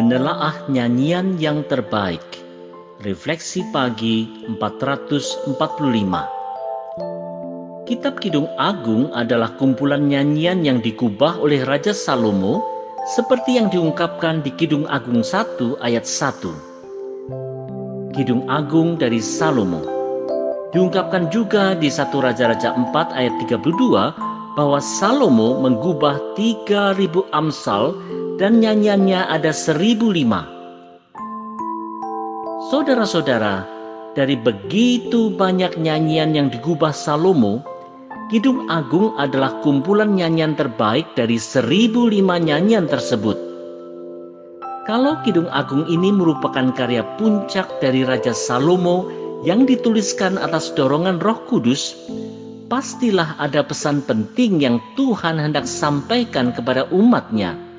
Menelaah nyanyian yang terbaik. Refleksi pagi 445. Kitab Kidung Agung adalah kumpulan nyanyian yang dikubah oleh Raja Salomo seperti yang diungkapkan di Kidung Agung 1 ayat 1. Kidung Agung dari Salomo. Diungkapkan juga di 1 Raja-Raja 4 ayat 32 bahwa Salomo menggubah 3000 amsal dan nyanyiannya ada 1005. Saudara-saudara, dari begitu banyak nyanyian yang digubah Salomo, Kidung Agung adalah kumpulan nyanyian terbaik dari 1005 nyanyian tersebut. Kalau Kidung Agung ini merupakan karya puncak dari Raja Salomo yang dituliskan atas dorongan Roh Kudus, pastilah ada pesan penting yang Tuhan hendak sampaikan kepada umatnya.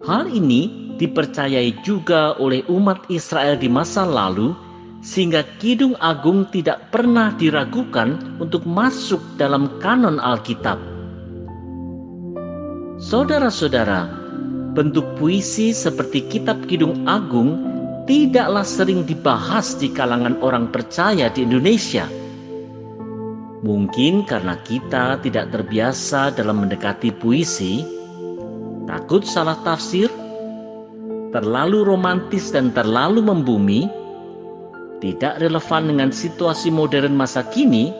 Hal ini dipercayai juga oleh umat Israel di masa lalu sehingga Kidung Agung tidak pernah diragukan untuk masuk dalam kanon Alkitab. Saudara-saudara, bentuk puisi seperti Kitab Kidung Agung tidaklah sering dibahas di kalangan orang percaya di Indonesia. Mungkin karena kita tidak terbiasa dalam mendekati puisi, takut salah tafsir, terlalu romantis dan terlalu membumi, tidak relevan dengan situasi modern masa kini,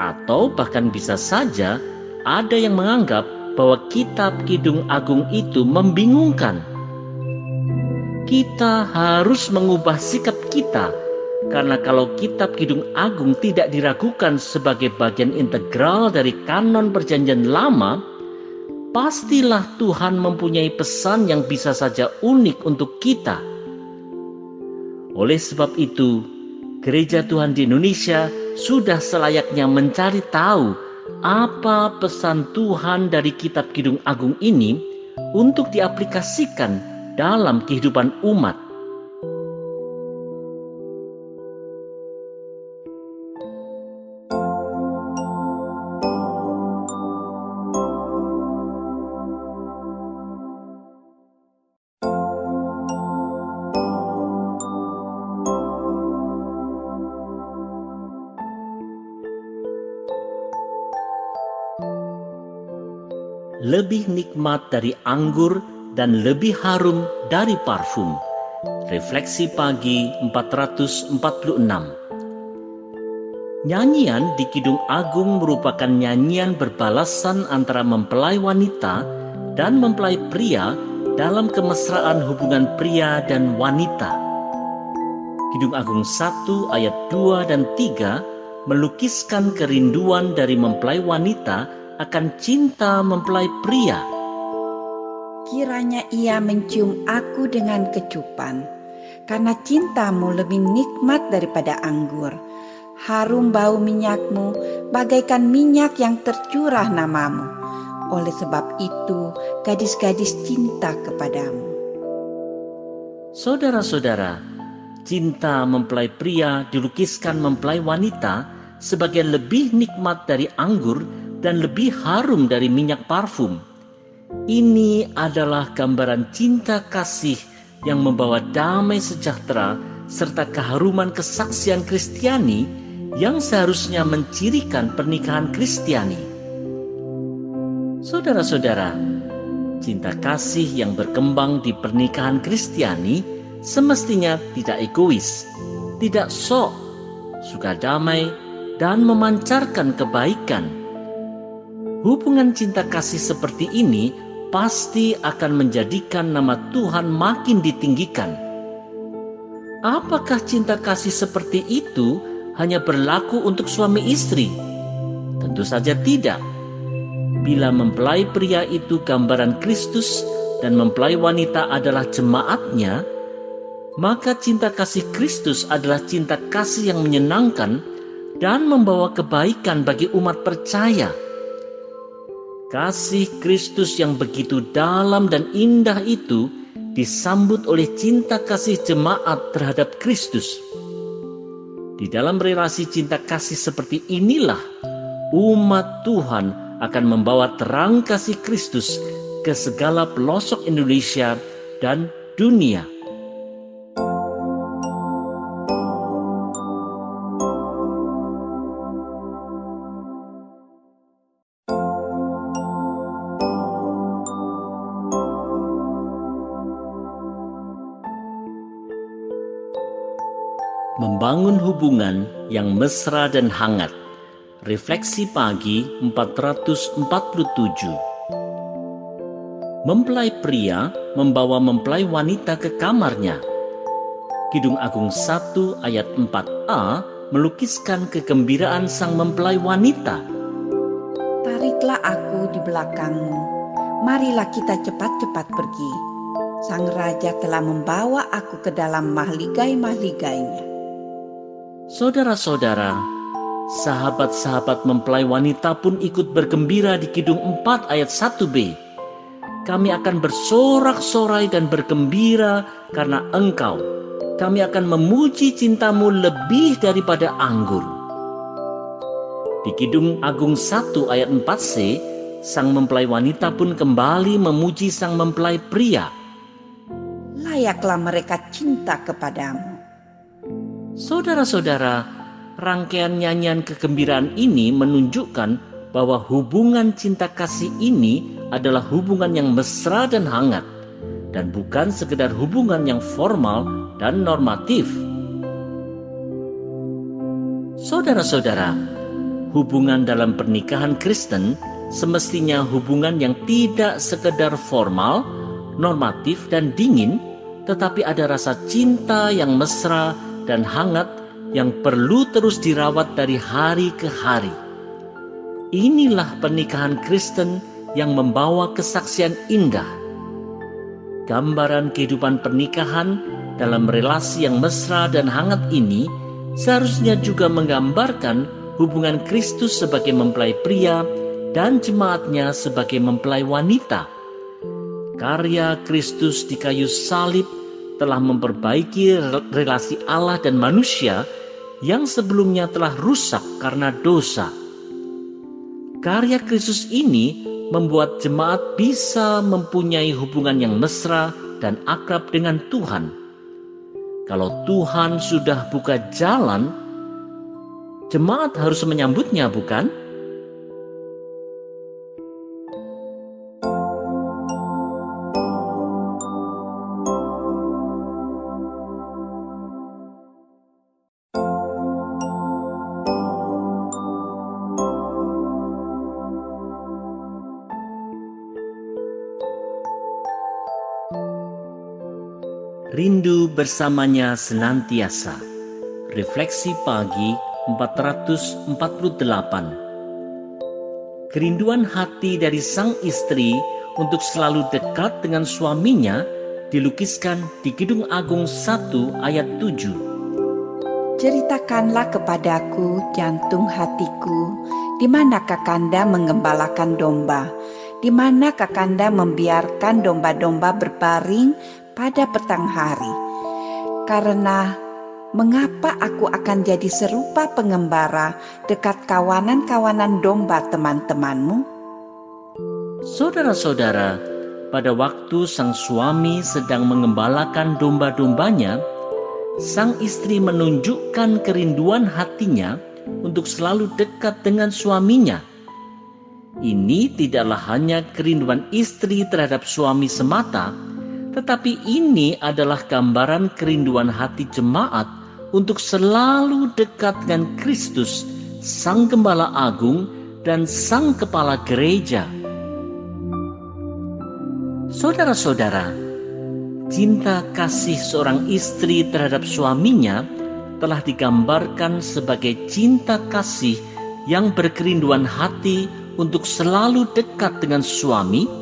atau bahkan bisa saja ada yang menganggap bahwa kitab Kidung Agung itu membingungkan. Kita harus mengubah sikap kita karena kalau kitab Kidung Agung tidak diragukan sebagai bagian integral dari kanon perjanjian lama, pastilah Tuhan mempunyai pesan yang bisa saja unik untuk kita oleh sebab itu, gereja Tuhan di Indonesia sudah selayaknya mencari tahu apa pesan Tuhan dari kitab Kidung Agung ini untuk diaplikasikan dalam kehidupan umat. Lebih nikmat dari anggur dan lebih harum dari parfum. Refleksi pagi 446 Nyanyian di Kidung Agung merupakan nyanyian berbalasan antara mempelai wanita dan mempelai pria dalam kemesraan hubungan pria dan wanita. Kidung Agung 1 ayat 2 dan 3 melukiskan kerinduan dari mempelai wanita akan cinta mempelai pria. Kiranya ia mencium aku dengan kecupan, karena cintamu lebih nikmat daripada anggur. Harum bau minyakmu bagaikan minyak yang tercurah namamu. Oleh sebab itu, gadis-gadis cinta kepadamu. Saudara-saudara, cinta mempelai pria dilukiskan mempelai wanita sebagai lebih nikmat dari anggur dan lebih harum dari minyak parfum. Ini adalah gambaran cinta kasih yang membawa damai sejahtera serta keharuman kesaksian Kristiani yang seharusnya mencirikan pernikahan Kristiani. Saudara-saudara, cinta kasih yang berkembang di pernikahan Kristiani semestinya tidak egois, tidak sok, suka damai, dan memancarkan kebaikan Hubungan cinta kasih seperti ini pasti akan menjadikan nama Tuhan makin ditinggikan. Apakah cinta kasih seperti itu hanya berlaku untuk suami istri? Tentu saja tidak. Bila mempelai pria itu gambaran Kristus dan mempelai wanita adalah jemaatnya, maka cinta kasih Kristus adalah cinta kasih yang menyenangkan dan membawa kebaikan bagi umat percaya. Kasih Kristus yang begitu dalam dan indah itu disambut oleh cinta kasih jemaat terhadap Kristus. Di dalam relasi cinta kasih seperti inilah umat Tuhan akan membawa terang kasih Kristus ke segala pelosok Indonesia dan dunia. Hubungan yang mesra dan hangat. Refleksi pagi 447. Mempelai pria membawa mempelai wanita ke kamarnya. Kidung Agung 1 ayat 4a melukiskan kegembiraan sang mempelai wanita. Tariklah aku di belakangmu. Marilah kita cepat-cepat pergi. Sang raja telah membawa aku ke dalam mahligai-mahligainya. Saudara-saudara, sahabat-sahabat mempelai wanita pun ikut bergembira di Kidung 4 ayat 1b. Kami akan bersorak-sorai dan bergembira karena engkau. Kami akan memuji cintamu lebih daripada anggur. Di Kidung Agung 1 ayat 4c, sang mempelai wanita pun kembali memuji sang mempelai pria. Layaklah mereka cinta kepadamu. Saudara-saudara, rangkaian nyanyian kegembiraan ini menunjukkan bahwa hubungan cinta kasih ini adalah hubungan yang mesra dan hangat dan bukan sekedar hubungan yang formal dan normatif. Saudara-saudara, hubungan dalam pernikahan Kristen semestinya hubungan yang tidak sekedar formal, normatif dan dingin, tetapi ada rasa cinta yang mesra dan hangat yang perlu terus dirawat dari hari ke hari. Inilah pernikahan Kristen yang membawa kesaksian indah. Gambaran kehidupan pernikahan dalam relasi yang mesra dan hangat ini seharusnya juga menggambarkan hubungan Kristus sebagai mempelai pria dan jemaatnya sebagai mempelai wanita. Karya Kristus di kayu salib telah memperbaiki relasi Allah dan manusia yang sebelumnya telah rusak karena dosa. Karya Kristus ini membuat jemaat bisa mempunyai hubungan yang mesra dan akrab dengan Tuhan. Kalau Tuhan sudah buka jalan, jemaat harus menyambutnya, bukan? Rindu bersamanya senantiasa. Refleksi pagi 448. Kerinduan hati dari sang istri untuk selalu dekat dengan suaminya dilukiskan di Kidung Agung 1 ayat 7. Ceritakanlah kepadaku jantung hatiku, di mana Kakanda mengembalakan domba, di mana Kakanda membiarkan domba-domba berbaring pada petang hari. Karena mengapa aku akan jadi serupa pengembara dekat kawanan-kawanan domba teman-temanmu? Saudara-saudara, pada waktu sang suami sedang mengembalakan domba-dombanya, sang istri menunjukkan kerinduan hatinya untuk selalu dekat dengan suaminya. Ini tidaklah hanya kerinduan istri terhadap suami semata, tetapi ini adalah gambaran kerinduan hati jemaat untuk selalu dekat dengan Kristus, Sang Gembala Agung dan Sang Kepala Gereja. Saudara-saudara, cinta kasih seorang istri terhadap suaminya telah digambarkan sebagai cinta kasih yang berkerinduan hati untuk selalu dekat dengan suami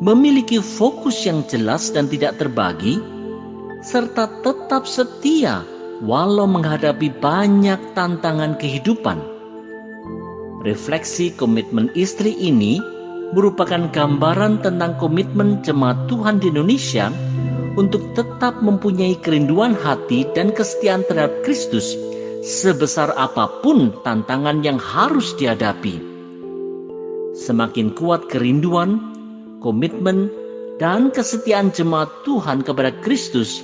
memiliki fokus yang jelas dan tidak terbagi, serta tetap setia walau menghadapi banyak tantangan kehidupan. Refleksi komitmen istri ini merupakan gambaran tentang komitmen jemaat Tuhan di Indonesia untuk tetap mempunyai kerinduan hati dan kesetiaan terhadap Kristus sebesar apa pun tantangan yang harus dihadapi. Semakin kuat kerinduan, komitmen, dan kesetiaan jemaat Tuhan kepada Kristus,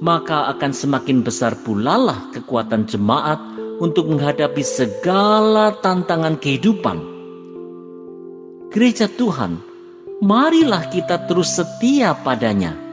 maka akan semakin besar pula lah kekuatan jemaat untuk menghadapi segala tantangan kehidupan. Gereja Tuhan, marilah kita terus setia padanya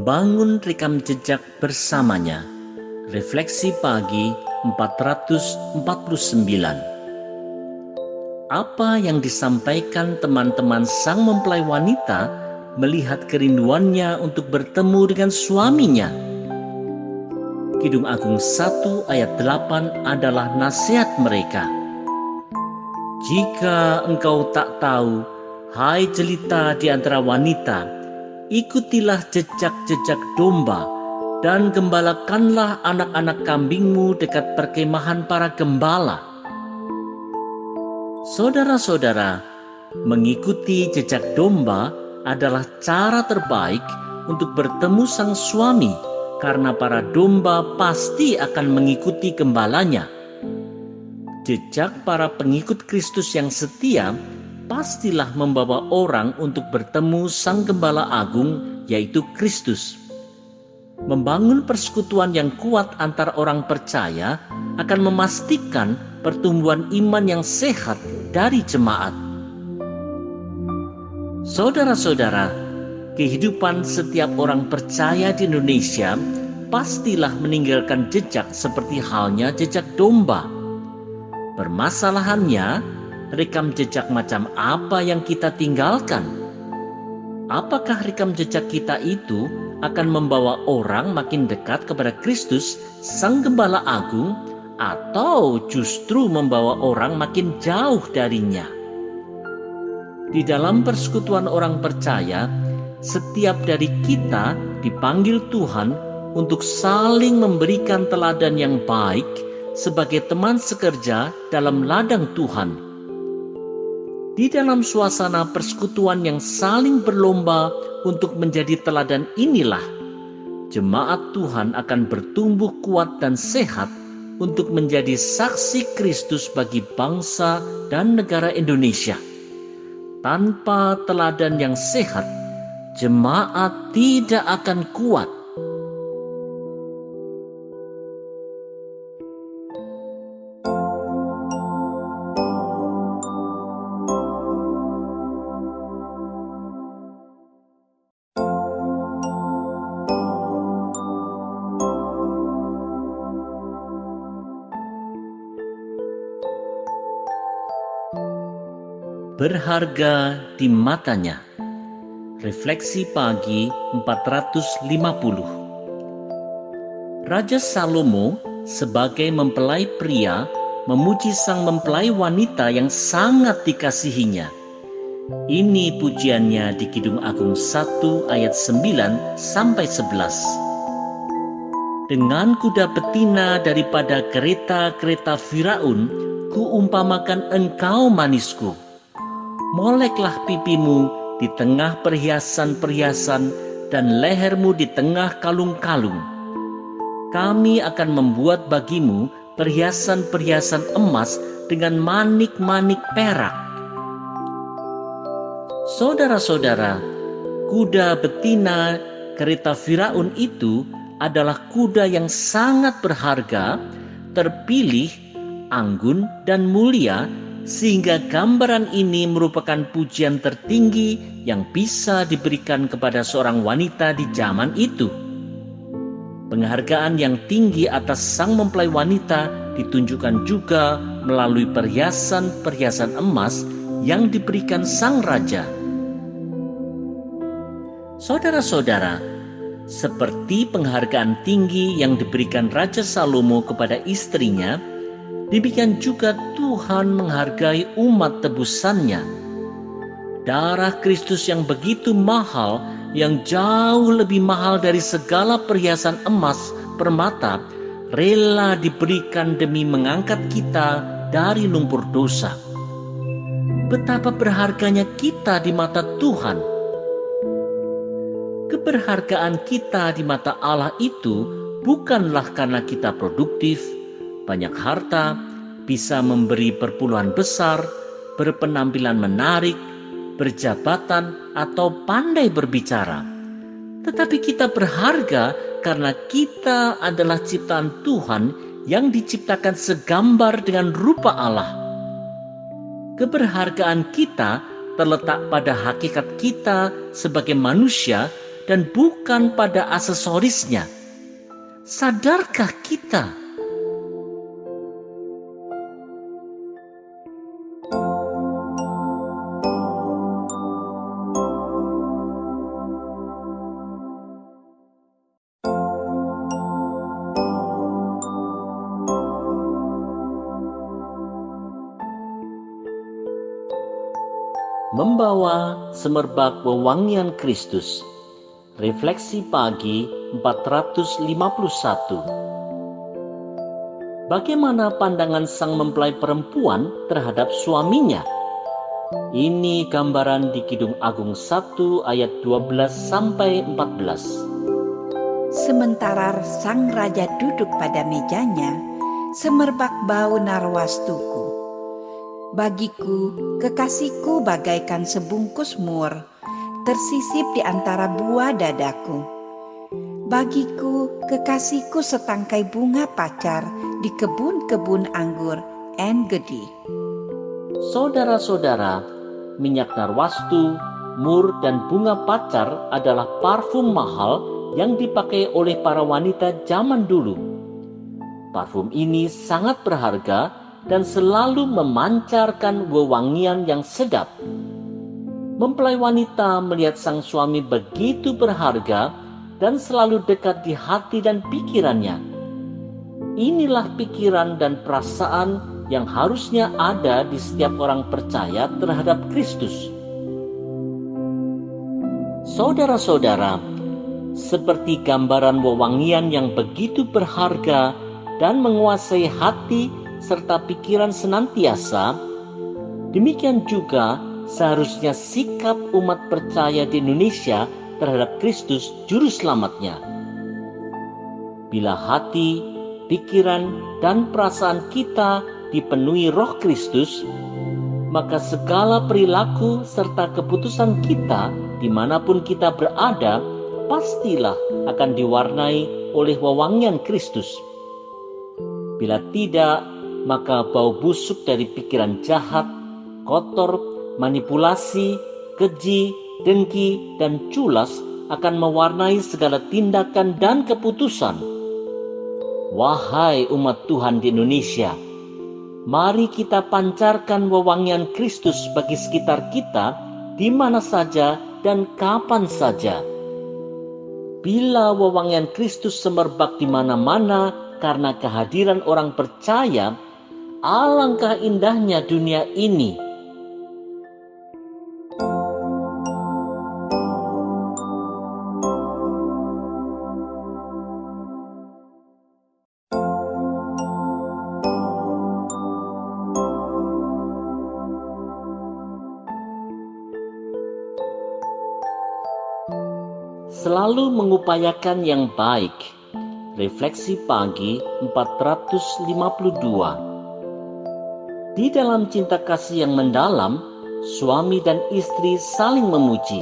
membangun rekam jejak bersamanya. Refleksi pagi 449. Apa yang disampaikan teman-teman sang mempelai wanita melihat kerinduannya untuk bertemu dengan suaminya? Kidung Agung 1 ayat 8 adalah nasihat mereka. Jika engkau tak tahu, hai jelita di antara wanita, ikutilah jejak-jejak domba dan gembalakanlah anak-anak kambingmu dekat perkemahan para gembala. Saudara-saudara, mengikuti jejak domba adalah cara terbaik untuk bertemu sang suami karena para domba pasti akan mengikuti gembalanya. Jejak para pengikut Kristus yang setia pastilah membawa orang untuk bertemu Sang Gembala Agung, yaitu Kristus. Membangun persekutuan yang kuat antar orang percaya akan memastikan pertumbuhan iman yang sehat dari jemaat. Saudara-saudara, kehidupan setiap orang percaya di Indonesia pastilah meninggalkan jejak seperti halnya jejak domba. Permasalahannya, rekam jejak macam apa yang kita tinggalkan? Apakah rekam jejak kita itu akan membawa orang makin dekat kepada Kristus, Sang Gembala Agung, atau justru membawa orang makin jauh darinya? Di dalam persekutuan orang percaya, setiap dari kita dipanggil Tuhan untuk saling memberikan teladan yang baik sebagai teman sekerja dalam ladang Tuhan di dalam suasana persekutuan yang saling berlomba untuk menjadi teladan inilah, jemaat Tuhan akan bertumbuh kuat dan sehat untuk menjadi saksi Kristus bagi bangsa dan negara Indonesia. Tanpa teladan yang sehat, jemaat tidak akan kuat berharga di matanya. Refleksi pagi 450. Raja Salomo sebagai mempelai pria memuji sang mempelai wanita yang sangat dikasihinya. Ini pujiannya di Kidung Agung 1 ayat 9 sampai 11. Dengan kuda betina daripada kereta-kereta Firaun, kuumpamakan engkau manisku moleklah pipimu di tengah perhiasan-perhiasan dan lehermu di tengah kalung-kalung. Kami akan membuat bagimu perhiasan-perhiasan emas dengan manik-manik perak. Saudara-saudara, kuda betina kereta Firaun itu adalah kuda yang sangat berharga, terpilih, anggun, dan mulia sehingga gambaran ini merupakan pujian tertinggi yang bisa diberikan kepada seorang wanita di zaman itu. Penghargaan yang tinggi atas sang mempelai wanita ditunjukkan juga melalui perhiasan-perhiasan emas yang diberikan sang raja. Saudara-saudara, seperti penghargaan tinggi yang diberikan Raja Salomo kepada istrinya, Demikian juga Tuhan menghargai umat tebusannya. Darah Kristus yang begitu mahal, yang jauh lebih mahal dari segala perhiasan emas, permata rela diberikan demi mengangkat kita dari lumpur dosa. Betapa berharganya kita di mata Tuhan. Keberhargaan kita di mata Allah itu bukanlah karena kita produktif, banyak harta, bisa memberi perpuluhan besar, berpenampilan menarik, berjabatan, atau pandai berbicara. Tetapi kita berharga karena kita adalah ciptaan Tuhan yang diciptakan segambar dengan rupa Allah. Keberhargaan kita terletak pada hakikat kita sebagai manusia dan bukan pada aksesorisnya. Sadarkah kita membawa semerbak wewangian Kristus. Refleksi pagi 451. Bagaimana pandangan sang mempelai perempuan terhadap suaminya? Ini gambaran di Kidung Agung 1 ayat 12 sampai 14. Sementara sang raja duduk pada mejanya, semerbak bau narwastuku Bagiku, kekasihku bagaikan sebungkus mur, tersisip di antara buah dadaku. Bagiku, kekasihku setangkai bunga pacar di kebun-kebun anggur Engedi. Saudara-saudara, minyak narwastu, mur, dan bunga pacar adalah parfum mahal yang dipakai oleh para wanita zaman dulu. Parfum ini sangat berharga dan selalu memancarkan wewangian yang sedap. Mempelai wanita melihat sang suami begitu berharga dan selalu dekat di hati dan pikirannya. Inilah pikiran dan perasaan yang harusnya ada di setiap orang percaya terhadap Kristus. Saudara-saudara, seperti gambaran wewangian yang begitu berharga dan menguasai hati serta pikiran senantiasa, demikian juga seharusnya sikap umat percaya di Indonesia terhadap Kristus Juru Selamatnya. Bila hati, pikiran, dan perasaan kita dipenuhi roh Kristus, maka segala perilaku serta keputusan kita di mana pun kita berada pastilah akan diwarnai oleh wewangian Kristus. Bila tidak, maka bau busuk dari pikiran jahat, kotor, manipulasi, keji, dengki, dan culas akan mewarnai segala tindakan dan keputusan. Wahai umat Tuhan di Indonesia, mari kita pancarkan wewangian Kristus bagi sekitar kita di mana saja dan kapan saja. Bila wewangian Kristus semerbak di mana-mana karena kehadiran orang percaya, Alangkah indahnya dunia ini. Selalu mengupayakan yang baik. Refleksi pagi 452 di dalam cinta kasih yang mendalam, suami dan istri saling memuji.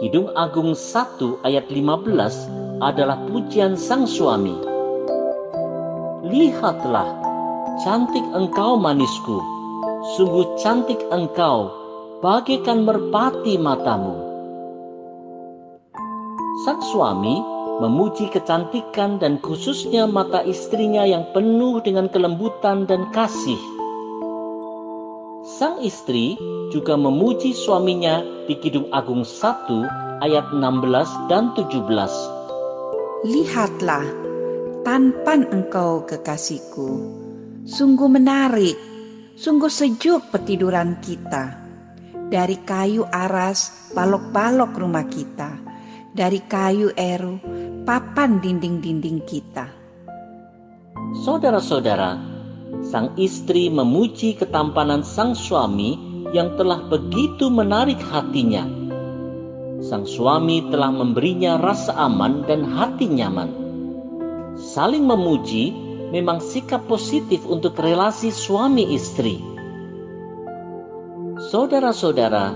Kidung Agung 1 ayat 15 adalah pujian sang suami. Lihatlah, cantik engkau manisku, sungguh cantik engkau, bagaikan merpati matamu. Sang suami memuji kecantikan dan khususnya mata istrinya yang penuh dengan kelembutan dan kasih. Sang istri juga memuji suaminya di Kidung Agung 1 ayat 16 dan 17. Lihatlah, tanpan engkau kekasihku, sungguh menarik, sungguh sejuk petiduran kita. Dari kayu aras balok-balok rumah kita, dari kayu eru papan dinding-dinding kita. Saudara-saudara, sang istri memuji ketampanan sang suami yang telah begitu menarik hatinya. Sang suami telah memberinya rasa aman dan hati nyaman. Saling memuji memang sikap positif untuk relasi suami istri. Saudara-saudara,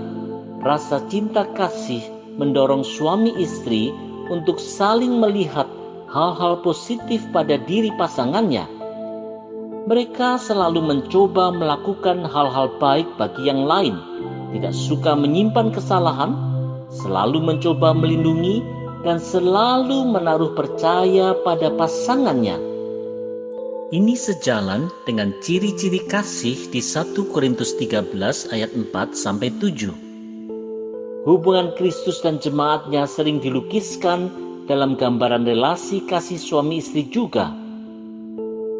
rasa cinta kasih mendorong suami istri untuk saling melihat hal-hal positif pada diri pasangannya. Mereka selalu mencoba melakukan hal-hal baik bagi yang lain, tidak suka menyimpan kesalahan, selalu mencoba melindungi, dan selalu menaruh percaya pada pasangannya. Ini sejalan dengan ciri-ciri kasih di 1 Korintus 13 ayat 4 sampai 7. Hubungan Kristus dan jemaatnya sering dilukiskan dalam gambaran relasi kasih suami istri juga.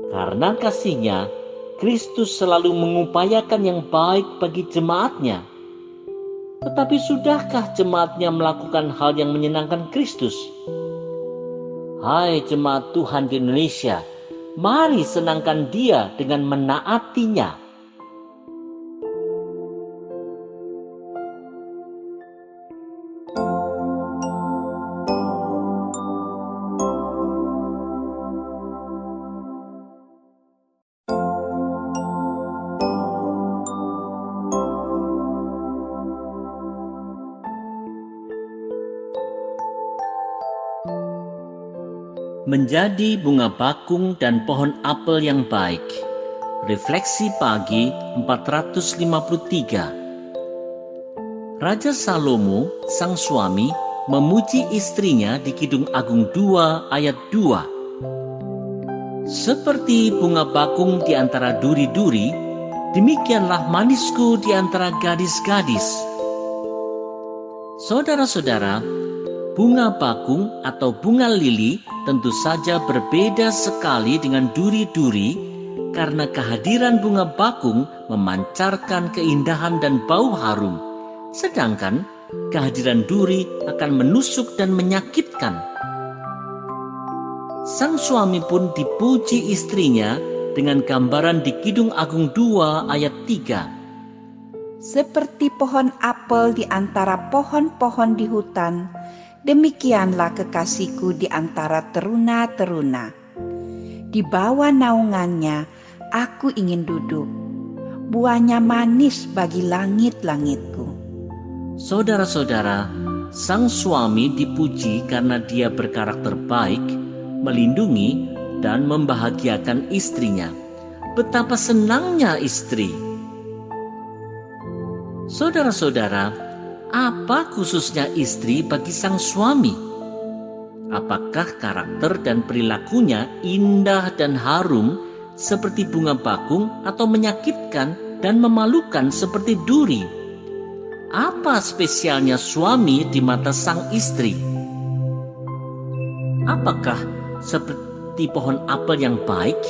Karena kasihnya, Kristus selalu mengupayakan yang baik bagi jemaatnya. Tetapi sudahkah jemaatnya melakukan hal yang menyenangkan Kristus? Hai jemaat Tuhan di Indonesia, Mari senangkan dia dengan menaatinya. Menjadi bunga bakung dan pohon apel yang baik. Refleksi pagi 453 Raja Salomo, sang suami, memuji istrinya di Kidung Agung 2 ayat 2. Seperti bunga bakung di antara duri-duri, demikianlah manisku di antara gadis-gadis. Saudara-saudara, bunga bakung atau bunga lili tentu saja berbeda sekali dengan duri-duri karena kehadiran bunga bakung memancarkan keindahan dan bau harum, sedangkan kehadiran duri akan menusuk dan menyakitkan. Sang suami pun dipuji istrinya dengan gambaran di Kidung Agung 2 ayat 3. Seperti pohon apel di antara pohon-pohon di hutan, demikianlah kekasihku di antara teruna-teruna. Di bawah naungannya aku ingin duduk. Buahnya manis bagi langit-langitku. Saudara-saudara, sang suami dipuji karena dia berkarakter baik, melindungi, dan membahagiakan istrinya. Betapa senangnya istri! Saudara-saudara, apa khususnya istri bagi sang suami? Apakah karakter dan perilakunya indah dan harum seperti bunga bakung atau menyakitkan dan memalukan seperti duri? Apa spesialnya suami di mata sang istri? Apakah seperti pohon apel yang baik,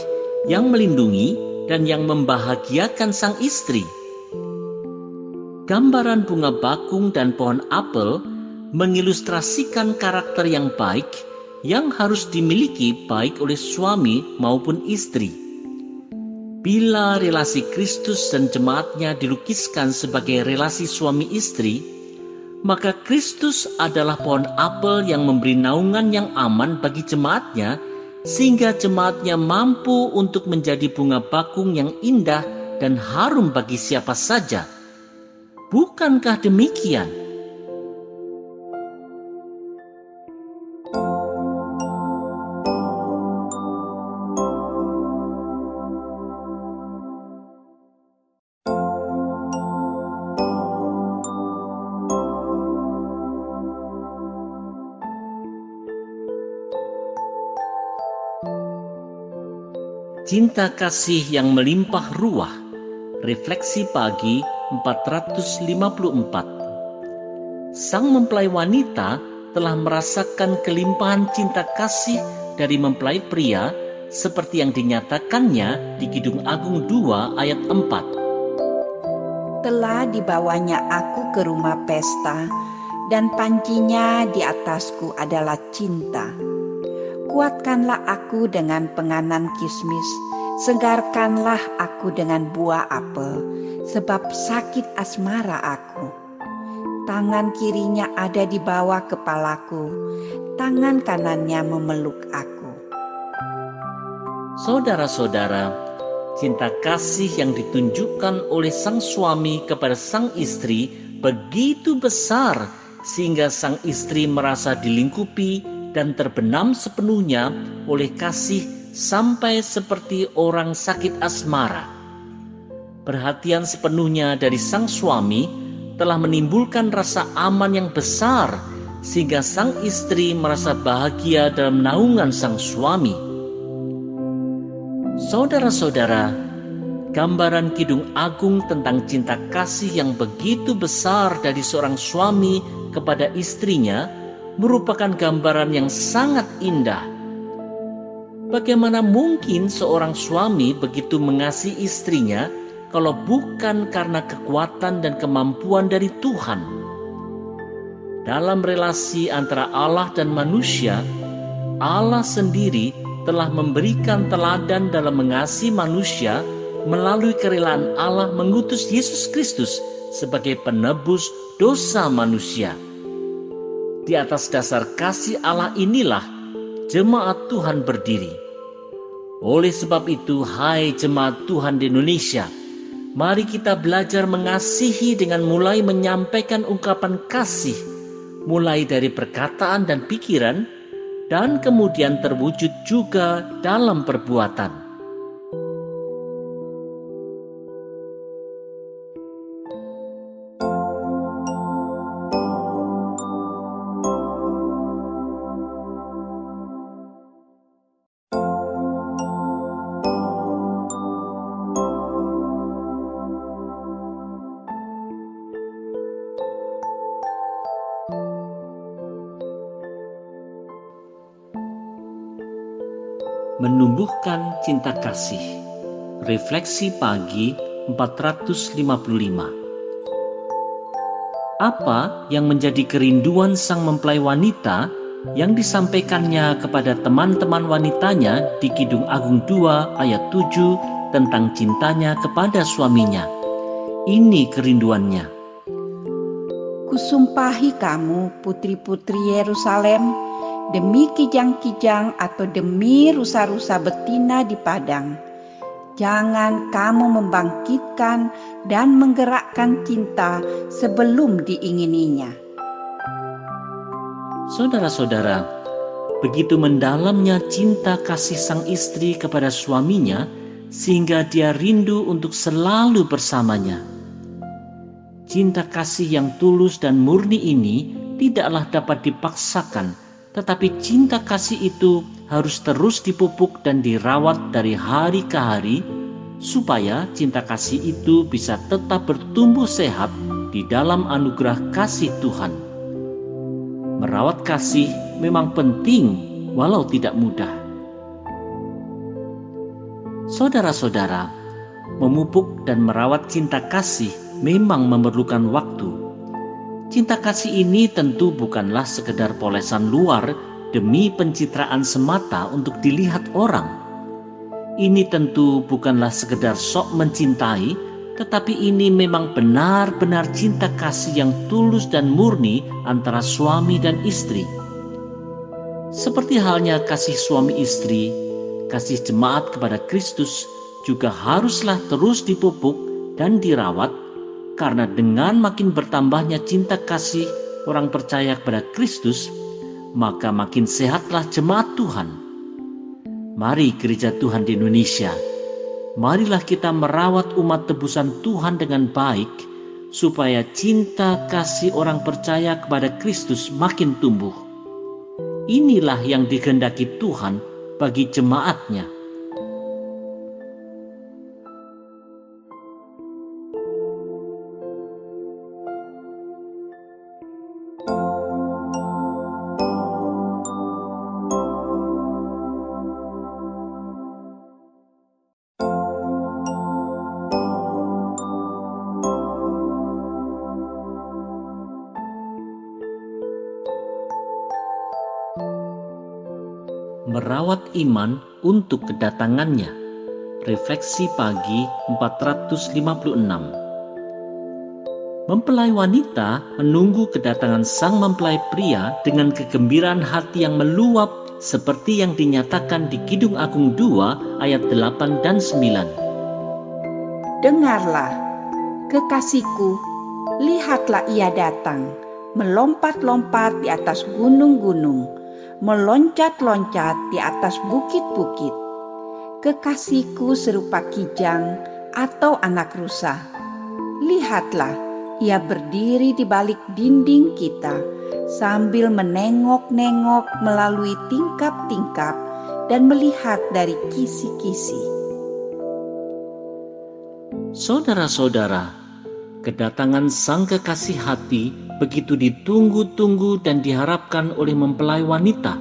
yang melindungi dan yang membahagiakan sang istri? Gambaran bunga bakung dan pohon apel mengilustrasikan karakter yang baik yang harus dimiliki baik oleh suami maupun istri. Bila relasi Kristus dan jemaatnya dilukiskan sebagai relasi suami istri, maka Kristus adalah pohon apel yang memberi naungan yang aman bagi jemaatnya sehingga jemaatnya mampu untuk menjadi bunga bakung yang indah dan harum bagi siapa saja Bukankah demikian? Cinta kasih yang melimpah ruah, refleksi pagi 454 Sang mempelai wanita telah merasakan kelimpahan cinta kasih dari mempelai pria seperti yang dinyatakannya di Kidung Agung 2 ayat 4 Telah dibawanya aku ke rumah pesta dan pancinya di atasku adalah cinta. Kuatkanlah aku dengan penganan kismis, segarkanlah aku dengan buah apel, sebab sakit asmara aku. Tangan kirinya ada di bawah kepalaku, tangan kanannya memeluk aku. Saudara-saudara, cinta kasih yang ditunjukkan oleh sang suami kepada sang istri begitu besar sehingga sang istri merasa dilingkupi dan terbenam sepenuhnya oleh kasih sampai seperti orang sakit asmara. Perhatian sepenuhnya dari sang suami telah menimbulkan rasa aman yang besar sehingga sang istri merasa bahagia dalam naungan sang suami. Saudara-saudara, gambaran Kidung Agung tentang cinta kasih yang begitu besar dari seorang suami kepada istrinya merupakan gambaran yang sangat indah. Bagaimana mungkin seorang suami begitu mengasihi istrinya kalau bukan karena kekuatan dan kemampuan dari Tuhan? Dalam relasi antara Allah dan manusia, Allah sendiri telah memberikan teladan dalam mengasihi manusia melalui kerelaan Allah mengutus Yesus Kristus sebagai penebus dosa manusia. Di atas dasar kasih Allah inilah jemaat Tuhan berdiri. Oleh sebab itu, hai jemaat Tuhan di Indonesia, mari kita belajar mengasihi dengan mulai menyampaikan ungkapan kasih, mulai dari perkataan dan pikiran, dan kemudian terwujud juga dalam perbuatan. Kasih. Refleksi pagi 455. Apa yang menjadi kerinduan sang mempelai wanita yang disampaikannya kepada teman-teman wanitanya di Kidung Agung 2 ayat 7 tentang cintanya kepada suaminya. Ini kerinduannya. Kusumpahi kamu putri-putri Yerusalem demi kijang-kijang atau demi rusa-rusa betina di padang. Jangan kamu membangkitkan dan menggerakkan cinta sebelum diingininya. Saudara-saudara, begitu mendalamnya cinta kasih sang istri kepada suaminya, sehingga dia rindu untuk selalu bersamanya. Cinta kasih yang tulus dan murni ini tidaklah dapat dipaksakan tetapi cinta kasih itu harus terus dipupuk dan dirawat dari hari ke hari, supaya cinta kasih itu bisa tetap bertumbuh sehat di dalam anugerah kasih Tuhan. Merawat kasih memang penting, walau tidak mudah. Saudara-saudara, memupuk dan merawat cinta kasih memang memerlukan waktu Cinta kasih ini tentu bukanlah sekedar polesan luar demi pencitraan semata untuk dilihat orang. Ini tentu bukanlah sekedar sok mencintai, tetapi ini memang benar-benar cinta kasih yang tulus dan murni antara suami dan istri. Seperti halnya kasih suami istri, kasih jemaat kepada Kristus juga haruslah terus dipupuk dan dirawat karena dengan makin bertambahnya cinta kasih orang percaya kepada Kristus, maka makin sehatlah jemaat Tuhan. Mari gereja Tuhan di Indonesia, marilah kita merawat umat tebusan Tuhan dengan baik, supaya cinta kasih orang percaya kepada Kristus makin tumbuh. Inilah yang dikehendaki Tuhan bagi jemaatnya. Merawat iman untuk kedatangannya. Refleksi pagi 456 Mempelai wanita menunggu kedatangan sang mempelai pria dengan kegembiraan hati yang meluap seperti yang dinyatakan di Kidung Agung 2 ayat 8 dan 9. Dengarlah, kekasihku, lihatlah ia datang, melompat-lompat di atas gunung-gunung, meloncat-loncat di atas bukit-bukit. Kekasihku serupa kijang atau anak rusa. Lihatlah, ia berdiri di balik dinding kita sambil menengok-nengok melalui tingkap-tingkap dan melihat dari kisi-kisi. Saudara-saudara, kedatangan sang kekasih hati begitu ditunggu-tunggu dan diharapkan oleh mempelai wanita.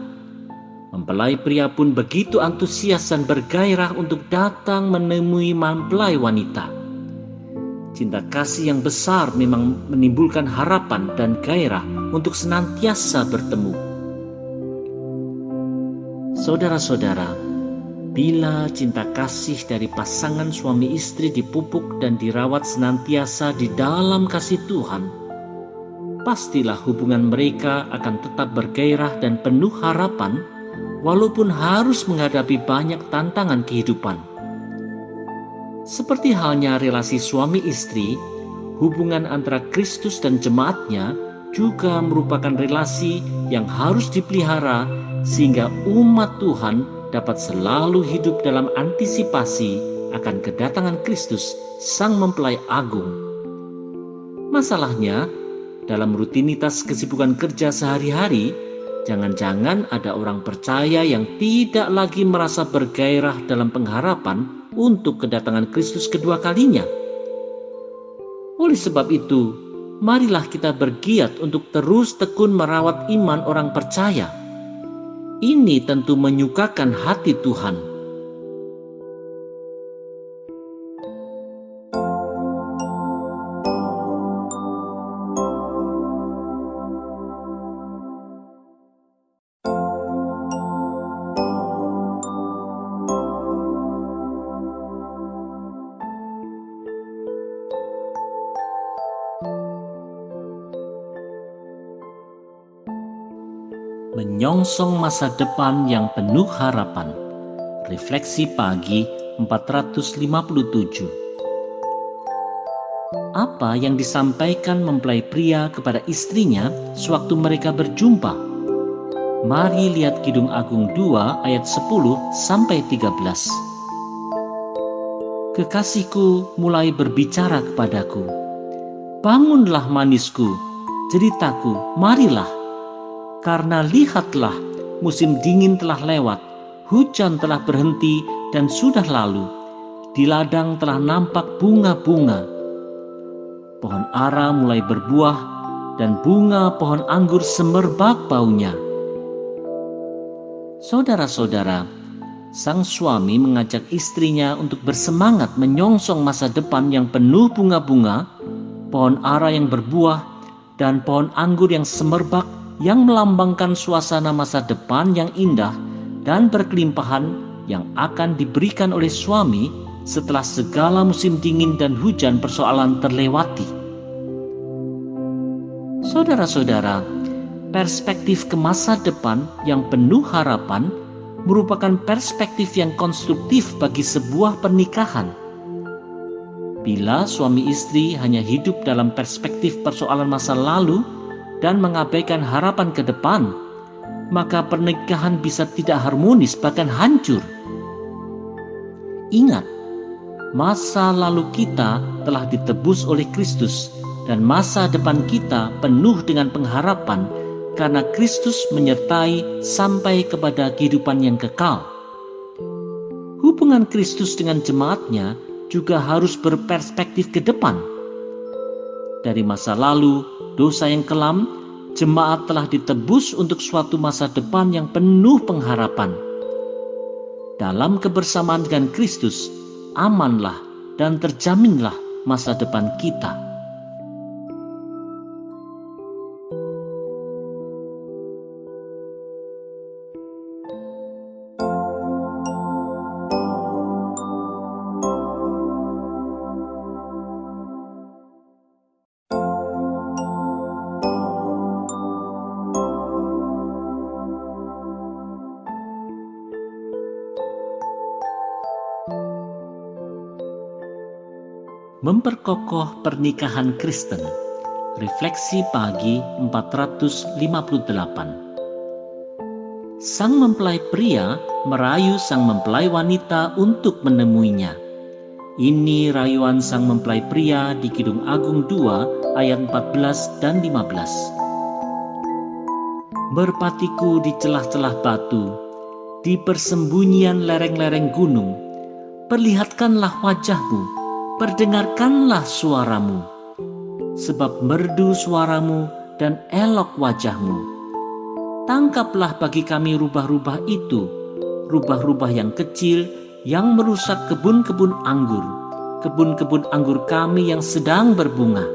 Mempelai pria pun begitu antusias dan bergairah untuk datang menemui mempelai wanita. Cinta kasih yang besar memang menimbulkan harapan dan gairah untuk senantiasa bertemu. Saudara-saudara, bila cinta kasih dari pasangan suami istri dipupuk dan dirawat senantiasa di dalam kasih Tuhan, pastilah hubungan mereka akan tetap bergairah dan penuh harapan, walaupun harus menghadapi banyak tantangan kehidupan. Seperti halnya relasi suami istri, hubungan antara Kristus dan jemaatnya juga merupakan relasi yang harus dipelihara sehingga umat Tuhan dapat selalu hidup dalam antisipasi akan kedatangan Kristus sang mempelai agung. Masalahnya, dalam rutinitas kesibukan kerja sehari-hari, jangan-jangan ada orang percaya yang tidak lagi merasa bergairah dalam pengharapan untuk kedatangan Kristus kedua kalinya. Oleh sebab itu, marilah kita bergiat untuk terus tekun merawat iman orang percaya. Ini tentu menyukakan hati Tuhan. Menyongsong masa depan yang penuh harapan. Refleksi pagi 457. Apa yang disampaikan mempelai pria kepada istrinya sewaktu mereka berjumpa? Mari lihat Kidung Agung 2 ayat 10 sampai 13. Kekasihku mulai berbicara kepadaku. Bangunlah manisku, ceritaku, marilah karena lihatlah, musim dingin telah lewat, hujan telah berhenti dan sudah lalu. Di ladang telah nampak bunga-bunga. Pohon ara mulai berbuah dan bunga pohon anggur semerbak baunya. Saudara-saudara, sang suami mengajak istrinya untuk bersemangat menyongsong masa depan yang penuh bunga-bunga, pohon ara yang berbuah, dan pohon anggur yang semerbak yang melambangkan suasana masa depan yang indah dan berkelimpahan yang akan diberikan oleh suami setelah segala musim dingin dan hujan persoalan terlewati. Saudara-saudara, perspektif ke masa depan yang penuh harapan merupakan perspektif yang konstruktif bagi sebuah pernikahan. Bila suami istri hanya hidup dalam perspektif persoalan masa lalu, dan mengabaikan harapan ke depan, maka pernikahan bisa tidak harmonis, bahkan hancur. Ingat, masa lalu kita telah ditebus oleh Kristus, dan masa depan kita penuh dengan pengharapan karena Kristus menyertai sampai kepada kehidupan yang kekal. Hubungan Kristus dengan jemaatnya juga harus berperspektif ke depan. Dari masa lalu, dosa yang kelam, jemaat telah ditebus untuk suatu masa depan yang penuh pengharapan. Dalam kebersamaan dengan Kristus, amanlah dan terjaminlah masa depan kita. Memperkokoh pernikahan Kristen. Refleksi pagi 458. Sang mempelai pria merayu sang mempelai wanita untuk menemuinya. Ini rayuan sang mempelai pria di Kidung Agung 2 ayat 14 dan 15. Berpatiku di celah-celah batu, di persembunyian lereng-lereng gunung, perlihatkanlah wajahmu, perdengarkanlah suaramu, sebab merdu suaramu dan elok wajahmu. Tangkaplah bagi kami rubah-rubah itu, rubah-rubah yang kecil yang merusak kebun-kebun anggur, kebun-kebun anggur kami yang sedang berbunga.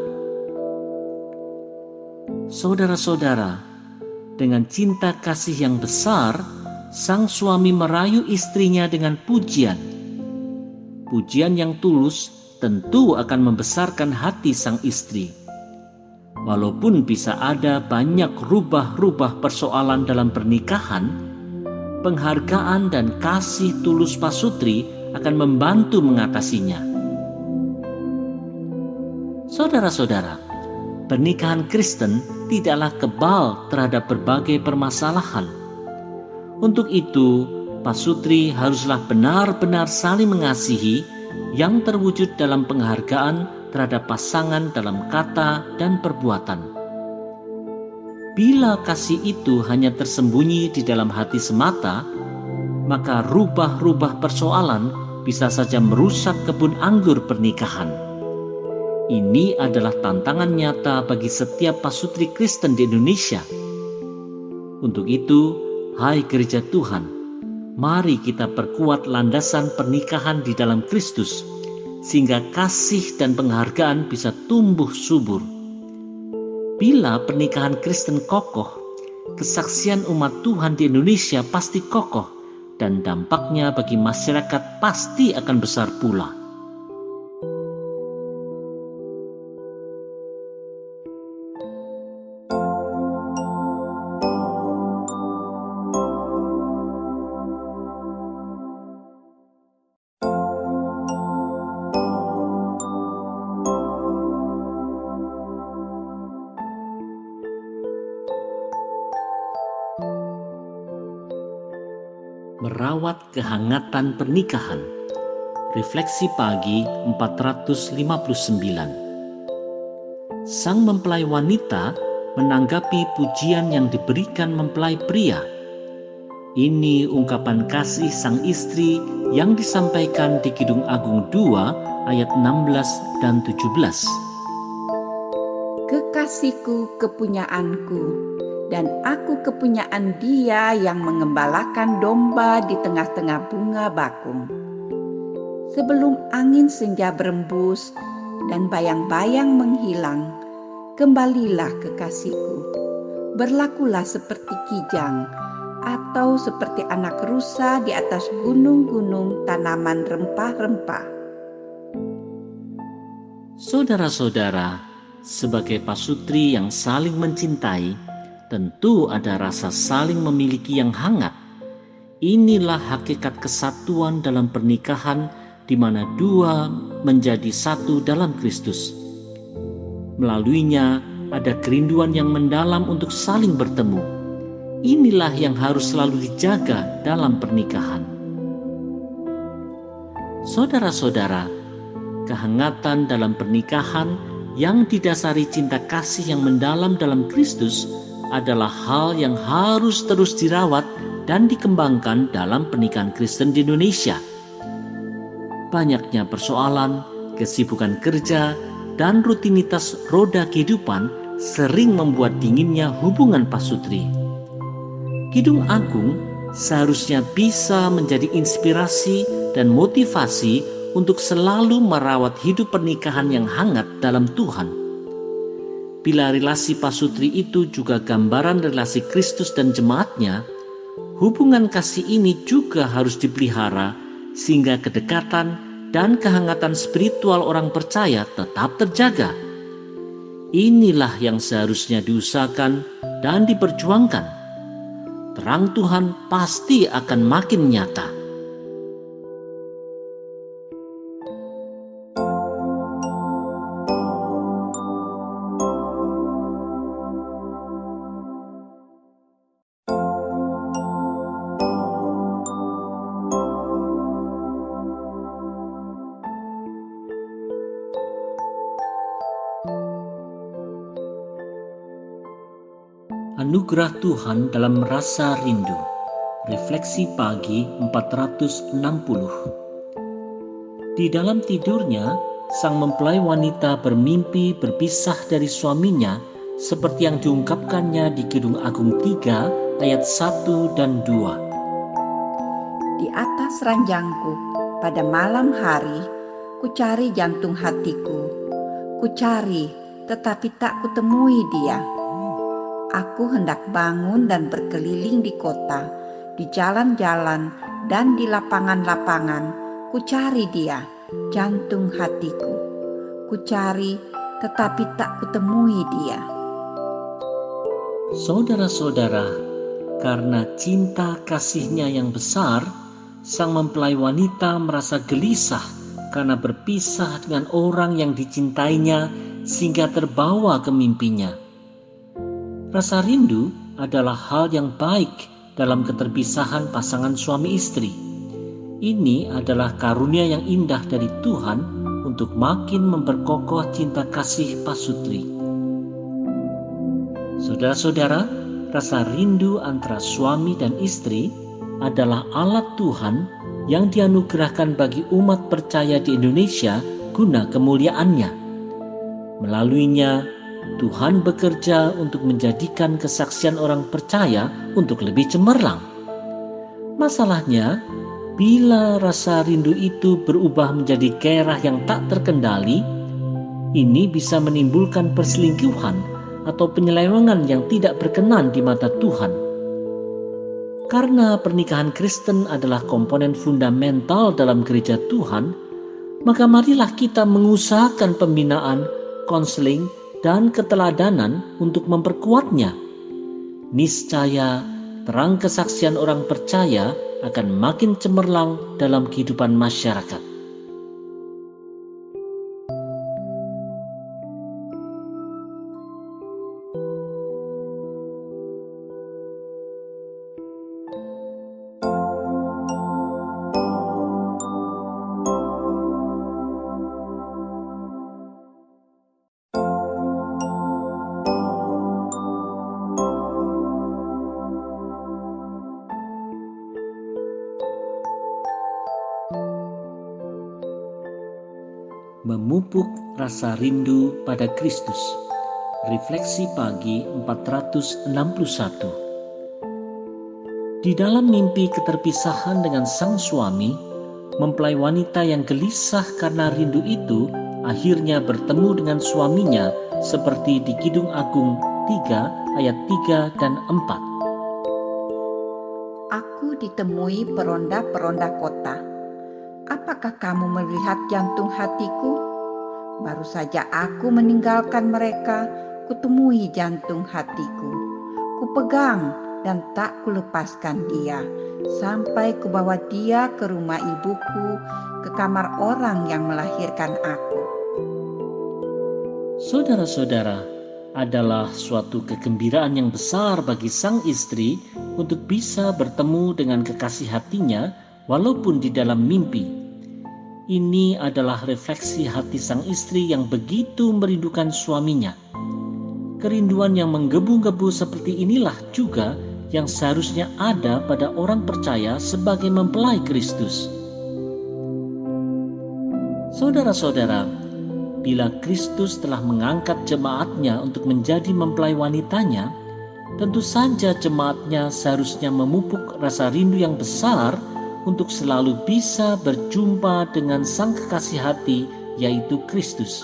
Saudara-saudara, dengan cinta kasih yang besar, sang suami merayu istrinya dengan pujian. Pujian yang tulus tentu akan membesarkan hati sang istri. Walaupun bisa ada banyak rubah-rubah persoalan dalam pernikahan, penghargaan dan kasih tulus pasutri akan membantu mengatasinya. Saudara-saudara, pernikahan Kristen tidaklah kebal terhadap berbagai permasalahan untuk itu, pasutri haruslah benar-benar saling mengasihi yang terwujud dalam penghargaan terhadap pasangan dalam kata dan perbuatan. Bila kasih itu hanya tersembunyi di dalam hati semata, maka rubah-rubah persoalan bisa saja merusak kebun anggur pernikahan. Ini adalah tantangan nyata bagi setiap pasutri Kristen di Indonesia. Untuk itu, Hai gereja Tuhan, mari kita perkuat landasan pernikahan di dalam Kristus, sehingga kasih dan penghargaan bisa tumbuh subur. Bila pernikahan Kristen kokoh, kesaksian umat Tuhan di Indonesia pasti kokoh, dan dampaknya bagi masyarakat pasti akan besar pula. Merawat kehangatan pernikahan. Refleksi pagi 459. Sang mempelai wanita menanggapi pujian yang diberikan mempelai pria. Ini ungkapan kasih sang istri yang disampaikan di Kidung Agung 2 ayat 16 dan 17. Kekasihku kepunyaanku, dan aku kepunyaan dia yang mengembalakan domba di tengah-tengah bunga bakung. Sebelum angin senja berembus dan bayang-bayang menghilang, kembalilah kekasihku. Berlakulah seperti kijang atau seperti anak rusa di atas gunung-gunung tanaman rempah-rempah. Saudara-saudara, sebagai pasutri yang saling mencintai, tentu ada rasa saling memiliki yang hangat. Inilah hakikat kesatuan dalam pernikahan di mana dua menjadi satu dalam Kristus. Melaluinya ada kerinduan yang mendalam untuk saling bertemu. Inilah yang harus selalu dijaga dalam pernikahan. Saudara-saudara, kehangatan dalam pernikahan yang didasari cinta kasih yang mendalam dalam Kristus adalah hal yang harus terus dirawat dan dikembangkan dalam pernikahan Kristen di Indonesia. Banyaknya persoalan, kesibukan kerja, dan rutinitas roda kehidupan sering membuat dinginnya hubungan pasutri. Kidung Agung seharusnya bisa menjadi inspirasi dan motivasi untuk selalu merawat hidup pernikahan yang hangat dalam Tuhan Bila relasi pasutri itu juga gambaran relasi Kristus dan jemaatnya, hubungan kasih ini juga harus dipelihara sehingga kedekatan dan kehangatan spiritual orang percaya tetap terjaga. Inilah yang seharusnya diusahakan dan diperjuangkan. Terang Tuhan pasti akan makin nyata. Anugerah Tuhan dalam rasa rindu. Refleksi pagi 460. Di dalam tidurnya, sang mempelai wanita bermimpi berpisah dari suaminya seperti yang diungkapkannya di Kidung Agung 3 ayat 1 dan 2. Di atas ranjangku pada malam hari, kucari jantung hatiku. Kucari, tetapi tak kutemui dia aku hendak bangun dan berkeliling di kota, di jalan-jalan dan di lapangan-lapangan. Kucari dia, jantung hatiku. Kucari, tetapi tak kutemui dia. Saudara-saudara, karena cinta kasihnya yang besar, sang mempelai wanita merasa gelisah karena berpisah dengan orang yang dicintainya sehingga terbawa ke mimpinya. Rasa rindu adalah hal yang baik dalam keterpisahan pasangan suami istri. Ini adalah karunia yang indah dari Tuhan untuk makin memperkokoh cinta kasih pasutri. Saudara-saudara, rasa rindu antara suami dan istri adalah alat Tuhan yang dianugerahkan bagi umat percaya di Indonesia guna kemuliaannya. Melaluinya, Tuhan bekerja untuk menjadikan kesaksian orang percaya untuk lebih cemerlang. Masalahnya, bila rasa rindu itu berubah menjadi gairah yang tak terkendali, ini bisa menimbulkan perselingkuhan atau penyelewengan yang tidak berkenan di mata Tuhan. Karena pernikahan Kristen adalah komponen fundamental dalam gereja Tuhan, maka marilah kita mengusahakan pembinaan, konseling, dan keteladanan untuk memperkuatnya. Niscaya terang kesaksian orang percaya akan makin cemerlang dalam kehidupan masyarakat. Memupuk rasa rindu pada Kristus. Refleksi pagi 461. Di dalam mimpi keterpisahan dengan sang suami, mempelai wanita yang gelisah karena rindu itu akhirnya bertemu dengan suaminya seperti di Kidung Agung 3 ayat 3 dan 4. Aku ditemui peronda-peronda kota Apakah kamu melihat jantung hatiku? Baru saja aku meninggalkan mereka, kutemui jantung hatiku. Kupegang dan tak kulepaskan dia, sampai kubawa dia ke rumah ibuku, ke kamar orang yang melahirkan aku. Saudara-saudara, adalah suatu kegembiraan yang besar bagi sang istri untuk bisa bertemu dengan kekasih hatinya walaupun di dalam mimpi. Ini adalah refleksi hati sang istri yang begitu merindukan suaminya. Kerinduan yang menggebu-gebu seperti inilah juga yang seharusnya ada pada orang percaya sebagai mempelai Kristus. Saudara-saudara, bila Kristus telah mengangkat jemaatnya untuk menjadi mempelai wanitanya, tentu saja jemaatnya seharusnya memupuk rasa rindu yang besar untuk selalu bisa berjumpa dengan Sang Kekasih Hati, yaitu Kristus.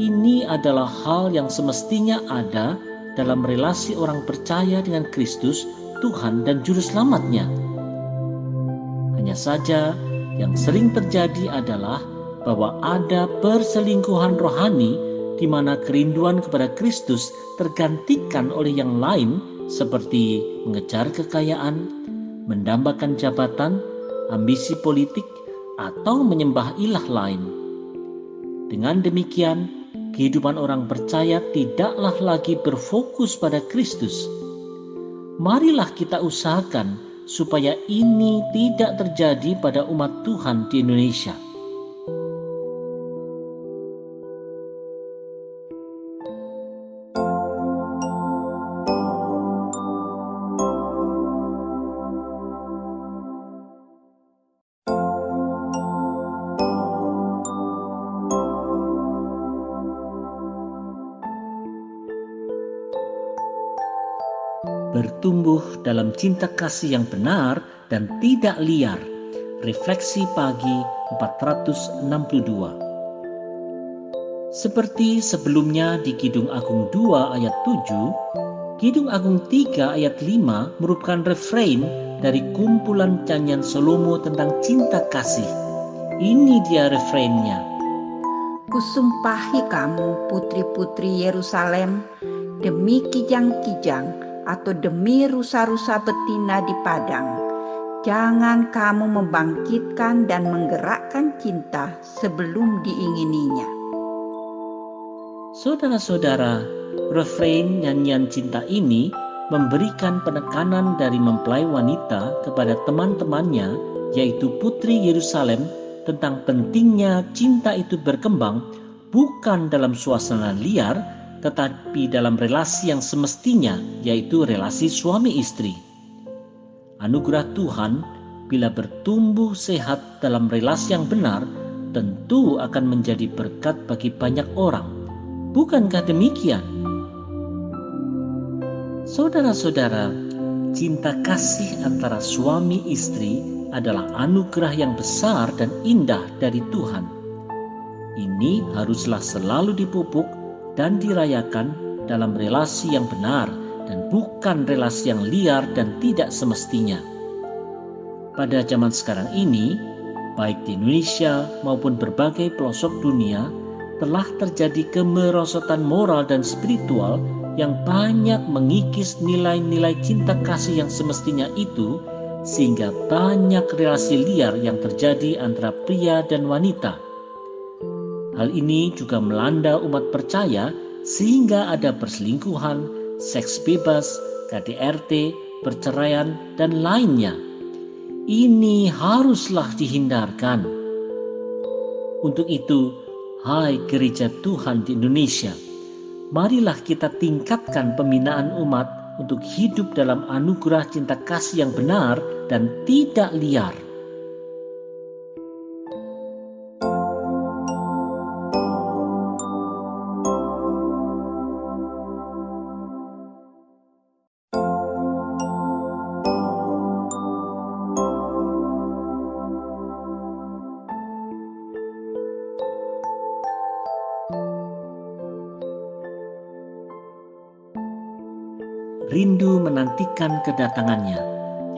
Ini adalah hal yang semestinya ada dalam relasi orang percaya dengan Kristus, Tuhan dan Juru Selamatnya. Hanya saja, yang sering terjadi adalah bahwa ada perselingkuhan rohani di mana kerinduan kepada Kristus tergantikan oleh yang lain, seperti mengejar kekayaan, mendambakan jabatan, ambisi politik, atau menyembah ilah lain. Dengan demikian, kehidupan orang percaya tidaklah lagi berfokus pada Kristus. Marilah kita usahakan supaya ini tidak terjadi pada umat Tuhan di Indonesia. Bertumbuh dalam cinta kasih yang benar dan tidak liar. Refleksi pagi 462. Seperti sebelumnya di Kidung Agung 2 ayat 7, Kidung Agung 3 ayat 5 merupakan refrain dari kumpulan nyanyian Salomo tentang cinta kasih. Ini dia refrainnya. Kusumpahi kamu putri-putri Yerusalem demi kijang-kijang atau demi rusa-rusa betina di padang. Jangan kamu membangkitkan dan menggerakkan cinta sebelum diingininya Saudara-saudara, refrain nyanyian cinta ini memberikan penekanan dari mempelai wanita kepada teman-temannya, yaitu Putri Yerusalem, tentang pentingnya cinta itu berkembang bukan dalam suasana liar, tetapi dalam relasi yang semestinya, yaitu relasi suami istri. Anugerah Tuhan, bila bertumbuh sehat dalam relasi yang benar, tentu akan menjadi berkat bagi banyak orang Bukankah demikian? Saudara-saudara, cinta kasih antara suami istri adalah anugerah yang besar dan indah dari Tuhan. Ini haruslah selalu dipupuk dan dirayakan dalam relasi yang benar dan bukan relasi yang liar dan tidak semestinya. Pada zaman sekarang ini, baik di Indonesia maupun berbagai pelosok dunia, telah terjadi kemerosotan moral dan spiritual yang banyak mengikis nilai-nilai cinta kasih yang semestinya itu sehingga banyak relasi liar yang terjadi antara pria dan wanita. Hal ini juga melanda umat percaya sehingga ada perselingkuhan, seks bebas, KDRT, perceraian, dan lainnya. Ini haruslah dihindarkan. Untuk itu, Hai gereja Tuhan di Indonesia, marilah kita tingkatkan pembinaan umat untuk hidup dalam anugerah cinta kasih yang benar dan tidak liar. Menantikan kedatangannya.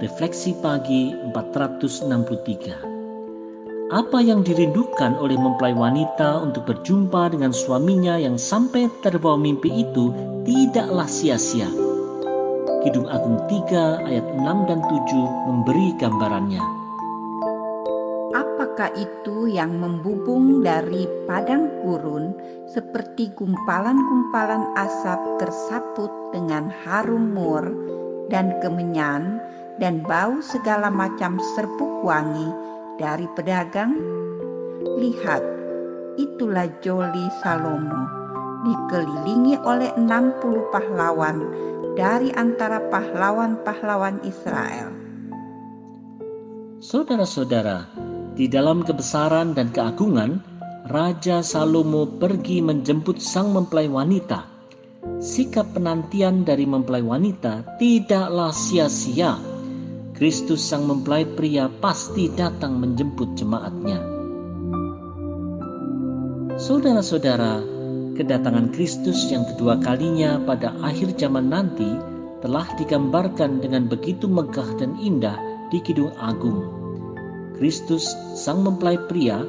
Refleksi pagi 463. Apa yang dirindukan oleh mempelai wanita untuk berjumpa dengan suaminya yang sampai terbawa mimpi itu tidaklah sia-sia. Kidung Agung 3 ayat 6 dan 7 memberi gambarannya. Apakah itu yang membubung dari padang gurun seperti gumpalan-gumpalan asap tersaput dengan harum mur dan kemenyan dan bau segala macam serbuk wangi dari pedagang? Lihat, itulah Joli Salomo, dikelilingi oleh 60 pahlawan dari antara pahlawan-pahlawan Israel. Saudara-saudara, di dalam kebesaran dan keagungan, Raja Salomo pergi menjemput sang mempelai wanita. Sikap penantian dari mempelai wanita tidaklah sia-sia. Kristus sang mempelai pria pasti datang menjemput jemaatnya. Saudara-saudara, kedatangan Kristus yang kedua kalinya pada akhir zaman nanti telah digambarkan dengan begitu megah dan indah di Kidung Agung Kristus, sang mempelai pria,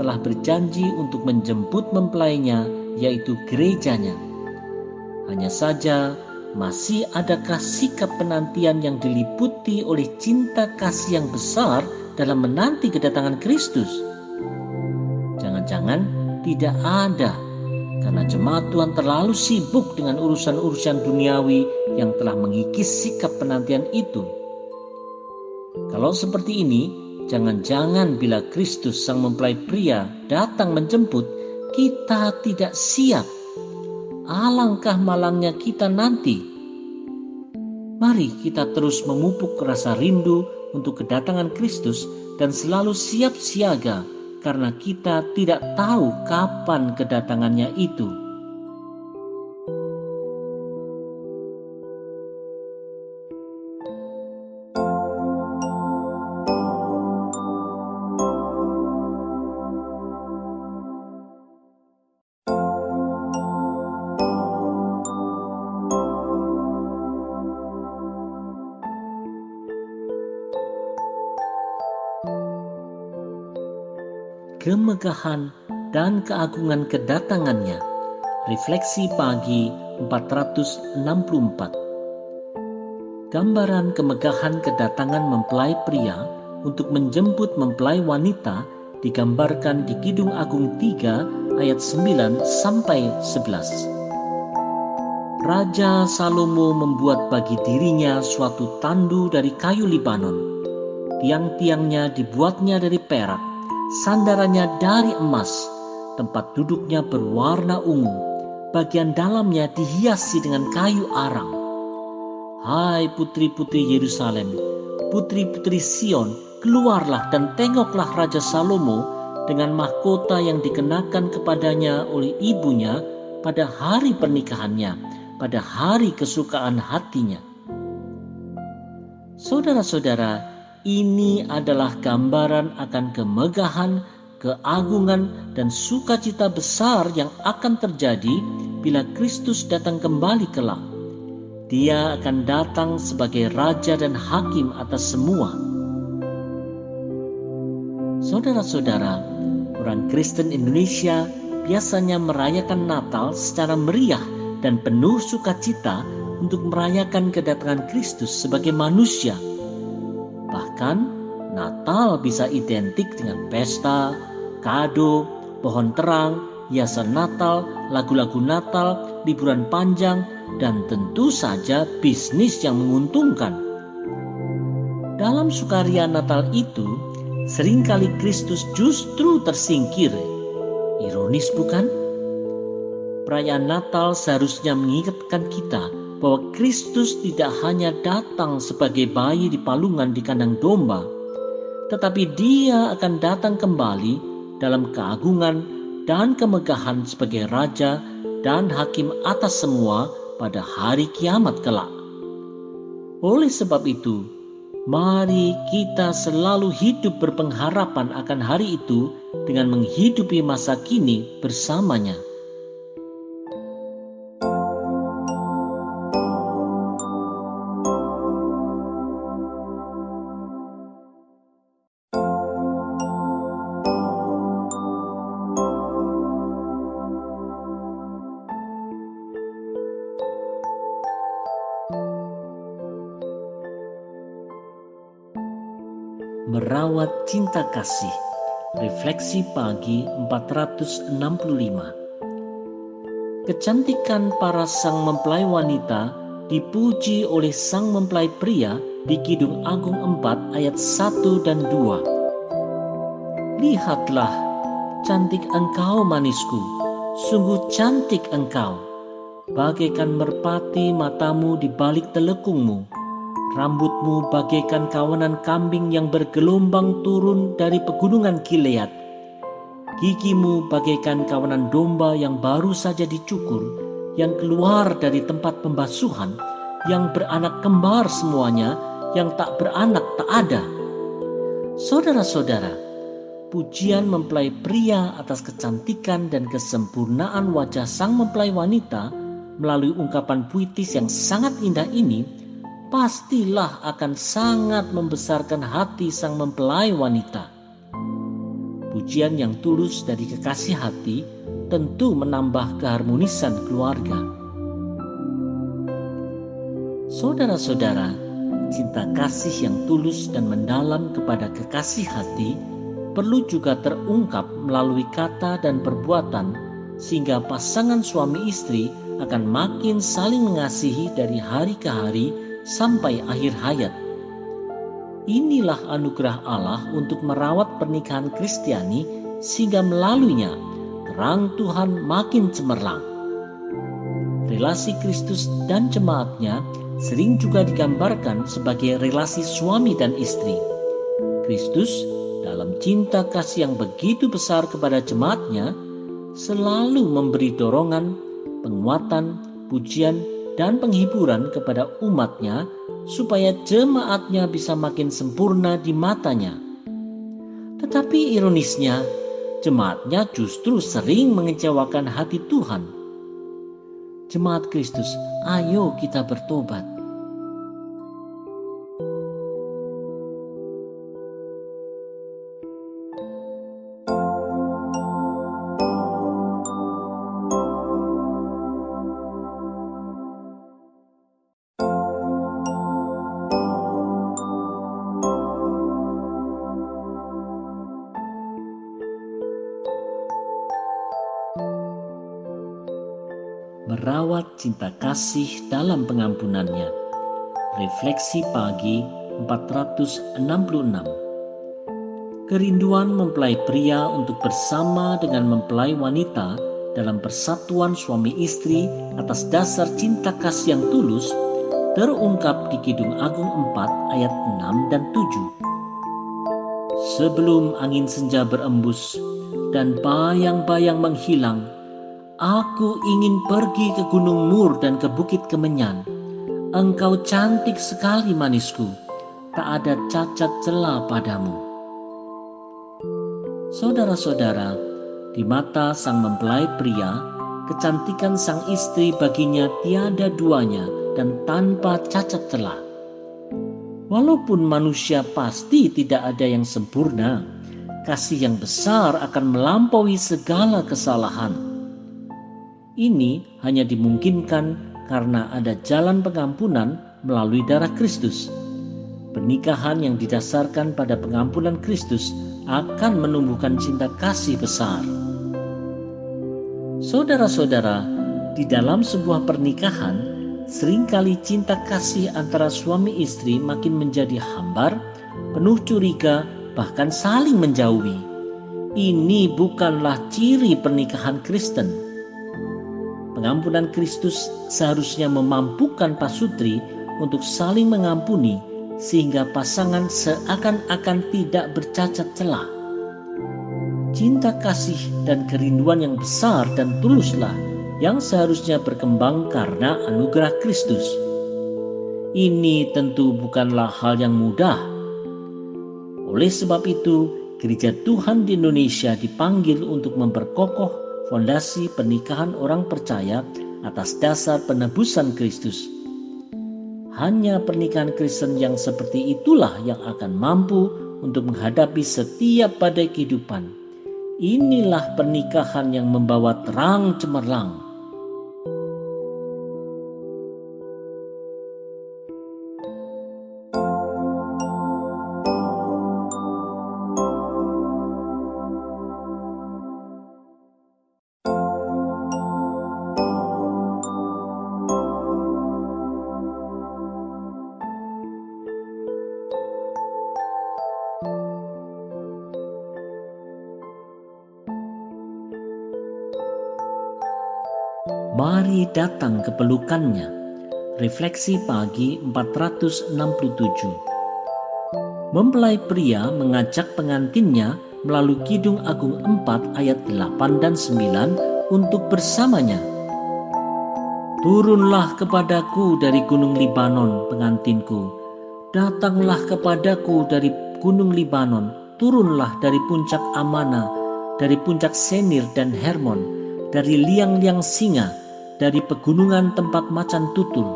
telah berjanji untuk menjemput mempelainya, yaitu gerejanya. Hanya saja, masih adakah sikap penantian yang diliputi oleh cinta kasih yang besar dalam menanti kedatangan Kristus? Jangan-jangan tidak ada, karena jemaat Tuhan terlalu sibuk dengan urusan-urusan duniawi yang telah mengikis sikap penantian itu. Kalau seperti ini, Jangan-jangan bila Kristus sang mempelai pria datang menjemput, kita tidak siap. Alangkah malangnya kita nanti. Mari kita terus memupuk rasa rindu untuk kedatangan Kristus dan selalu siap siaga karena kita tidak tahu kapan kedatangannya itu. Kemegahan dan keagungan kedatangannya. Refleksi pagi 464 Gambaran kemegahan kedatangan mempelai pria untuk menjemput mempelai wanita digambarkan di Kidung Agung 3 ayat 9 sampai 11. Raja Salomo membuat bagi dirinya suatu tandu dari kayu Libanon. Tiang-tiangnya dibuatnya dari perak, sandarannya dari emas, tempat duduknya berwarna ungu, bagian dalamnya dihiasi dengan kayu arang. Hai putri-putri Yerusalem, putri-putri Sion, keluarlah dan tengoklah Raja Salomo dengan mahkota yang dikenakan kepadanya oleh ibunya pada hari pernikahannya, pada hari kesukaan hatinya. Saudara-saudara, ini adalah gambaran akan kemegahan, keagungan, dan sukacita besar yang akan terjadi bila Kristus datang kembali kelak. Dia akan datang sebagai raja dan hakim atas semua Saudara-saudara, orang Kristen Indonesia biasanya merayakan Natal secara meriah dan penuh sukacita untuk merayakan kedatangan Kristus sebagai manusia. Bahkan, Natal bisa identik dengan pesta, kado, pohon terang, hiasan Natal, lagu-lagu Natal, liburan panjang, dan tentu saja bisnis yang menguntungkan. Dalam sukaria Natal itu, sering kali Kristus justru tersingkir. Ironis bukan? Perayaan Natal seharusnya mengingatkan kita bahwa Kristus tidak hanya datang sebagai bayi di palungan di kandang domba, tetapi dia akan datang kembali dalam keagungan dan kemegahan sebagai raja dan hakim atas semua pada hari kiamat kelak. Oleh sebab itu, Mari kita selalu hidup berpengharapan akan hari itu dengan menghidupi masa kini bersamanya. Merawat cinta kasih. Refleksi pagi 465. Kecantikan para sang mempelai wanita dipuji oleh sang mempelai pria di Kidung Agung 4 ayat 1 dan 2. Lihatlah, cantik engkau manisku, sungguh cantik engkau, bagaikan merpati matamu di balik telekungmu, Rambutmu bagaikan kawanan kambing yang bergelombang turun dari pegunungan Gilead. Gigimu bagaikan kawanan domba yang baru saja dicukur, yang keluar dari tempat pembasuhan, yang beranak kembar semuanya, yang tak beranak tak ada. Saudara-saudara, pujian mempelai pria atas kecantikan dan kesempurnaan wajah sang mempelai wanita melalui ungkapan puitis yang sangat indah ini pastilah akan sangat membesarkan hati sang mempelai wanita. Pujian yang tulus dari kekasih hati tentu menambah keharmonisan keluarga. Saudara-saudara, cinta kasih yang tulus dan mendalam kepada kekasih hati perlu juga terungkap melalui kata dan perbuatan sehingga pasangan suami istri akan makin saling mengasihi dari hari ke hari sampai akhir hayat. Inilah anugerah Allah untuk merawat pernikahan Kristiani sehingga melaluinya terang Tuhan makin cemerlang. Relasi Kristus dan jemaatnya sering juga digambarkan sebagai relasi suami dan istri. Kristus dalam cinta kasih yang begitu besar kepada jemaatnya selalu memberi dorongan, penguatan, pujian, dan penghiburan kepada umatnya supaya jemaatnya bisa makin sempurna di matanya. Tetapi ironisnya, jemaatnya justru sering mengecewakan hati Tuhan. Jemaat Kristus, ayo kita bertobat. Cinta kasih dalam pengampunannya. Refleksi pagi 466 Kerinduan mempelai pria untuk bersama dengan mempelai wanita dalam persatuan suami istri atas dasar cinta kasih yang tulus terungkap di Kidung Agung 4 ayat 6 dan 7. Sebelum angin senja berembus dan bayang-bayang menghilang, Aku ingin pergi ke Gunung Nur dan ke Bukit Kemenyan. Engkau cantik sekali manisku, tak ada cacat celah padamu. Saudara-saudara, di mata sang mempelai pria, kecantikan sang istri baginya tiada duanya dan tanpa cacat celah. Walaupun manusia pasti tidak ada yang sempurna, kasih yang besar akan melampaui segala kesalahan ini hanya dimungkinkan karena ada jalan pengampunan melalui darah Kristus. Pernikahan yang didasarkan pada pengampunan Kristus akan menumbuhkan cinta kasih besar. Saudara-saudara, di dalam sebuah pernikahan, sering kali cinta kasih antara suami istri makin menjadi hambar, penuh curiga, bahkan saling menjauhi. Ini bukanlah ciri pernikahan Kristen Pengampunan Kristus seharusnya memampukan pasutri untuk saling mengampuni sehingga pasangan seakan-akan tidak bercacat celah. Cinta kasih dan kerinduan yang besar dan tuluslah yang seharusnya berkembang karena anugerah Kristus. Ini tentu bukanlah hal yang mudah. Oleh sebab itu, gereja Tuhan di Indonesia dipanggil untuk memperkokoh fondasi pernikahan orang percaya atas dasar penebusan Kristus. Hanya pernikahan Kristen yang seperti itulah yang akan mampu untuk menghadapi setiap badai kehidupan. Inilah pernikahan yang membawa terang cemerlang Mari datang ke pelukannya. Refleksi pagi 467. Mempelai pria mengajak pengantinnya melalui Kidung Agung 4 ayat 8 dan 9 untuk bersamanya. Turunlah kepadaku dari gunung Libanon, pengantinku. Datanglah kepadaku dari gunung Libanon, turunlah dari puncak Amana, dari puncak Senir dan Hermon, dari liang-liang singa, dari pegunungan tempat macan tutul.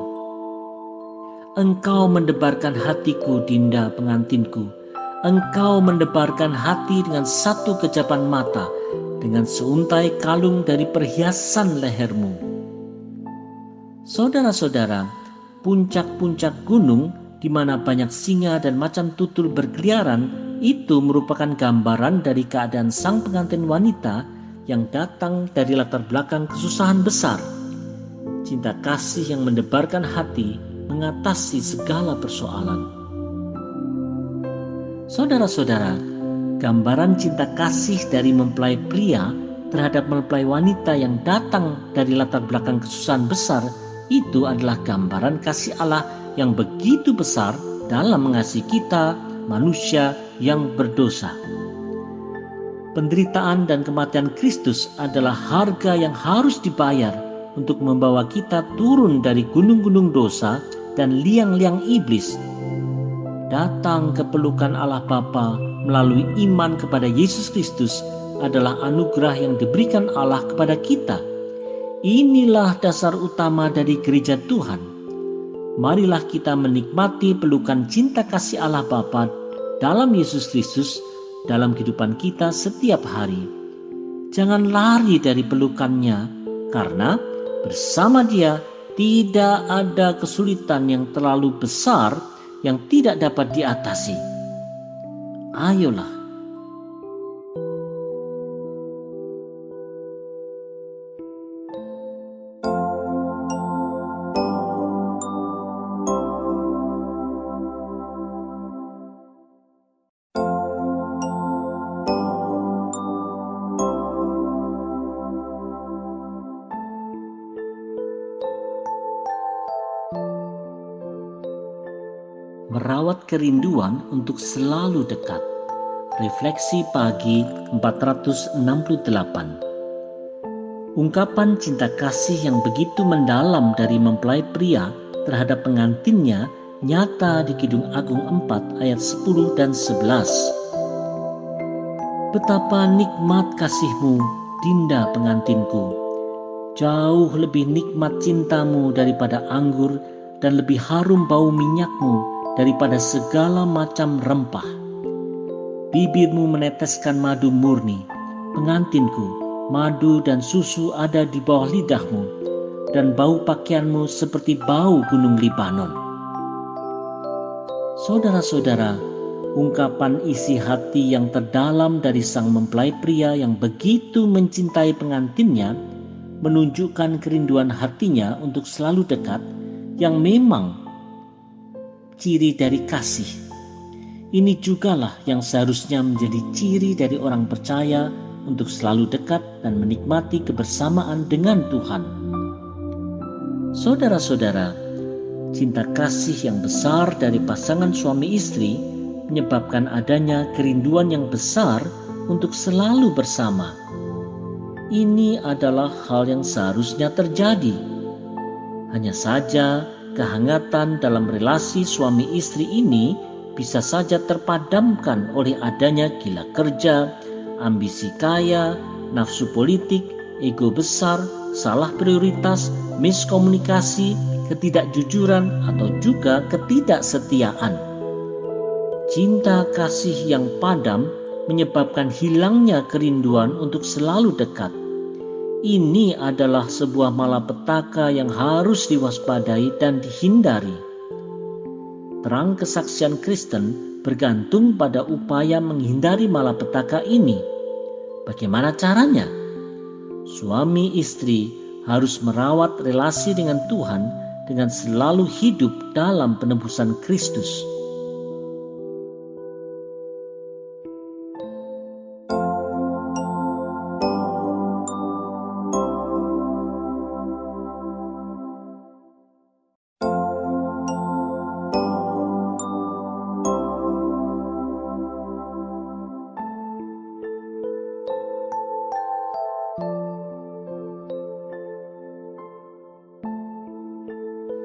Engkau mendebarkan hatiku, Dinda pengantinku. Engkau mendebarkan hati dengan satu kejapan mata, dengan seuntai kalung dari perhiasan lehermu. Saudara-saudara, puncak-puncak gunung di mana banyak singa dan macan tutul berkeliaran itu merupakan gambaran dari keadaan sang pengantin wanita yang datang dari latar belakang kesusahan besar cinta kasih yang mendebarkan hati mengatasi segala persoalan. Saudara-saudara, gambaran cinta kasih dari mempelai pria terhadap mempelai wanita yang datang dari latar belakang kesusahan besar itu adalah gambaran kasih Allah yang begitu besar dalam mengasihi kita, manusia yang berdosa. Penderitaan dan kematian Kristus adalah harga yang harus dibayar untuk membawa kita turun dari gunung-gunung dosa dan liang-liang iblis. Datang ke pelukan Allah Bapa melalui iman kepada Yesus Kristus adalah anugerah yang diberikan Allah kepada kita. Inilah dasar utama dari gereja Tuhan. Marilah kita menikmati pelukan cinta kasih Allah Bapa dalam Yesus Kristus dalam kehidupan kita setiap hari. Jangan lari dari pelukannya karena Bersama dia tidak ada kesulitan yang terlalu besar yang tidak dapat diatasi. Ayolah, kerinduan untuk selalu dekat. Refleksi pagi 468 Ungkapan cinta kasih yang begitu mendalam dari mempelai pria terhadap pengantinnya nyata di Kidung Agung 4 ayat 10 dan 11. Betapa nikmat kasihmu, Dinda pengantinku. Jauh lebih nikmat cintamu daripada anggur dan lebih harum bau minyakmu daripada segala macam rempah. Bibirmu meneteskan madu murni, pengantinku, madu dan susu ada di bawah lidahmu, dan bau pakaianmu seperti bau gunung Libanon. Saudara-saudara, ungkapan isi hati yang terdalam dari sang mempelai pria yang begitu mencintai pengantinnya menunjukkan kerinduan hatinya untuk selalu dekat yang memang ciri dari kasih. Ini jugalah yang seharusnya menjadi ciri dari orang percaya untuk selalu dekat dan menikmati kebersamaan dengan Tuhan. Saudara-saudara, cinta kasih yang besar dari pasangan suami istri menyebabkan adanya kerinduan yang besar untuk selalu bersama. Ini adalah hal yang seharusnya terjadi. Hanya saja, kehangatan dalam relasi suami istri ini bisa saja terpadamkan oleh adanya gila kerja, ambisi kaya, nafsu politik, ego besar, salah prioritas, miskomunikasi, ketidakjujuran, atau juga ketidaksetiaan. Cinta kasih yang padam menyebabkan hilangnya kerinduan untuk selalu dekat. Ini adalah sebuah malapetaka yang harus diwaspadai dan dihindari. Terang kesaksian Kristen bergantung pada upaya menghindari malapetaka ini. Bagaimana caranya? Suami istri harus merawat relasi dengan Tuhan dengan selalu hidup dalam penebusan Kristus.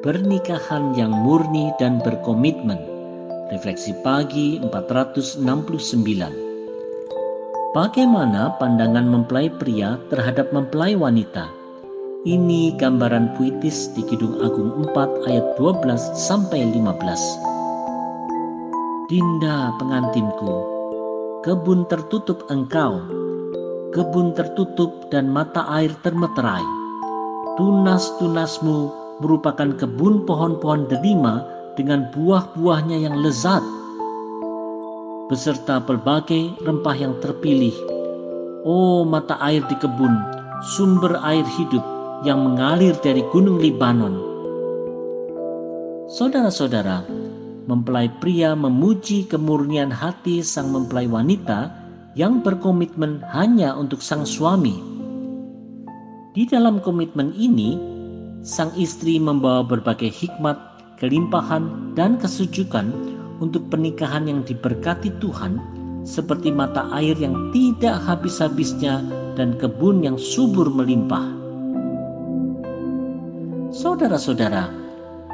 Pernikahan yang murni dan berkomitmen. Refleksi pagi 469. Bagaimana pandangan mempelai pria terhadap mempelai wanita? Ini gambaran puitis di Kidung Agung 4 ayat 12 sampai 15. Dinda pengantinku, kebun tertutup engkau, kebun tertutup dan mata air termeterai. Tunas-tunasmu merupakan kebun pohon-pohon delima dengan buah-buahnya yang lezat, beserta berbagai rempah yang terpilih. Oh mata air di kebun, sumber air hidup yang mengalir dari gunung Libanon. Saudara-saudara, mempelai pria memuji kemurnian hati sang mempelai wanita yang berkomitmen hanya untuk sang suami. Di dalam komitmen ini, sang istri membawa berbagai hikmat, kelimpahan, dan kesujukan untuk pernikahan yang diberkati Tuhan, seperti mata air yang tidak habis-habisnya dan kebun yang subur melimpah. Saudara-saudara,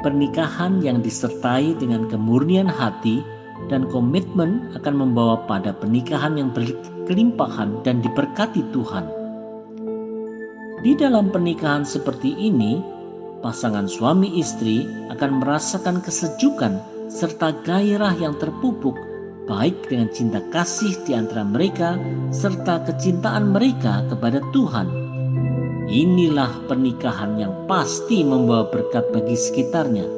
pernikahan yang disertai dengan kemurnian hati dan komitmen akan membawa pada pernikahan yang berkelimpahan dan diberkati Tuhan. Di dalam pernikahan seperti ini, pasangan suami istri akan merasakan kesejukan serta gairah yang terpupuk baik dengan cinta kasih di antara mereka serta kecintaan mereka kepada Tuhan. Inilah pernikahan yang pasti membawa berkat bagi sekitarnya.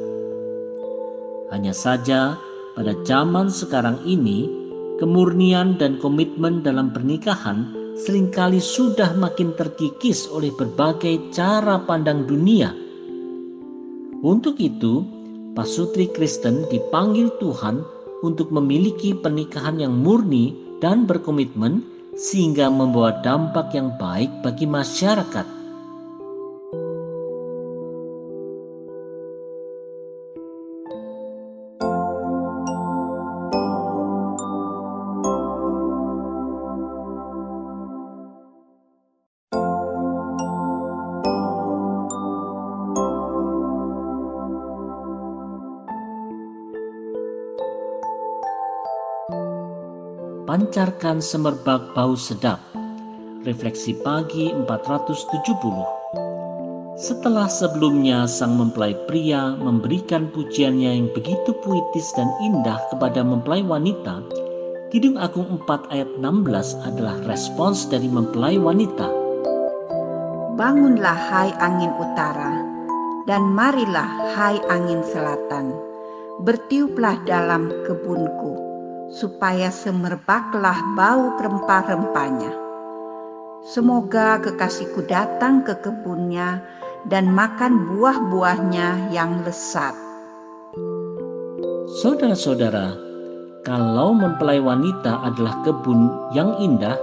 Hanya saja pada zaman sekarang ini, kemurnian dan komitmen dalam pernikahan sering kali sudah makin terkikis oleh berbagai cara pandang dunia untuk itu, pasutri Kristen dipanggil Tuhan untuk memiliki pernikahan yang murni dan berkomitmen sehingga membawa dampak yang baik bagi masyarakat. Pancarkan semerbak bau sedap. Refleksi pagi 470. Setelah sebelumnya sang mempelai pria memberikan pujiannya yang begitu puitis dan indah kepada mempelai wanita, Kidung Agung 4 ayat 16 adalah respons dari mempelai wanita. Bangunlah hai angin utara, dan marilah hai angin selatan, bertiuplah dalam kebunku, supaya semerbaklah bau rempah-rempahnya. Semoga kekasihku datang ke kebunnya dan makan buah-buahnya yang lesat. Saudara-saudara, kalau mempelai wanita adalah kebun yang indah,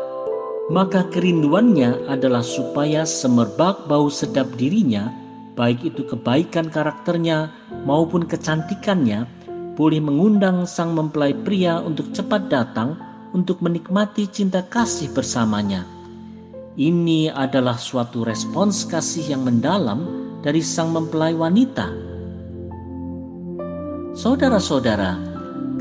maka kerinduannya adalah supaya semerbak bau sedap dirinya, baik itu kebaikan karakternya maupun kecantikannya, boleh mengundang sang mempelai pria untuk cepat datang untuk menikmati cinta kasih bersamanya. Ini adalah suatu respons kasih yang mendalam dari sang mempelai wanita. Saudara-saudara,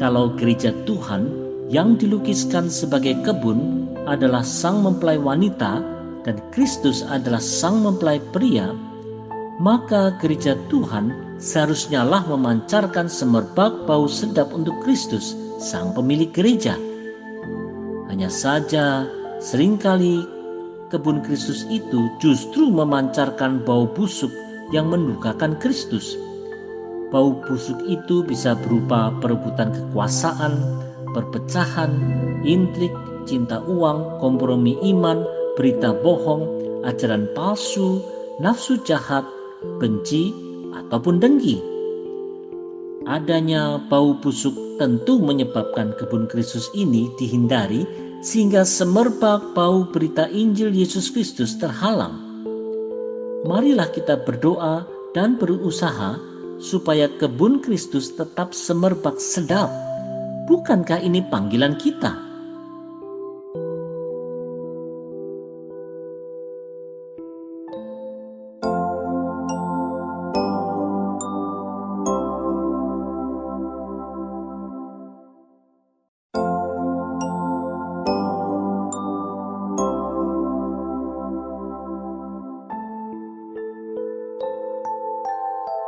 kalau gereja Tuhan yang dilukiskan sebagai kebun adalah sang mempelai wanita dan Kristus adalah sang mempelai pria, maka gereja Tuhan seharusnya lah memancarkan semerbak bau sedap untuk Kristus, sang pemilik gereja. Hanya saja sering kali kebun Kristus itu justru memancarkan bau busuk yang mendukakan Kristus. Bau busuk itu bisa berupa perebutan kekuasaan, perpecahan, intrik, cinta uang, kompromi iman, berita bohong, ajaran palsu, nafsu jahat, benci, ataupun dengki. Adanya bau busuk tentu menyebabkan kebun Kristus ini dihindari sehingga semerbak bau berita Injil Yesus Kristus terhalang. Marilah kita berdoa dan berusaha supaya kebun Kristus tetap semerbak sedap. Bukankah ini panggilan kita?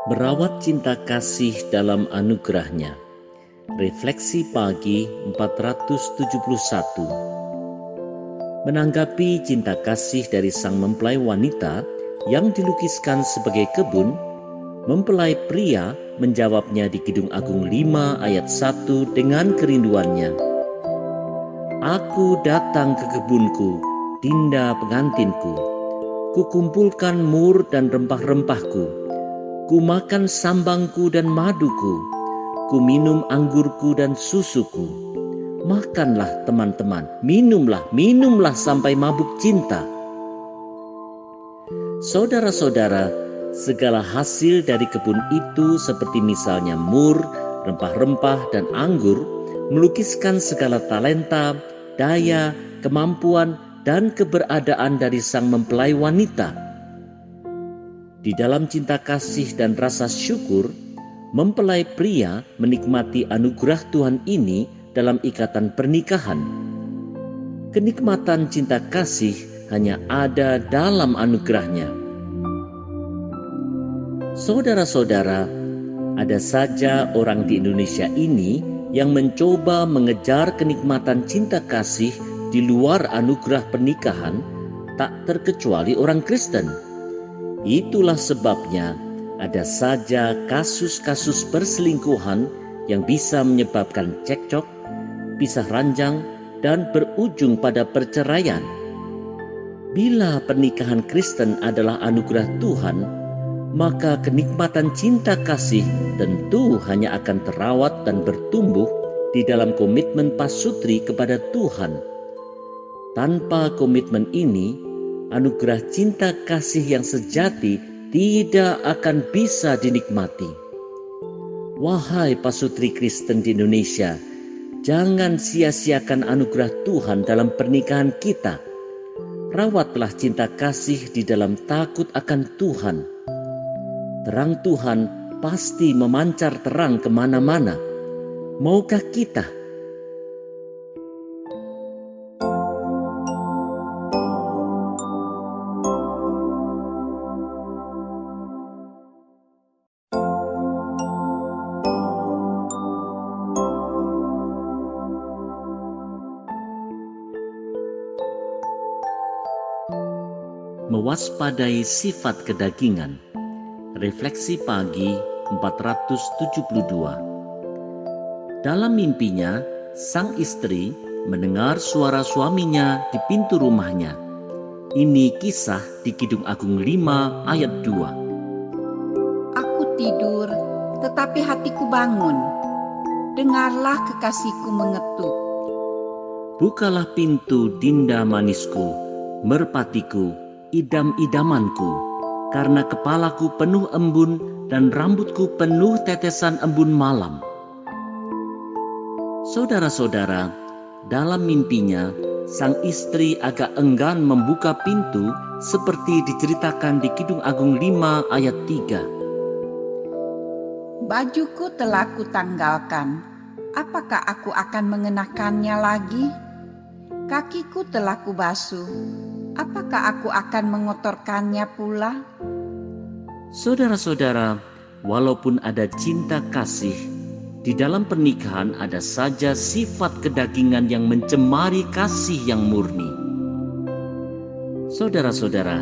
Merawat cinta kasih dalam anugerahnya. Refleksi pagi 471 Menanggapi cinta kasih dari sang mempelai wanita yang dilukiskan sebagai kebun, mempelai pria menjawabnya di Kidung Agung 5 ayat 1 dengan kerinduannya. Aku datang ke kebunku, dinda pengantinku. Kukumpulkan mur dan rempah-rempahku Ku makan sambangku dan maduku, ku minum anggurku dan susuku. Makanlah teman-teman, minumlah, minumlah sampai mabuk cinta. Saudara-saudara, segala hasil dari kebun itu seperti misalnya mur, rempah-rempah, dan anggur, melukiskan segala talenta, daya, kemampuan, dan keberadaan dari sang mempelai wanita di dalam cinta kasih dan rasa syukur, mempelai pria menikmati anugerah Tuhan ini dalam ikatan pernikahan. Kenikmatan cinta kasih hanya ada dalam anugerahnya. Saudara-saudara, ada saja orang di Indonesia ini yang mencoba mengejar kenikmatan cinta kasih di luar anugerah pernikahan, tak terkecuali orang Kristen. Itulah sebabnya ada saja kasus-kasus perselingkuhan yang bisa menyebabkan cekcok, pisah ranjang, dan berujung pada perceraian. Bila pernikahan Kristen adalah anugerah Tuhan, maka kenikmatan cinta kasih tentu hanya akan terawat dan bertumbuh di dalam komitmen pasutri kepada Tuhan. Tanpa komitmen ini, anugerah cinta kasih yang sejati tidak akan bisa dinikmati. Wahai pasutri Kristen di Indonesia, jangan sia-siakan anugerah Tuhan dalam pernikahan kita. Rawatlah cinta kasih di dalam takut akan Tuhan. Terang Tuhan pasti memancar terang ke mana-mana. Maukah kita mewaspadai sifat kedagingan. Refleksi pagi 472. Dalam mimpinya, sang istri mendengar suara suaminya di pintu rumahnya. Ini kisah di Kidung Agung 5 ayat 2. Aku tidur, tetapi hatiku bangun. Dengarlah kekasihku mengetuk. Bukalah pintu dinda manisku, merpatiku, idam-idamanku, karena kepalaku penuh embun dan rambutku penuh tetesan embun malam. Saudara-saudara, dalam mimpinya, sang istri agak enggan membuka pintu seperti diceritakan di Kidung Agung 5 ayat 3. Bajuku telah kutanggalkan, apakah aku akan mengenakannya lagi? Kakiku telah kubasuh, apakah aku akan mengotorkannya pula? Saudara-saudara, walaupun ada cinta kasih, di dalam pernikahan ada saja sifat kedagingan yang mencemari kasih yang murni. Saudara-saudara,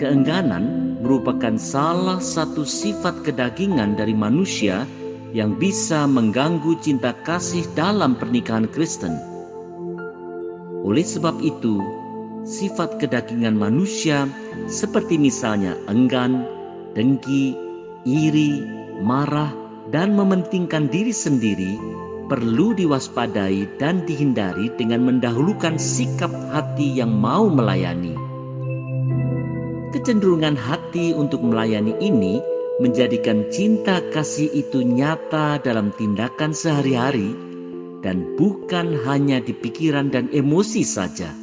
keengganan merupakan salah satu sifat kedagingan dari manusia yang bisa mengganggu cinta kasih dalam pernikahan Kristen. Oleh sebab itu, sifat kedagingan manusia seperti misalnya enggan, dengki, iri, marah, dan mementingkan diri sendiri perlu diwaspadai dan dihindari dengan mendahulukan sikap hati yang mau melayani. Kecenderungan hati untuk melayani ini menjadikan cinta kasih itu nyata dalam tindakan sehari-hari dan bukan hanya di pikiran dan emosi saja.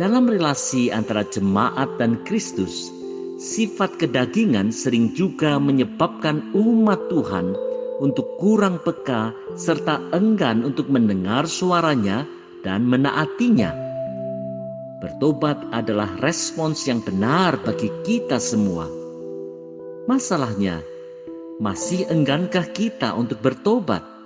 Dalam relasi antara jemaat dan Kristus, sifat kedagingan sering juga menyebabkan umat Tuhan untuk kurang peka serta enggan untuk mendengar suaranya dan menaatinya. Bertobat adalah respons yang benar bagi kita semua. Masalahnya, masih enggankah kita untuk bertobat?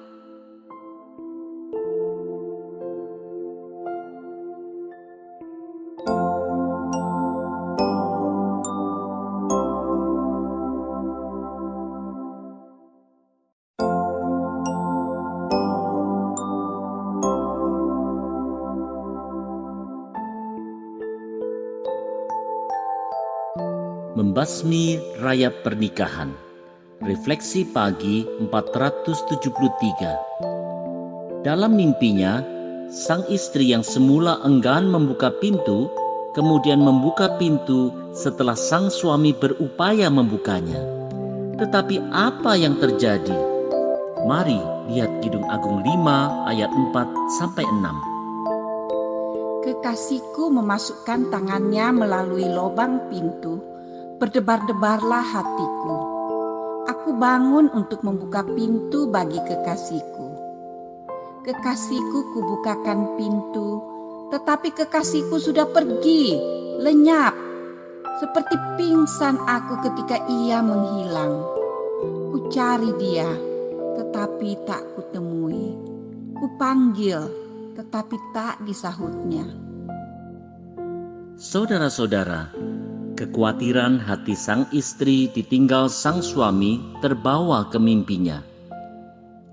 Membasmi rayap pernikahan. Refleksi pagi 473. Dalam mimpinya, sang istri yang semula enggan membuka pintu, kemudian membuka pintu setelah sang suami berupaya membukanya. Tetapi apa yang terjadi? Mari lihat Kidung Agung 5 ayat 4 sampai 6. Kekasihku memasukkan tangannya melalui lubang pintu berdebar-debarlah hatiku. Aku bangun untuk membuka pintu bagi kekasihku. Kekasihku kubukakan pintu, tetapi kekasihku sudah pergi, lenyap. Seperti pingsan aku ketika ia menghilang. Ku cari dia, tetapi tak kutemui. Ku panggil, tetapi tak disahutnya. Saudara-saudara, Kekhawatiran hati sang istri ditinggal sang suami terbawa ke mimpinya.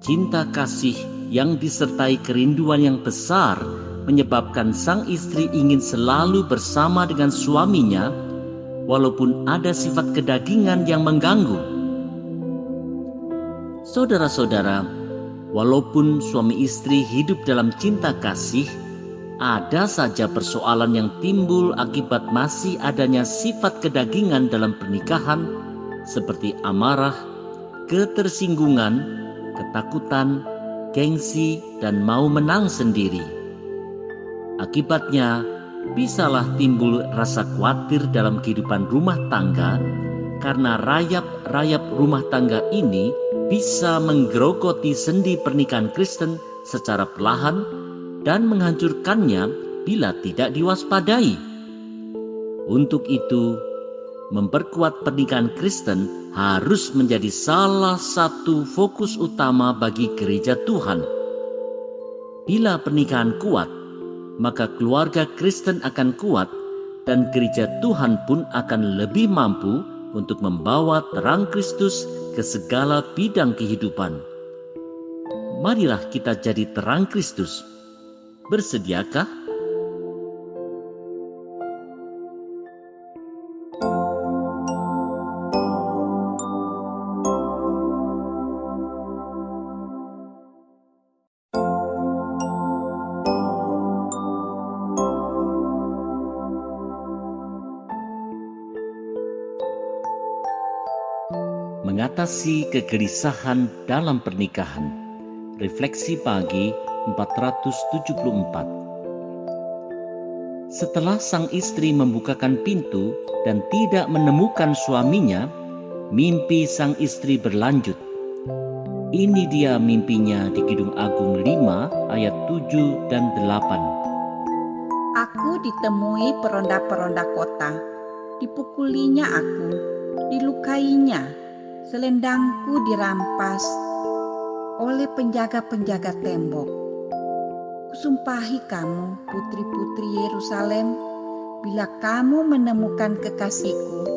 Cinta kasih yang disertai kerinduan yang besar menyebabkan sang istri ingin selalu bersama dengan suaminya walaupun ada sifat kedagingan yang mengganggu. Saudara-saudara, walaupun suami istri hidup dalam cinta kasih, ada saja persoalan yang timbul akibat masih adanya sifat kedagingan dalam pernikahan, seperti amarah, ketersinggungan, ketakutan, gengsi, dan mau menang sendiri. Akibatnya, bisalah timbul rasa khawatir dalam kehidupan rumah tangga karena rayap-rayap rumah tangga ini bisa menggerogoti sendi pernikahan Kristen secara perlahan dan menghancurkannya bila tidak diwaspadai. Untuk itu, memperkuat pernikahan Kristen harus menjadi salah satu fokus utama bagi gereja Tuhan. Bila pernikahan kuat, maka keluarga Kristen akan kuat dan gereja Tuhan pun akan lebih mampu untuk membawa terang Kristus ke segala bidang kehidupan. Marilah kita jadi terang Kristus. Bersediakah? Mengatasi kegelisahan dalam pernikahan. Refleksi pagi 474. Setelah sang istri membukakan pintu dan tidak menemukan suaminya, mimpi sang istri berlanjut. Ini dia mimpinya di Kidung Agung 5 ayat 7 dan 8. Aku ditemui peronda-peronda kota, dipukulinya aku, dilukainya, selendangku dirampas oleh penjaga-penjaga tembok. Kusumpahi kamu, putri-putri Yerusalem, bila kamu menemukan kekasihku,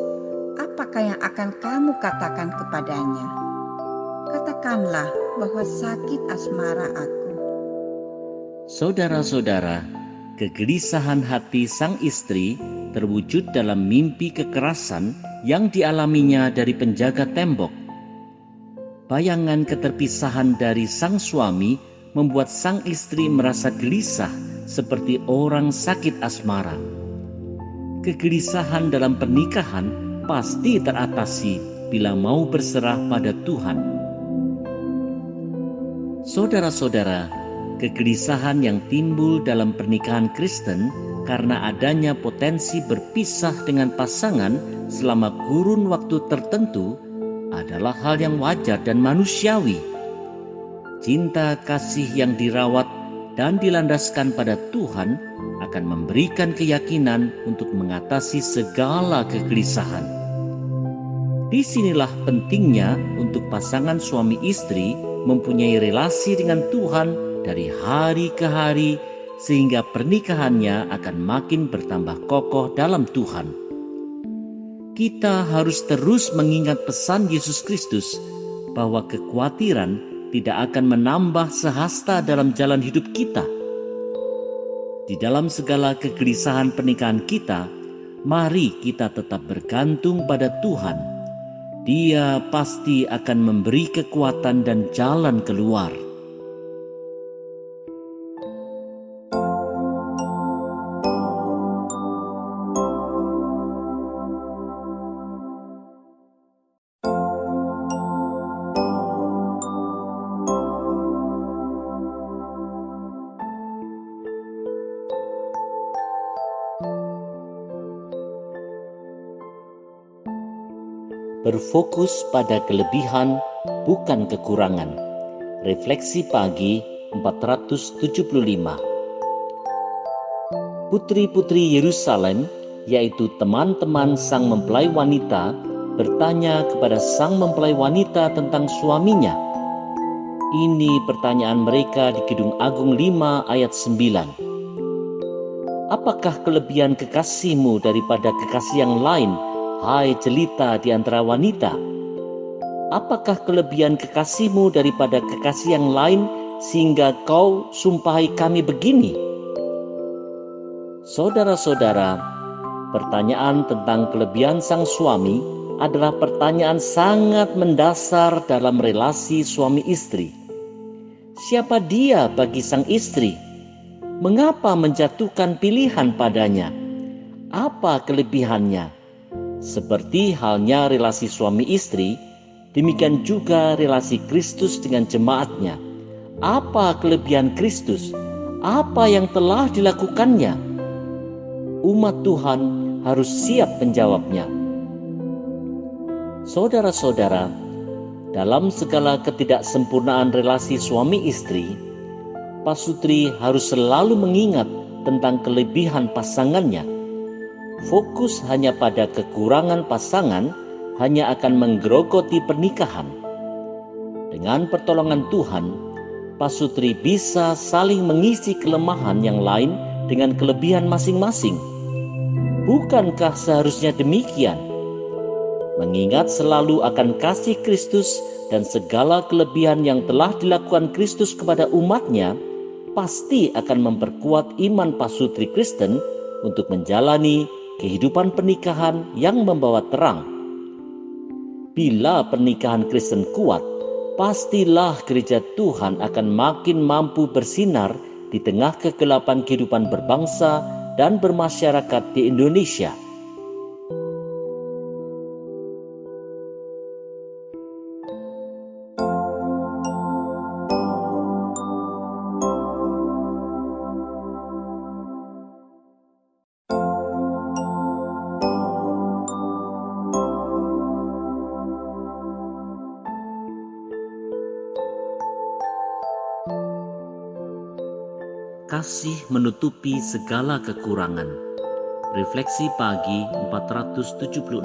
apakah yang akan kamu katakan kepadanya? Katakanlah bahwa sakit asmara aku. Saudara-saudara, kegelisahan hati sang istri terwujud dalam mimpi kekerasan yang dialaminya dari penjaga tembok. Bayangan keterpisahan dari sang suami membuat sang istri merasa gelisah seperti orang sakit asmara. Kegelisahan dalam pernikahan pasti teratasi bila mau berserah pada Tuhan. Saudara-saudara, kegelisahan yang timbul dalam pernikahan Kristen karena adanya potensi berpisah dengan pasangan selama kurun waktu tertentu adalah hal yang wajar dan manusiawi. Cinta kasih yang dirawat dan dilandaskan pada Tuhan akan memberikan keyakinan untuk mengatasi segala kegelisahan. Di sinilah pentingnya untuk pasangan suami istri mempunyai relasi dengan Tuhan dari hari ke hari sehingga pernikahannya akan makin bertambah kokoh dalam Tuhan. Kita harus terus mengingat pesan Yesus Kristus bahwa kekhawatiran tidak akan menambah sehasta dalam jalan hidup kita. Di dalam segala kegelisahan pernikahan kita, mari kita tetap bergantung pada Tuhan. Dia pasti akan memberi kekuatan dan jalan keluar. Berfokus pada kelebihan bukan kekurangan. Refleksi pagi 475. Putri-putri Yerusalem, yaitu teman-teman sang mempelai wanita, bertanya kepada sang mempelai wanita tentang suaminya. Ini pertanyaan mereka di Kidung Agung 5 ayat 9. Apakah kelebihan kekasihmu daripada kekasih yang lain Hai jelita di antara wanita, apakah kelebihan kekasihmu daripada kekasih yang lain sehingga kau sumpahi kami begini? Saudara-saudara, pertanyaan tentang kelebihan sang suami adalah pertanyaan sangat mendasar dalam relasi suami istri. Siapa dia bagi sang istri? Mengapa menjatuhkan pilihan padanya? Apa kelebihannya? Seperti halnya relasi suami istri, demikian juga relasi Kristus dengan jemaatnya. Apa kelebihan Kristus? Apa yang telah dilakukannya? Umat Tuhan harus siap menjawabnya. Saudara-saudara, dalam segala ketidaksempurnaan relasi suami istri, pasutri harus selalu mengingat tentang kelebihan pasangannya fokus hanya pada kekurangan pasangan hanya akan menggerogoti pernikahan. Dengan pertolongan Tuhan, pasutri bisa saling mengisi kelemahan yang lain dengan kelebihan masing-masing. Bukankah seharusnya demikian? Mengingat selalu akan kasih Kristus dan segala kelebihan yang telah dilakukan Kristus kepada umatnya, pasti akan memperkuat iman pasutri Kristen untuk menjalani kehidupan pernikahan yang membawa terang. Bila pernikahan Kristen kuat, pastilah gereja Tuhan akan makin mampu bersinar di tengah kegelapan kehidupan berbangsa dan bermasyarakat di Indonesia. Menutupi segala kekurangan. Refleksi pagi 476.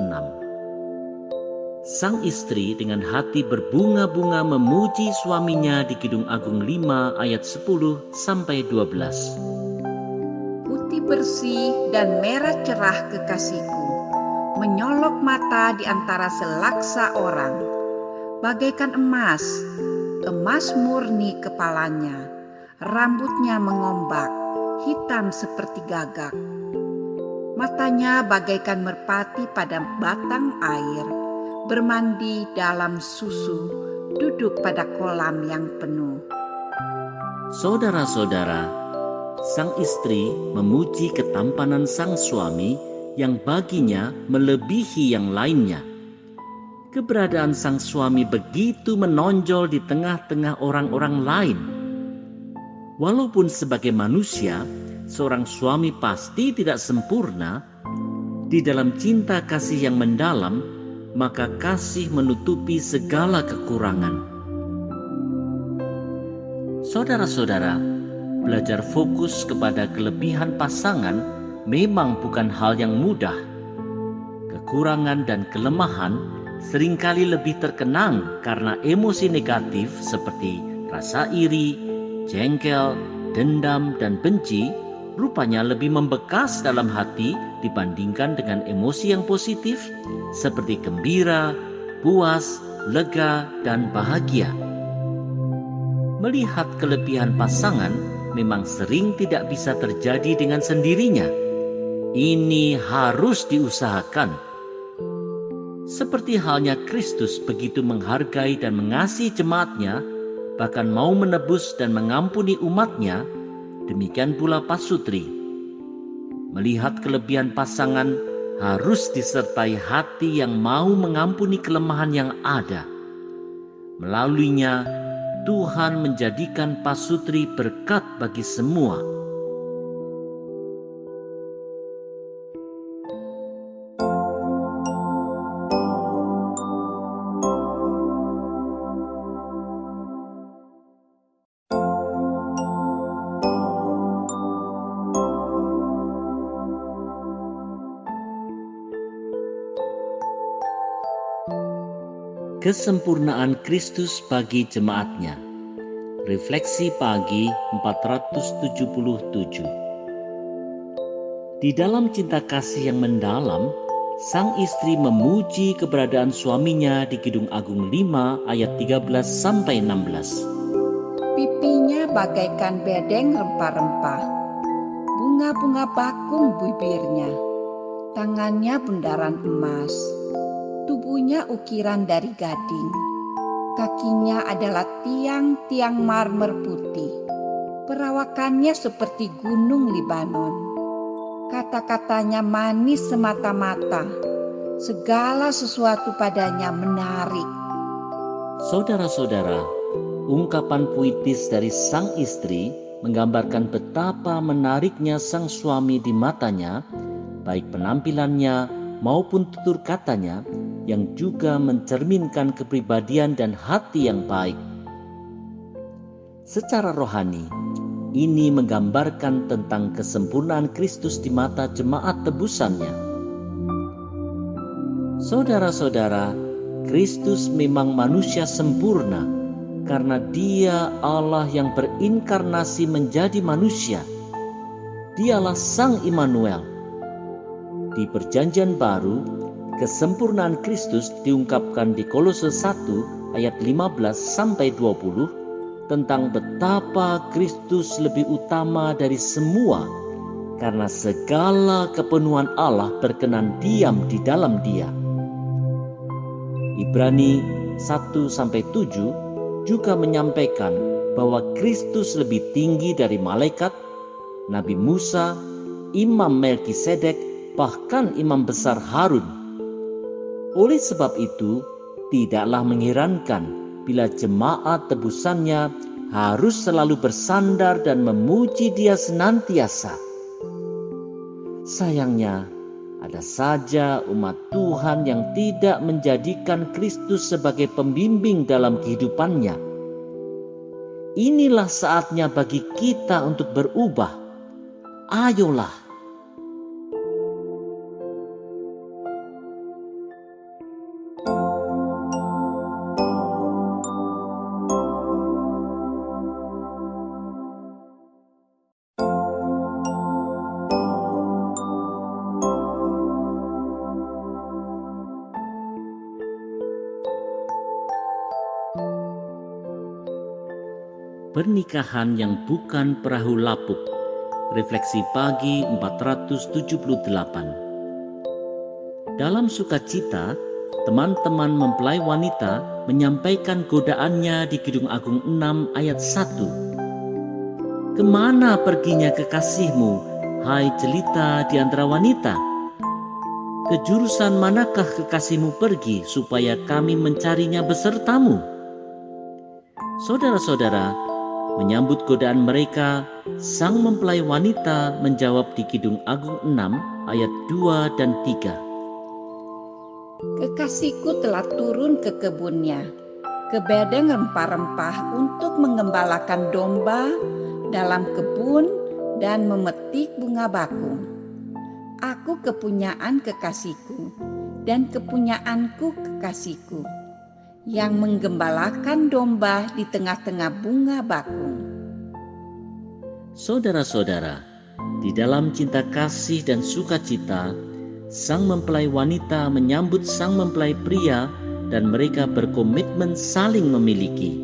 Sang istri dengan hati berbunga-bunga memuji suaminya di Kidung Agung 5 ayat 10 sampai 12. Putih bersih dan merah cerah kekasihku, menyolok mata di antara selaksa orang, bagaikan emas, emas murni kepalanya Rambutnya mengombak, hitam seperti gagak. Matanya bagaikan merpati pada batang air, bermandi dalam susu, duduk pada kolam yang penuh. Saudara-saudara, sang istri memuji ketampanan sang suami yang baginya melebihi yang lainnya. Keberadaan sang suami begitu menonjol di tengah-tengah orang-orang lain Walaupun sebagai manusia, seorang suami pasti tidak sempurna, di dalam cinta kasih yang mendalam, maka kasih menutupi segala kekurangan. Saudara-saudara, belajar fokus kepada kelebihan pasangan memang bukan hal yang mudah. Kekurangan dan kelemahan sering kali lebih terkenang karena emosi negatif seperti rasa iri, jengkel, dendam, dan benci rupanya lebih membekas dalam hati dibandingkan dengan emosi yang positif seperti gembira, puas, lega, dan bahagia. Melihat kelebihan pasangan memang sering tidak bisa terjadi dengan sendirinya. Ini harus diusahakan. Seperti halnya Kristus begitu menghargai dan mengasihi jemaatnya bahkan mau menebus dan mengampuni umatnya, demikian pula pasutri. Melihat kelebihan pasangan harus disertai hati yang mau mengampuni kelemahan yang ada. Melaluinya, Tuhan menjadikan pasutri berkat bagi semua kesempurnaan Kristus bagi jemaatnya. Refleksi pagi 477. Di dalam cinta kasih yang mendalam, sang istri memuji keberadaan suaminya di Kidung Agung 5 ayat 13 sampai 16. Pipinya bagaikan bedeng rempah-rempah. Bunga-bunga bakung bibirnya. Tangannya bundaran emas Tubuhnya ukiran dari gading. Kakinya adalah tiang-tiang marmer putih. Perawakannya seperti gunung Libanon. Kata-katanya manis semata-mata. Segala sesuatu padanya menarik. Saudara-saudara, ungkapan puitis dari sang istri menggambarkan betapa menariknya sang suami di matanya, baik penampilannya maupun tutur katanya yang juga mencerminkan kepribadian dan hati yang baik. Secara rohani, ini menggambarkan tentang kesempurnaan Kristus di mata jemaat tebusannya. Saudara-saudara, Kristus memang manusia sempurna karena Dia Allah yang berinkarnasi menjadi manusia. Dialah Sang Immanuel. Di Perjanjian Baru, kesempurnaan Kristus diungkapkan di Kolose 1 ayat 15 sampai 20 tentang betapa Kristus lebih utama dari semua karena segala kepenuhan Allah berkenan diam di dalam Dia. Ibrani 1 sampai 7 juga menyampaikan bahwa Kristus lebih tinggi dari malaikat, Nabi Musa, Imam Melkisedek, bahkan Imam besar Harun. Oleh sebab itu, tidaklah mengherankan bila jemaat tebusannya harus selalu bersandar dan memuji dia senantiasa. Sayangnya, ada saja umat Tuhan yang tidak menjadikan Kristus sebagai pembimbing dalam kehidupannya. Inilah saatnya bagi kita untuk berubah. Ayolah, Pernikahan yang bukan perahu lapuk. Refleksi pagi 478. Dalam sukacita, teman-teman mempelai wanita menyampaikan godaannya di Kidung Agung 6 ayat 1. Ke mana perginya kekasihmu, hai jelita di antara wanita? Kejurusan manakah kekasihmu pergi supaya kami mencarinya besertamu? Saudara-saudara, Menyambut godaan mereka, sang mempelai wanita menjawab di Kidung Agung 6 ayat 2 dan 3. Kekasihku telah turun ke kebunnya, ke bedeng rempah-rempah untuk mengembalakan domba dalam kebun dan memetik bunga bakung. Aku kepunyaan kekasihku dan kepunyaanku kekasihku yang menggembalakan domba di tengah-tengah bunga bakung. Saudara-saudara, di dalam cinta kasih dan sukacita, sang mempelai wanita menyambut sang mempelai pria dan mereka berkomitmen saling memiliki.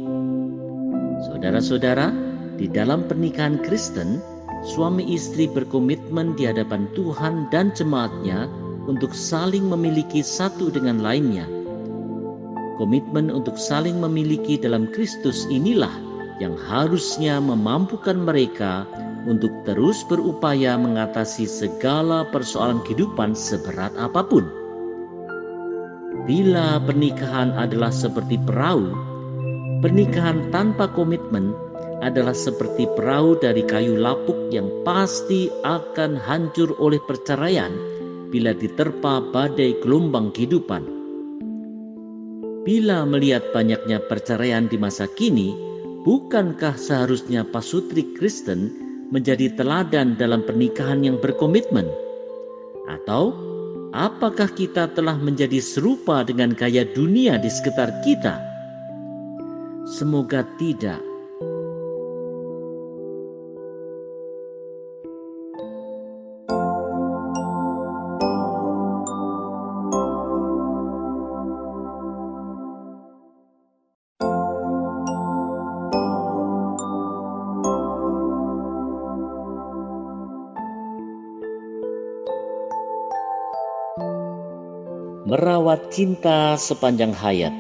Saudara-saudara, di dalam pernikahan Kristen, suami istri berkomitmen di hadapan Tuhan dan jemaatnya untuk saling memiliki satu dengan lainnya Komitmen untuk saling memiliki dalam Kristus inilah yang harusnya memampukan mereka untuk terus berupaya mengatasi segala persoalan kehidupan seberat apa pun. Bila pernikahan adalah seperti perahu, pernikahan tanpa komitmen adalah seperti perahu dari kayu lapuk yang pasti akan hancur oleh perceraian bila diterpa badai gelombang kehidupan. Bila melihat banyaknya perceraian di masa kini, bukankah seharusnya pasutri Kristen menjadi teladan dalam pernikahan yang berkomitmen? Atau apakah kita telah menjadi serupa dengan gaya dunia di sekitar kita? Semoga tidak. Merawat cinta sepanjang hayat.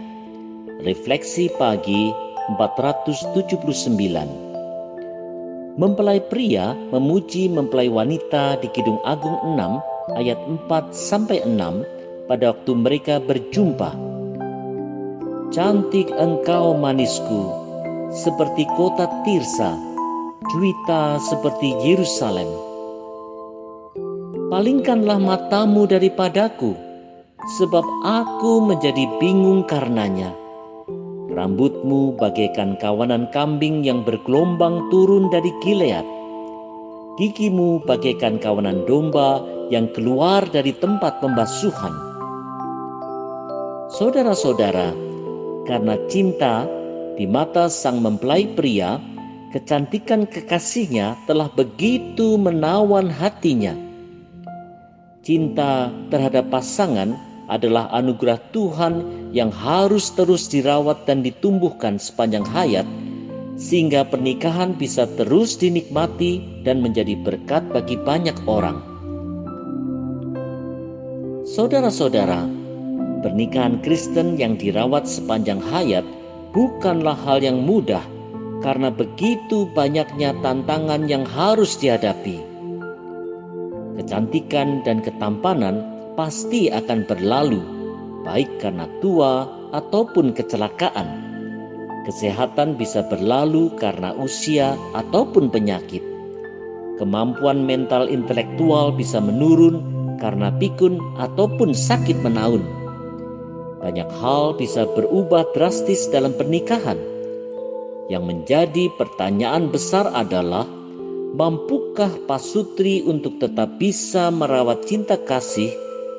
Refleksi pagi 479. Mempelai pria memuji mempelai wanita di Kidung Agung 6 ayat 4 sampai 6 pada waktu mereka berjumpa. Cantik engkau manisku, seperti kota Tirsa, juita seperti Yerusalem. Palingkanlah matamu daripadaku, sebab aku menjadi bingung karenanya. Rambutmu bagaikan kawanan kambing yang bergelombang turun dari Gilead. Gigimu bagaikan kawanan domba yang keluar dari tempat pembasuhan. Saudara-saudara, karena cinta di mata sang mempelai pria, kecantikan kekasihnya telah begitu menawan hatinya Cinta terhadap pasangan adalah anugerah Tuhan yang harus terus dirawat dan ditumbuhkan sepanjang hayat, sehingga pernikahan bisa terus dinikmati dan menjadi berkat bagi banyak orang. Saudara-saudara, pernikahan Kristen yang dirawat sepanjang hayat bukanlah hal yang mudah karena begitu banyaknya tantangan yang harus dihadapi kecantikan dan ketampanan pasti akan berlalu, baik karena tua ataupun kecelakaan. Kesehatan bisa berlalu karena usia ataupun penyakit. Kemampuan mental intelektual bisa menurun karena pikun ataupun sakit menaun. Banyak hal bisa berubah drastis dalam pernikahan. Yang menjadi pertanyaan besar adalah Mampukah pasutri untuk tetap bisa merawat cinta kasih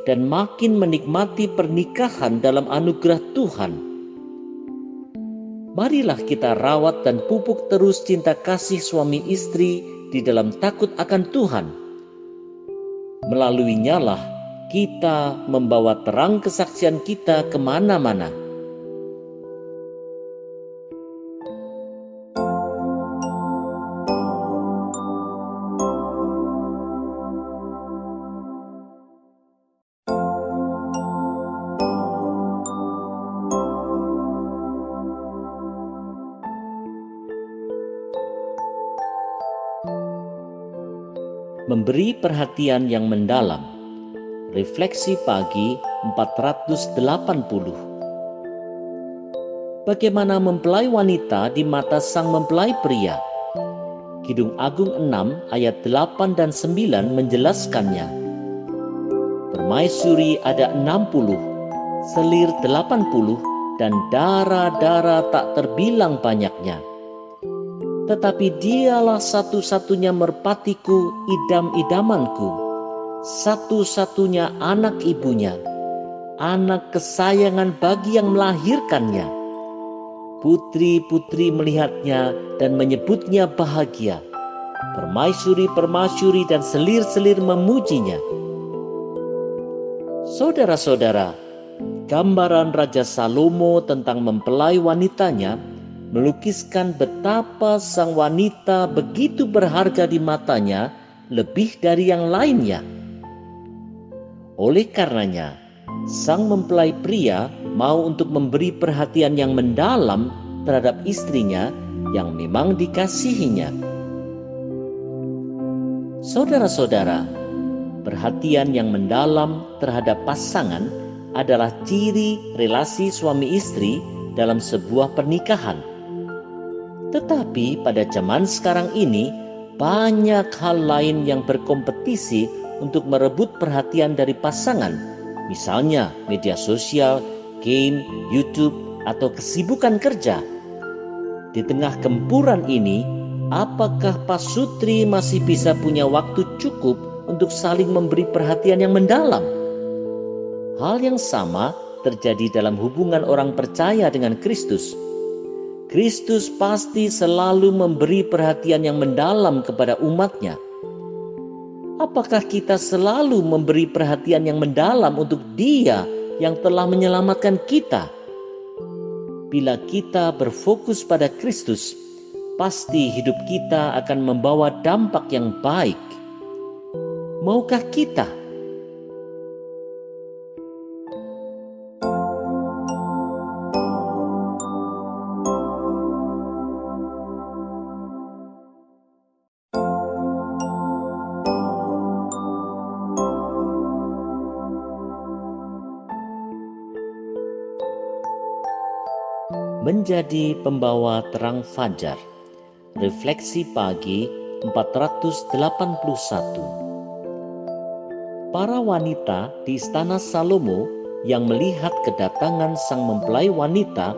dan makin menikmati pernikahan dalam anugerah Tuhan? Marilah kita rawat dan pupuk terus cinta kasih suami istri di dalam takut akan Tuhan. Melaluinya lah kita membawa terang kesaksian kita ke mana-mana memberi perhatian yang mendalam. Refleksi pagi 480. Bagaimana mempelai wanita di mata sang mempelai pria? Kidung Agung 6 ayat 8 dan 9 menjelaskannya. Permaisuri ada 60, selir 80, dan darah-darah tak terbilang banyaknya tetapi dialah satu-satunya merpatiku, idam-idamanku, satu-satunya anak ibunya, anak kesayangan bagi yang melahirkannya. Putri-putri melihatnya dan menyebutnya bahagia. Permaisuri-permaisuri dan selir-selir memujinya. Saudara-saudara, gambaran Raja Salomo tentang mempelai wanitanya melukiskan betapa sang wanita begitu berharga di matanya lebih dari yang lainnya. Oleh karenanya, sang mempelai pria mau untuk memberi perhatian yang mendalam terhadap istrinya yang memang dikasihinya. Saudara-saudara, perhatian yang mendalam terhadap pasangan adalah ciri relasi suami istri dalam sebuah pernikahan. Tetapi pada zaman sekarang ini, banyak hal lain yang berkompetisi untuk merebut perhatian dari pasangan, misalnya media sosial, game, YouTube, atau kesibukan kerja. Di tengah gempuran ini, apakah Pak Sutri masih bisa punya waktu cukup untuk saling memberi perhatian yang mendalam? Hal yang sama terjadi dalam hubungan orang percaya dengan Kristus Kristus pasti selalu memberi perhatian yang mendalam kepada umatnya. Apakah kita selalu memberi perhatian yang mendalam untuk Dia yang telah menyelamatkan kita? Bila kita berfokus pada Kristus, pasti hidup kita akan membawa dampak yang baik. Maukah kita menjadi pembawa terang fajar. Refleksi pagi 481. Para wanita di istana Salomo yang melihat kedatangan sang mempelai wanita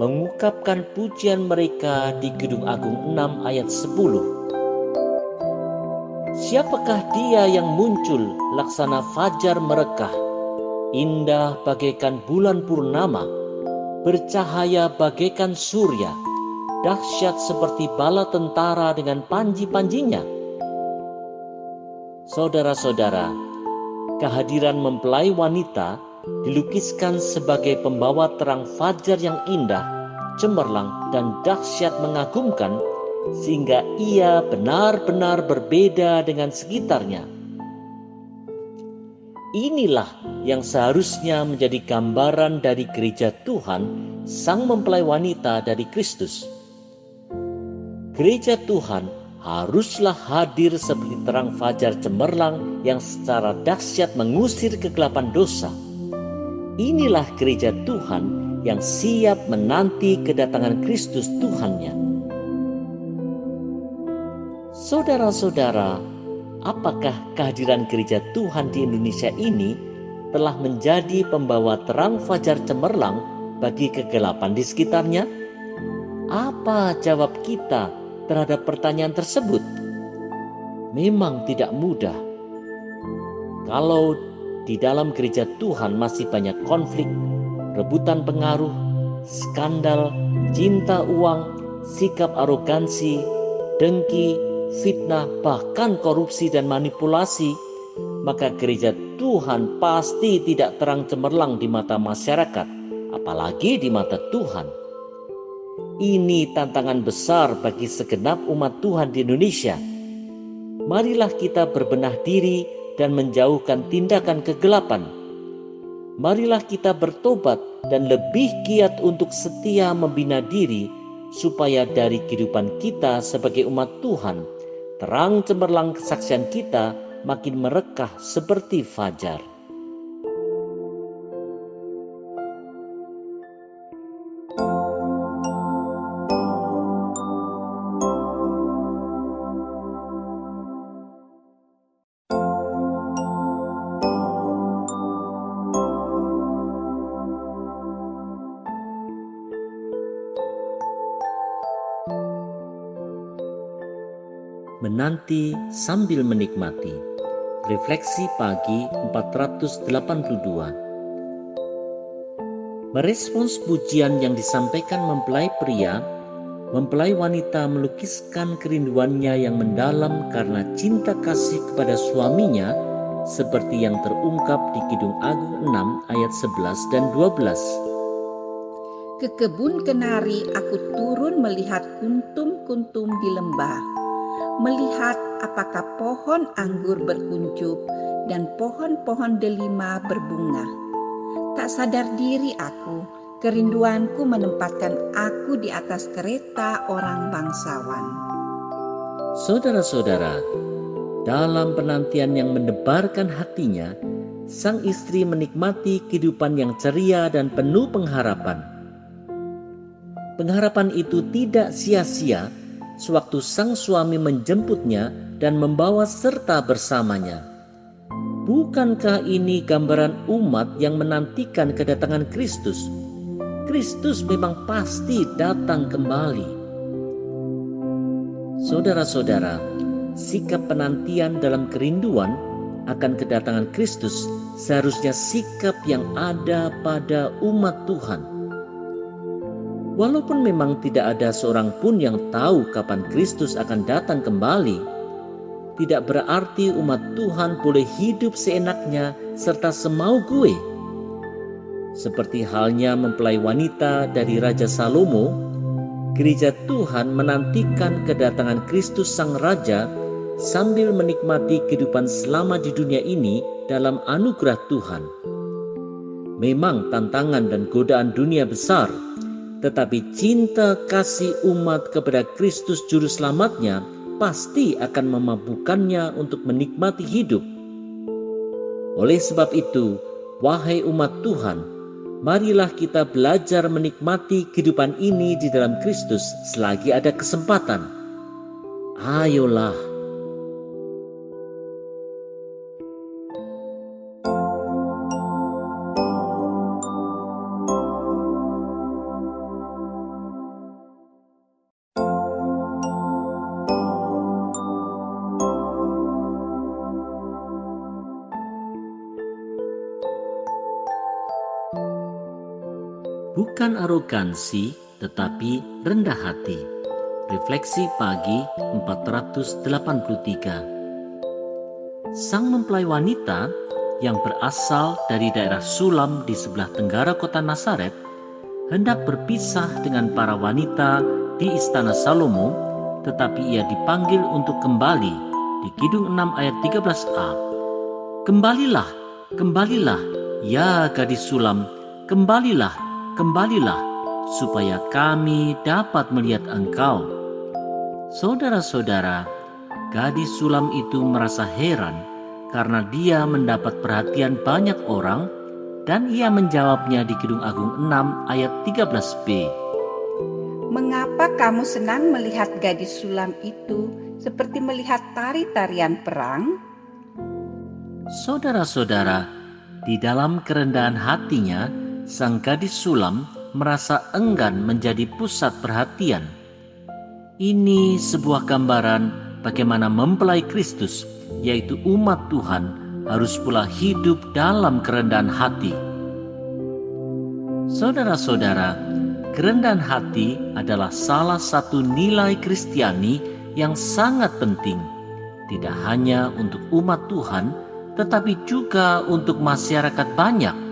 mengungkapkan pujian mereka di Gedung Agung 6 ayat 10. Siapakah dia yang muncul laksana fajar merekah, indah bagaikan bulan purnama, bercahaya bagaikan surya, dahsyat seperti bala tentara dengan panji-panjinya. Saudara-saudara, kehadiran mempelai wanita dilukiskan sebagai pembawa terang fajar yang indah, cemerlang, dan dahsyat mengagumkan, sehingga ia benar-benar berbeda dengan sekitarnya. Inilah yang seharusnya menjadi gambaran dari gereja Tuhan, sang mempelai wanita dari Kristus. Gereja Tuhan haruslah hadir seperti terang fajar cemerlang yang secara dahsyat mengusir kegelapan dosa. Inilah gereja Tuhan yang siap menanti kedatangan Kristus Tuhannya. Saudara-saudara, apakah kehadiran gereja Tuhan di Indonesia ini telah menjadi pembawa terang fajar cemerlang bagi kegelapan di sekitarnya? Apa jawab kita terhadap pertanyaan tersebut? Memang tidak mudah. Kalau di dalam gereja Tuhan masih banyak konflik, rebutan pengaruh, skandal, cinta uang, sikap arogansi, dengki, fitnah, bahkan korupsi dan manipulasi, maka gereja Tuhan pasti tidak terang cemerlang di mata masyarakat, apalagi di mata Tuhan. Ini tantangan besar bagi segenap umat Tuhan di Indonesia. Marilah kita berbenah diri dan menjauhkan tindakan kegelapan. Marilah kita bertobat dan lebih giat untuk setia membina diri, supaya dari kehidupan kita sebagai umat Tuhan, terang cemerlang kesaksian kita makin merekah seperti fajar. Menanti sambil menikmati. Refleksi pagi 482. Merespons pujian yang disampaikan mempelai pria, mempelai wanita melukiskan kerinduannya yang mendalam karena cinta kasih kepada suaminya seperti yang terungkap di Kidung Agung 6 ayat 11 dan 12. Ke kebun kenari aku turun melihat kuntum-kuntum di lembah melihat apakah pohon anggur berkuncup dan pohon-pohon delima berbunga. Tak sadar diri aku, kerinduanku menempatkan aku di atas kereta orang bangsawan. Saudara-saudara, dalam penantian yang mendebarkan hatinya, sang istri menikmati kehidupan yang ceria dan penuh pengharapan. Pengharapan itu tidak sia-sia sewaktu sang suami menjemputnya dan membawa serta bersamanya. Bukankah ini gambaran umat yang menantikan kedatangan Kristus? Kristus memang pasti datang kembali. Saudara-saudara, sikap penantian dalam kerinduan akan kedatangan Kristus seharusnya sikap yang ada pada umat Tuhan Walaupun memang tidak ada seorang pun yang tahu kapan Kristus akan datang kembali, tidak berarti umat Tuhan boleh hidup seenaknya serta semau gue. Seperti halnya mempelai wanita dari Raja Salomo, gereja Tuhan menantikan kedatangan Kristus Sang Raja sambil menikmati kehidupan selama di dunia ini dalam anugerah Tuhan. Memang tantangan dan godaan dunia besar, tetapi cinta kasih umat kepada Kristus Juru Selamatnya pasti akan memampukannya untuk menikmati hidup. Oleh sebab itu, wahai umat Tuhan, marilah kita belajar menikmati kehidupan ini di dalam Kristus selagi ada kesempatan. Ayolah, bukan arogansi tetapi rendah hati. Refleksi pagi 483. Sang mempelai wanita yang berasal dari daerah Sulam di sebelah tenggara kota Nazaret hendak berpisah dengan para wanita di istana Salomo, tetapi ia dipanggil untuk kembali di Kidung 6 ayat 13a. Kembalilah, kembalilah, ya gadis Sulam, kembalilah, kembalilah, supaya kami dapat melihat engkau. Saudara-saudara, gadis Sulam itu merasa heran karena dia mendapat perhatian banyak orang dan ia menjawabnya di Kidung Agung 6 ayat 13b. Mengapa kamu senang melihat gadis sulam itu seperti melihat tari-tarian perang? Saudara-saudara, di dalam kerendahan hatinya, sang gadis sulam merasa enggan menjadi pusat perhatian. Ini sebuah gambaran bagaimana mempelai Kristus, yaitu umat Tuhan, harus pula hidup dalam kerendahan hati. Saudara-saudara, kerendahan hati adalah salah satu nilai Kristiani yang sangat penting, tidak hanya untuk umat Tuhan, tetapi juga untuk masyarakat banyak.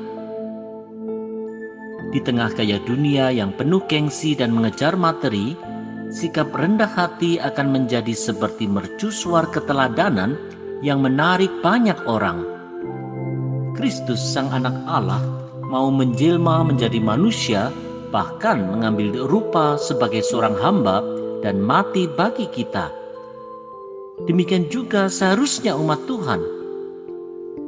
Di tengah gaya dunia yang penuh gengsi dan mengejar materi, sikap rendah hati akan menjadi seperti mercusuar keteladanan yang menarik banyak orang. Kristus sang anak Allah mau menjelma menjadi manusia bahkan mengambil rupa sebagai seorang hamba dan mati bagi kita. Demikian juga seharusnya umat Tuhan.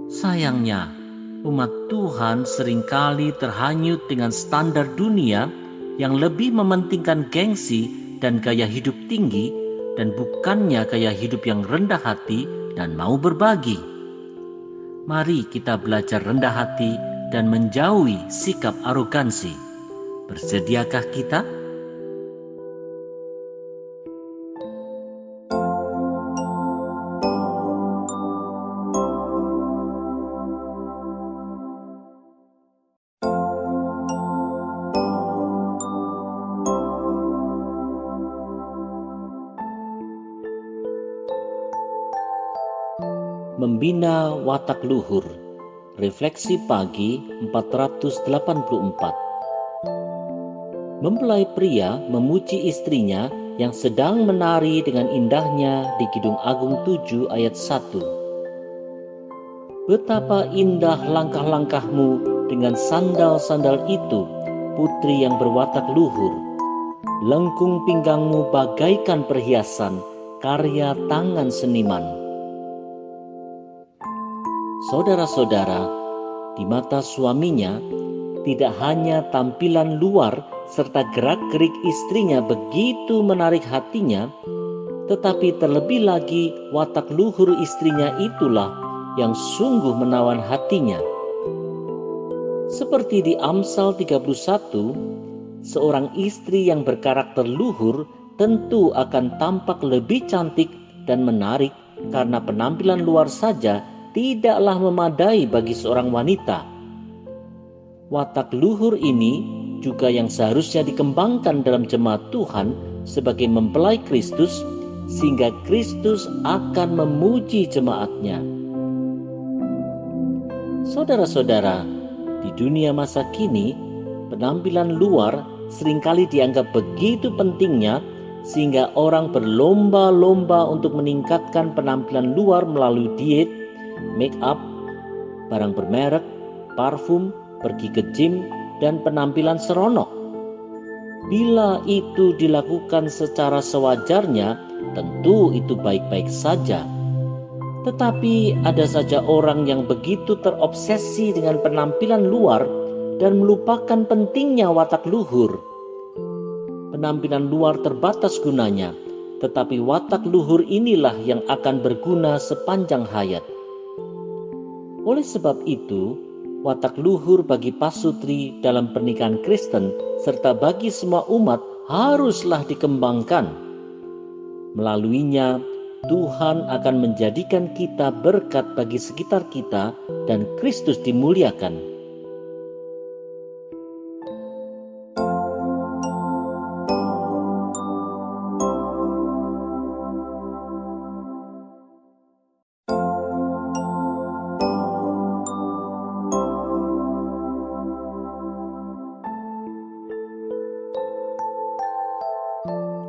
Sayangnya, umat Tuhan sering kali terhanyut dengan standar dunia yang lebih mementingkan gengsi dan gaya hidup tinggi dan bukannya gaya hidup yang rendah hati dan mau berbagi. Mari kita belajar rendah hati dan menjauhi sikap arogansi. Bersediakah kita? Membina watak luhur. Refleksi pagi 484. Mempelai pria memuji istrinya yang sedang menari dengan indahnya di Kidung Agung 7 ayat 1. Betapa indah langkah-langkahmu dengan sandal-sandal itu, putri yang berwatak luhur. Lengkung pinggangmu bagaikan perhiasan, karya tangan seniman Saudara-saudara, di mata suaminya tidak hanya tampilan luar serta gerak-gerik istrinya begitu menarik hatinya, tetapi terlebih lagi watak luhur istrinya itulah yang sungguh menawan hatinya. Seperti di Amsal 31, seorang istri yang berkarakter luhur tentu akan tampak lebih cantik dan menarik karena penampilan luar saja tidaklah memadai bagi seorang wanita. Watak luhur ini juga yang seharusnya dikembangkan dalam jemaat Tuhan sebagai mempelai Kristus sehingga Kristus akan memuji jemaatnya. Saudara-saudara, di dunia masa kini, penampilan luar sering kali dianggap begitu pentingnya sehingga orang berlomba-lomba untuk meningkatkan penampilan luar melalui diet, make up, barang bermerek, parfum, pergi ke gym, dan penampilan seronok. Bila itu dilakukan secara sewajarnya, tentu itu baik-baik saja. Tetapi ada saja orang yang begitu terobsesi dengan penampilan luar dan melupakan pentingnya watak luhur. Penampilan luar terbatas gunanya, tetapi watak luhur inilah yang akan berguna sepanjang hayat. Oleh sebab itu, watak luhur bagi pasutri dalam pernikahan Kristen serta bagi semua umat haruslah dikembangkan. Melaluinya, Tuhan akan menjadikan kita berkat bagi sekitar kita dan Kristus dimuliakan.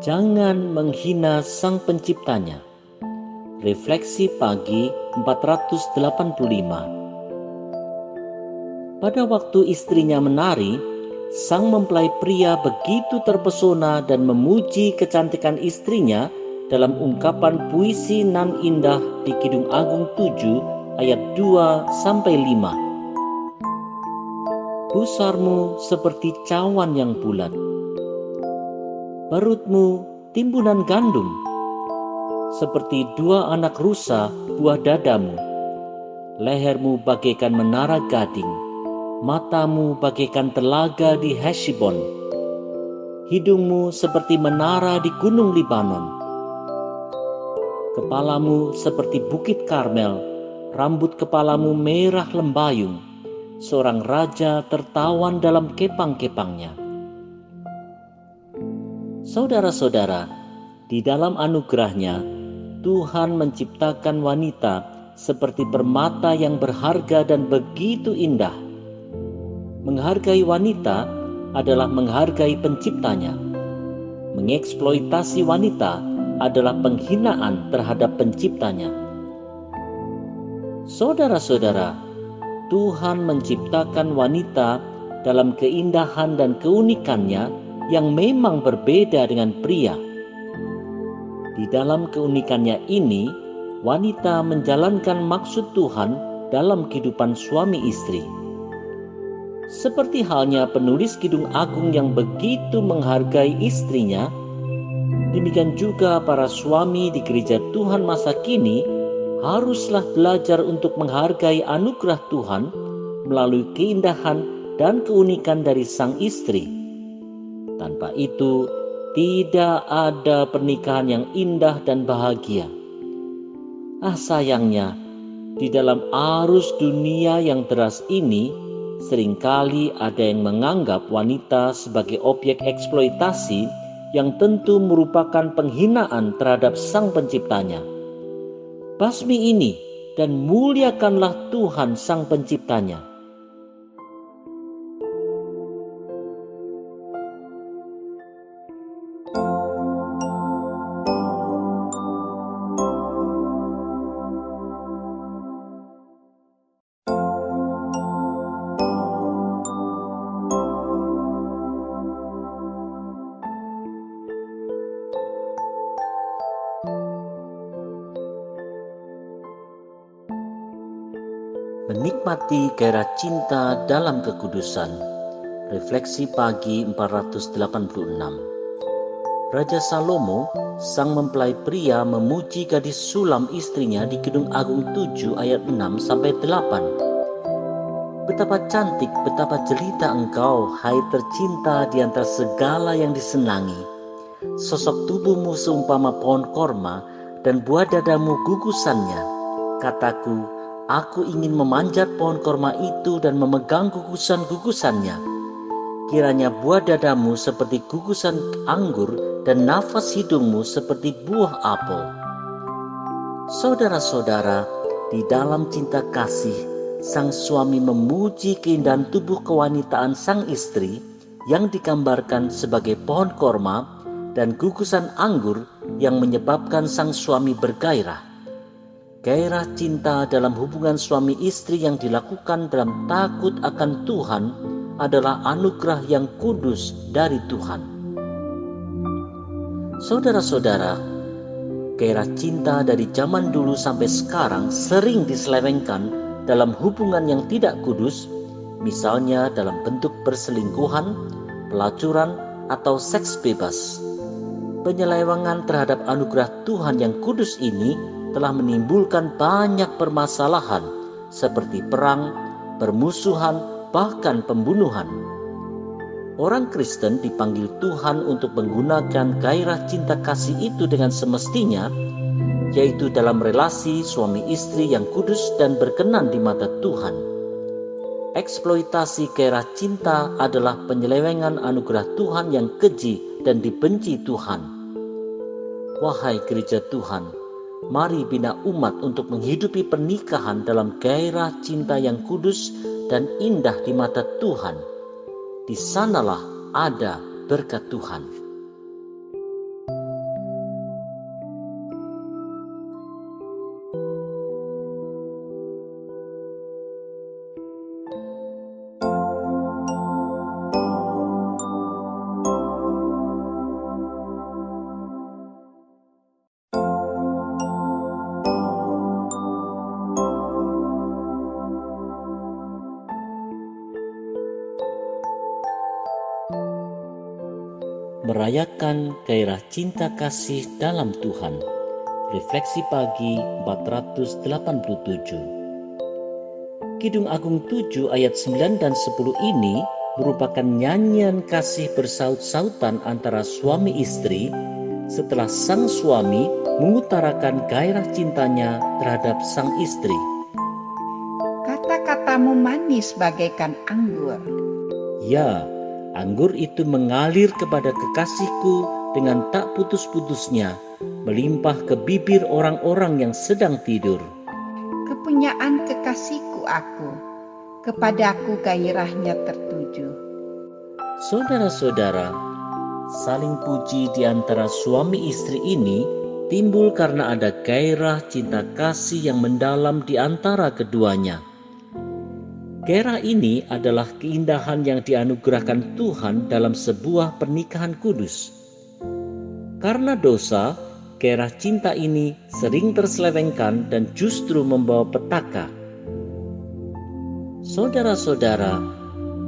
Jangan menghina Sang Penciptanya. Refleksi pagi 485. Pada waktu istrinya menari, sang mempelai pria begitu terpesona dan memuji kecantikan istrinya dalam ungkapan puisi nan indah di Kidung Agung 7 ayat 2 sampai 5. Pusarmu seperti cawan yang bulat. Perutmu timbunan gandum. Seperti dua anak rusa buah dadamu. Lehermu bagaikan menara gading matamu bagaikan telaga di Heshibon, hidungmu seperti menara di gunung Libanon, kepalamu seperti bukit Karmel, rambut kepalamu merah lembayung, seorang raja tertawan dalam kepang-kepangnya. Saudara-saudara, di dalam anugerahnya, Tuhan menciptakan wanita seperti permata yang berharga dan begitu indah Menghargai wanita adalah menghargai penciptanya. Mengeksploitasi wanita adalah penghinaan terhadap penciptanya. Saudara-saudara, Tuhan menciptakan wanita dalam keindahan dan keunikannya yang memang berbeda dengan pria. Di dalam keunikannya ini, wanita menjalankan maksud Tuhan dalam kehidupan suami istri seperti halnya penulis Kidung Agung yang begitu menghargai istrinya, demikian juga para suami di gereja Tuhan masa kini haruslah belajar untuk menghargai anugerah Tuhan melalui keindahan dan keunikan dari sang istri. Tanpa itu, tidak ada pernikahan yang indah dan bahagia. Ah, sayangnya, di dalam arus dunia yang deras ini, Seringkali ada yang menganggap wanita sebagai objek eksploitasi yang tentu merupakan penghinaan terhadap Sang Penciptanya. Basmi ini dan muliakanlah Tuhan Sang Penciptanya Menikmati gairah cinta dalam kekudusan. Refleksi pagi 486. Raja Salomo, sang mempelai pria memuji gadis sulam istrinya di Gedung Agung 7 ayat 6 sampai 8. Betapa cantik, betapa jelita engkau, hai tercinta di antara segala yang disenangi. Sosok tubuhmu seumpama pohon korma dan buah dadamu gugusannya. Kataku, Aku ingin memanjat pohon korma itu dan memegang gugusan-gugusannya. Kiranya buah dadamu seperti gugusan anggur dan nafas hidungmu seperti buah apel. Saudara-saudara, di dalam cinta kasih, sang suami memuji keindahan tubuh kewanitaan sang istri yang digambarkan sebagai pohon korma dan gugusan anggur yang menyebabkan sang suami bergairah. Gairah cinta dalam hubungan suami istri yang dilakukan dalam takut akan Tuhan adalah anugerah yang kudus dari Tuhan. Saudara-saudara, gairah cinta dari zaman dulu sampai sekarang sering diselewengkan dalam hubungan yang tidak kudus, misalnya dalam bentuk perselingkuhan, pelacuran, atau seks bebas. Penyelewengan terhadap anugerah Tuhan yang kudus ini telah menimbulkan banyak permasalahan seperti perang, permusuhan, bahkan pembunuhan. Orang Kristen dipanggil Tuhan untuk menggunakan gairah cinta kasih itu dengan semestinya, yaitu dalam relasi suami istri yang kudus dan berkenan di mata Tuhan. Eksploitasi gairah cinta adalah penyelewengan anugerah Tuhan yang keji dan dibenci Tuhan. Wahai gereja Tuhan, Mari bina umat untuk menghidupi pernikahan dalam gairah cinta yang kudus dan indah di mata Tuhan. Di sanalah ada berkat Tuhan. Merayakan gairah cinta kasih dalam Tuhan. Refleksi pagi 487. Kidung Agung 7 ayat 9 dan 10 ini merupakan nyanyian kasih bersaut-sautan antara suami istri setelah sang suami mengutarakan gairah cintanya terhadap sang istri. Kata-katamu manis bagaikan anggur. Ya, anggur itu mengalir kepada kekasihku dengan tak putus-putusnya, melimpah ke bibir orang-orang yang sedang tidur. Kepunyaan kekasihku aku, kepadaku gairahnya tertuju. Saudara-saudara, saling puji di antara suami istri ini timbul karena ada gairah cinta kasih yang mendalam di antara keduanya. Gairah ini adalah keindahan yang dianugerahkan Tuhan dalam sebuah pernikahan kudus. Karena dosa, gairah cinta ini sering terselewengkan dan justru membawa petaka. Saudara-saudara,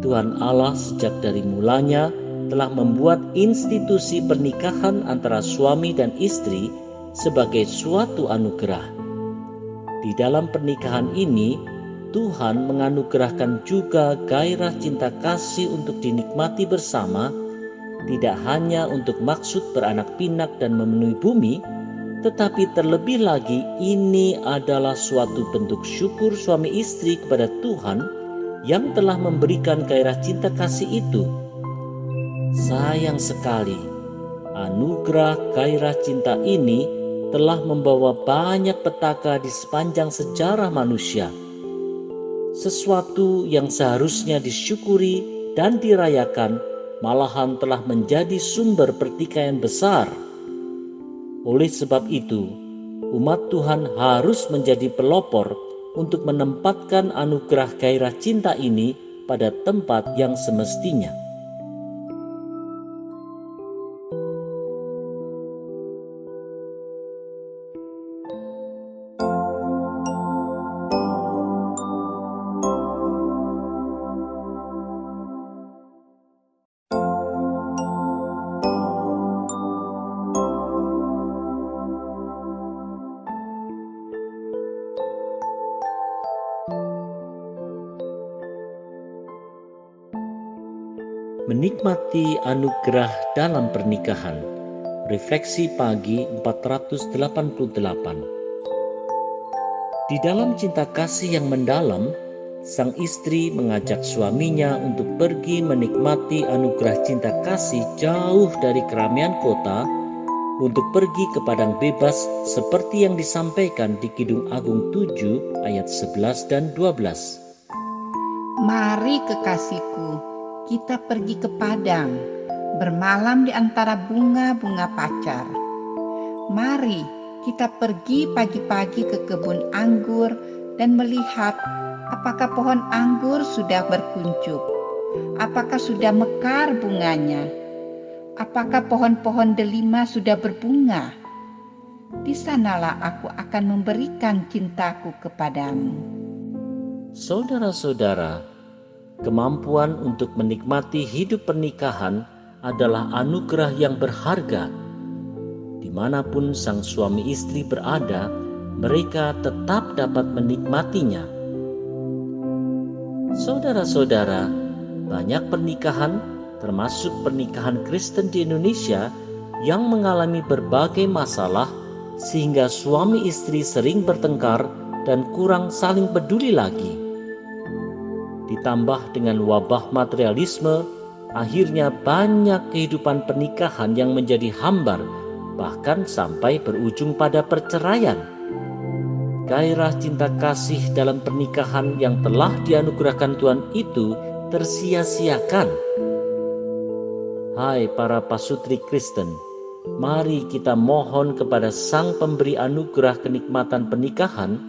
Tuhan Allah sejak dari mulanya telah membuat institusi pernikahan antara suami dan istri sebagai suatu anugerah. Di dalam pernikahan ini, Tuhan menganugerahkan juga gairah cinta kasih untuk dinikmati bersama, tidak hanya untuk maksud beranak pinak dan memenuhi bumi, tetapi terlebih lagi ini adalah suatu bentuk syukur suami istri kepada Tuhan yang telah memberikan gairah cinta kasih itu. Sayang sekali, anugerah gairah cinta ini telah membawa banyak petaka di sepanjang sejarah manusia. Sesuatu yang seharusnya disyukuri dan dirayakan malahan telah menjadi sumber pertikaian besar oleh sebab itu, umat Tuhan harus menjadi pelopor untuk menempatkan anugerah gairah cinta ini pada tempat yang semestinya. Menikmati anugerah dalam pernikahan. Refleksi pagi 488. Di dalam cinta kasih yang mendalam, sang istri mengajak suaminya untuk pergi menikmati anugerah cinta kasih jauh dari keramaian kota untuk pergi ke padang bebas seperti yang disampaikan di Kidung Agung 7 ayat 11 dan 12. Mari kekasihku, kita pergi ke padang, bermalam di antara bunga-bunga pacar. Mari kita pergi pagi-pagi ke kebun anggur dan melihat apakah pohon anggur sudah berkuncup, apakah sudah mekar bunganya, apakah pohon-pohon delima sudah berbunga. Di sanalah aku akan memberikan cintaku kepadamu. Saudara-saudara, Kemampuan untuk menikmati hidup pernikahan adalah anugerah yang berharga. Di mana pun sang suami istri berada, mereka tetap dapat menikmatinya. Saudara-saudara, banyak pernikahan, termasuk pernikahan Kristen di Indonesia, yang mengalami berbagai masalah, sehingga suami istri sering bertengkar dan kurang saling peduli lagi ditambah dengan wabah materialisme, akhirnya banyak kehidupan pernikahan yang menjadi hambar, bahkan sampai berujung pada perceraian. Gairah cinta kasih dalam pernikahan yang telah dianugerahkan Tuhan itu tersia-siakan. Hai para pasutri Kristen, mari kita mohon kepada Sang Pemberi anugerah kenikmatan pernikahan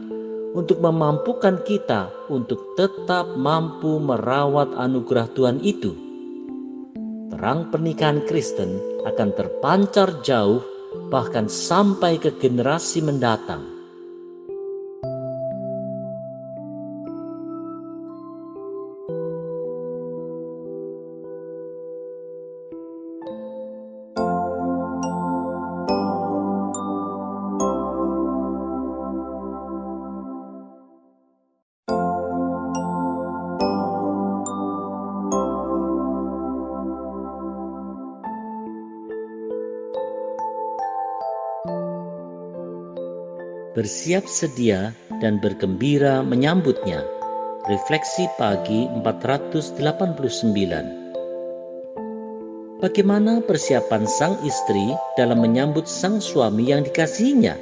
untuk memampukan kita untuk tetap mampu merawat anugerah Tuhan itu. Terang pernikahan Kristen akan terpancar jauh, bahkan sampai ke generasi mendatang. Bersiap sedia dan bergembira menyambutnya. Refleksi pagi 489. Bagaimana persiapan sang istri dalam menyambut sang suami yang dikasihinya?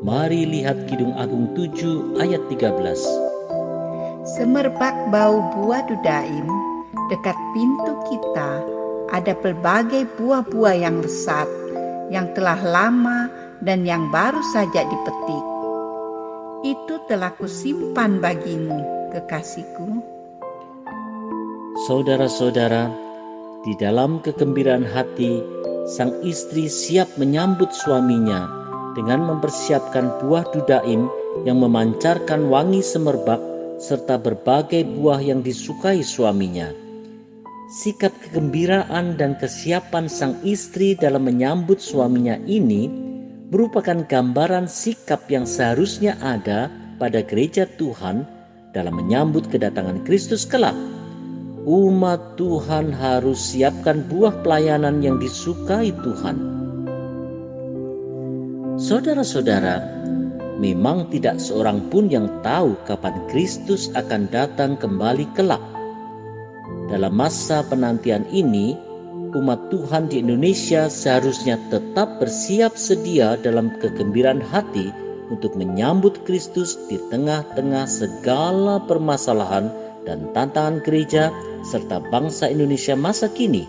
Mari lihat Kidung Agung 7 ayat 13. Semerbak bau buah dudaim dekat pintu kita ada pelbagai buah-buah yang lesat yang telah lama dan yang baru saja dipetik. Itu telah kusimpan bagimu, kekasihku. Saudara-saudara, di dalam kegembiraan hati, sang istri siap menyambut suaminya dengan mempersiapkan buah dudaim yang memancarkan wangi semerbak serta berbagai buah yang disukai suaminya. Sikap kegembiraan dan kesiapan sang istri dalam menyambut suaminya ini merupakan gambaran sikap yang seharusnya ada pada gereja Tuhan dalam menyambut kedatangan Kristus kelak. Umat Tuhan harus siapkan buah pelayanan yang disukai Tuhan. Saudara-saudara, memang tidak seorang pun yang tahu kapan Kristus akan datang kembali kelak. Dalam masa penantian ini, umat Tuhan di Indonesia seharusnya tetap bersiap sedia dalam kegembiraan hati untuk menyambut Kristus di tengah-tengah segala permasalahan dan tantangan gereja serta bangsa Indonesia masa kini.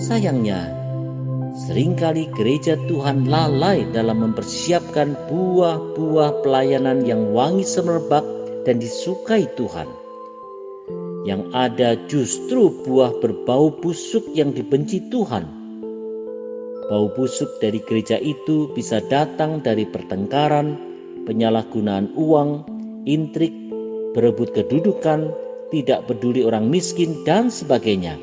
Sayangnya, sering kali gereja Tuhan lalai dalam mempersiapkan buah-buah pelayanan yang wangi semerbak dan disukai Tuhan yang ada justru buah berbau busuk yang dibenci Tuhan. Bau busuk dari gereja itu bisa datang dari pertengkaran, penyalahgunaan uang, intrik, berebut kedudukan, tidak peduli orang miskin, dan sebagainya.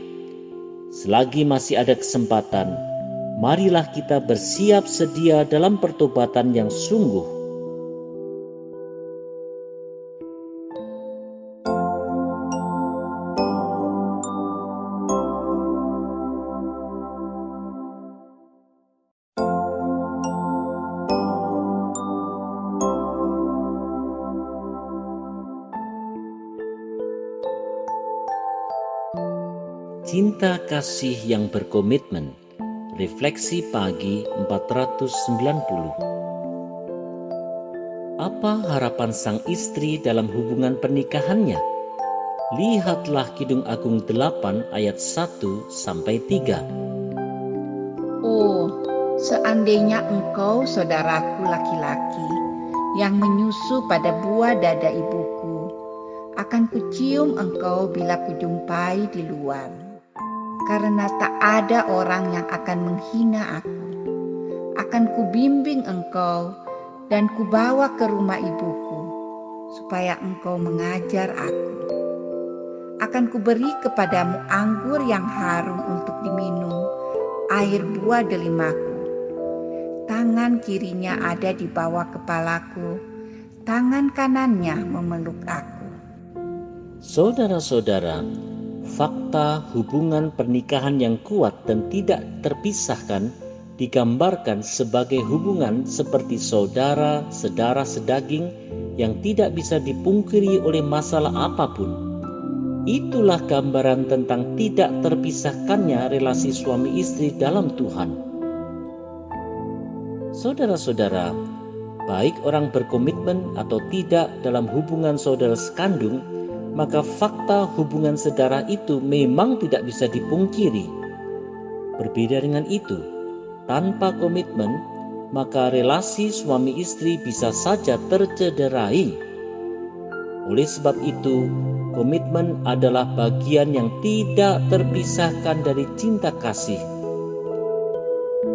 Selagi masih ada kesempatan, marilah kita bersiap sedia dalam pertobatan yang sungguh Cinta kasih yang berkomitmen. Refleksi pagi 490. Apa harapan sang istri dalam hubungan pernikahannya? Lihatlah Kidung Agung 8 ayat 1 sampai 3. Oh, seandainya engkau saudaraku laki-laki yang menyusu pada buah dada ibuku, akan kucium engkau bila kujumpai di luar karena tak ada orang yang akan menghina aku. Akan kubimbing engkau dan kubawa ke rumah ibuku, supaya engkau mengajar aku. Akan kuberi kepadamu anggur yang harum untuk diminum, air buah delimaku. Tangan kirinya ada di bawah kepalaku, tangan kanannya memeluk aku. Saudara-saudara, fakta hubungan pernikahan yang kuat dan tidak terpisahkan digambarkan sebagai hubungan seperti saudara, sedara sedaging yang tidak bisa dipungkiri oleh masalah apa pun. Itulah gambaran tentang tidak terpisahkannya relasi suami istri dalam Tuhan. Saudara-saudara, baik orang berkomitmen atau tidak dalam hubungan saudara sekandung, maka fakta hubungan sedara itu memang tidak bisa dipungkiri. Berbeda dengan itu, tanpa komitmen, maka relasi suami istri bisa saja tercederai. Oleh sebab itu, komitmen adalah bagian yang tidak terpisahkan dari cinta kasih.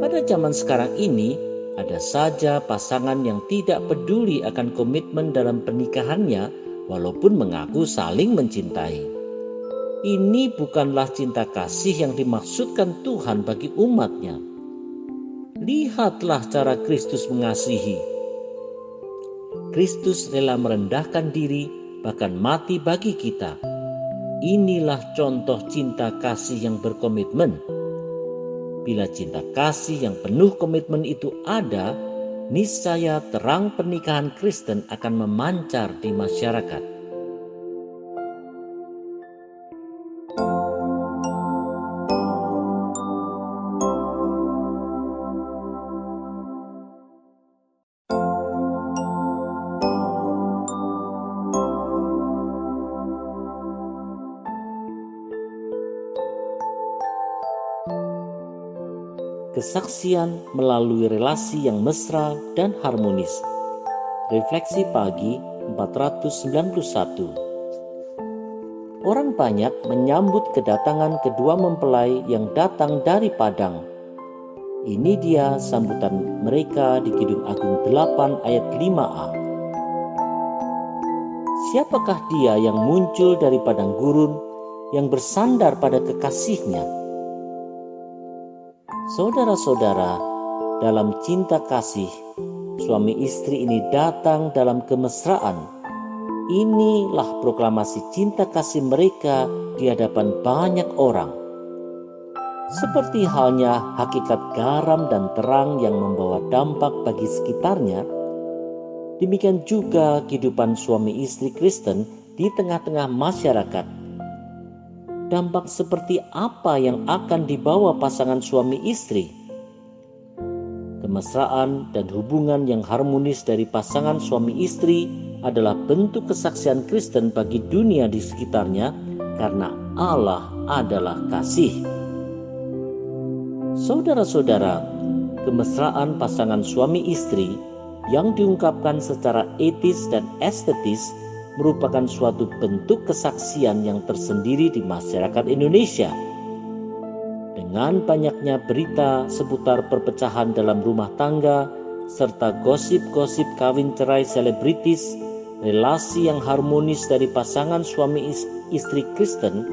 Pada zaman sekarang ini, ada saja pasangan yang tidak peduli akan komitmen dalam pernikahannya walaupun mengaku saling mencintai. Ini bukanlah cinta kasih yang dimaksudkan Tuhan bagi umatnya. Lihatlah cara Kristus mengasihi. Kristus rela merendahkan diri bahkan mati bagi kita. Inilah contoh cinta kasih yang berkomitmen. Bila cinta kasih yang penuh komitmen itu ada, niscaya terang pernikahan Kristen akan memancar di masyarakat. Kesaksian melalui relasi yang mesra dan harmonis. Refleksi pagi 491 Orang banyak menyambut kedatangan kedua mempelai yang datang dari Padang. Ini dia sambutan mereka di Kidung Agung 8 ayat 5a. Siapakah dia yang muncul dari padang gurun yang bersandar pada kekasihnya? Saudara-saudara, dalam cinta kasih, suami istri ini datang dalam kemesraan. Inilah proklamasi cinta kasih mereka di hadapan banyak orang. Seperti halnya hakikat garam dan terang yang membawa dampak bagi sekitarnya, demikian juga kehidupan suami istri Kristen di tengah-tengah masyarakat dampak seperti apa yang akan dibawa pasangan suami istri. Kemesraan dan hubungan yang harmonis dari pasangan suami istri adalah bentuk kesaksian Kristen bagi dunia di sekitarnya karena Allah adalah kasih. Saudara-saudara, kemesraan pasangan suami istri yang diungkapkan secara etis dan estetis merupakan suatu bentuk kesaksian yang tersendiri di masyarakat Indonesia. Dengan banyaknya berita seputar perpecahan dalam rumah tangga, serta gosip-gosip kawin cerai selebritis, relasi yang harmonis dari pasangan suami istri Kristen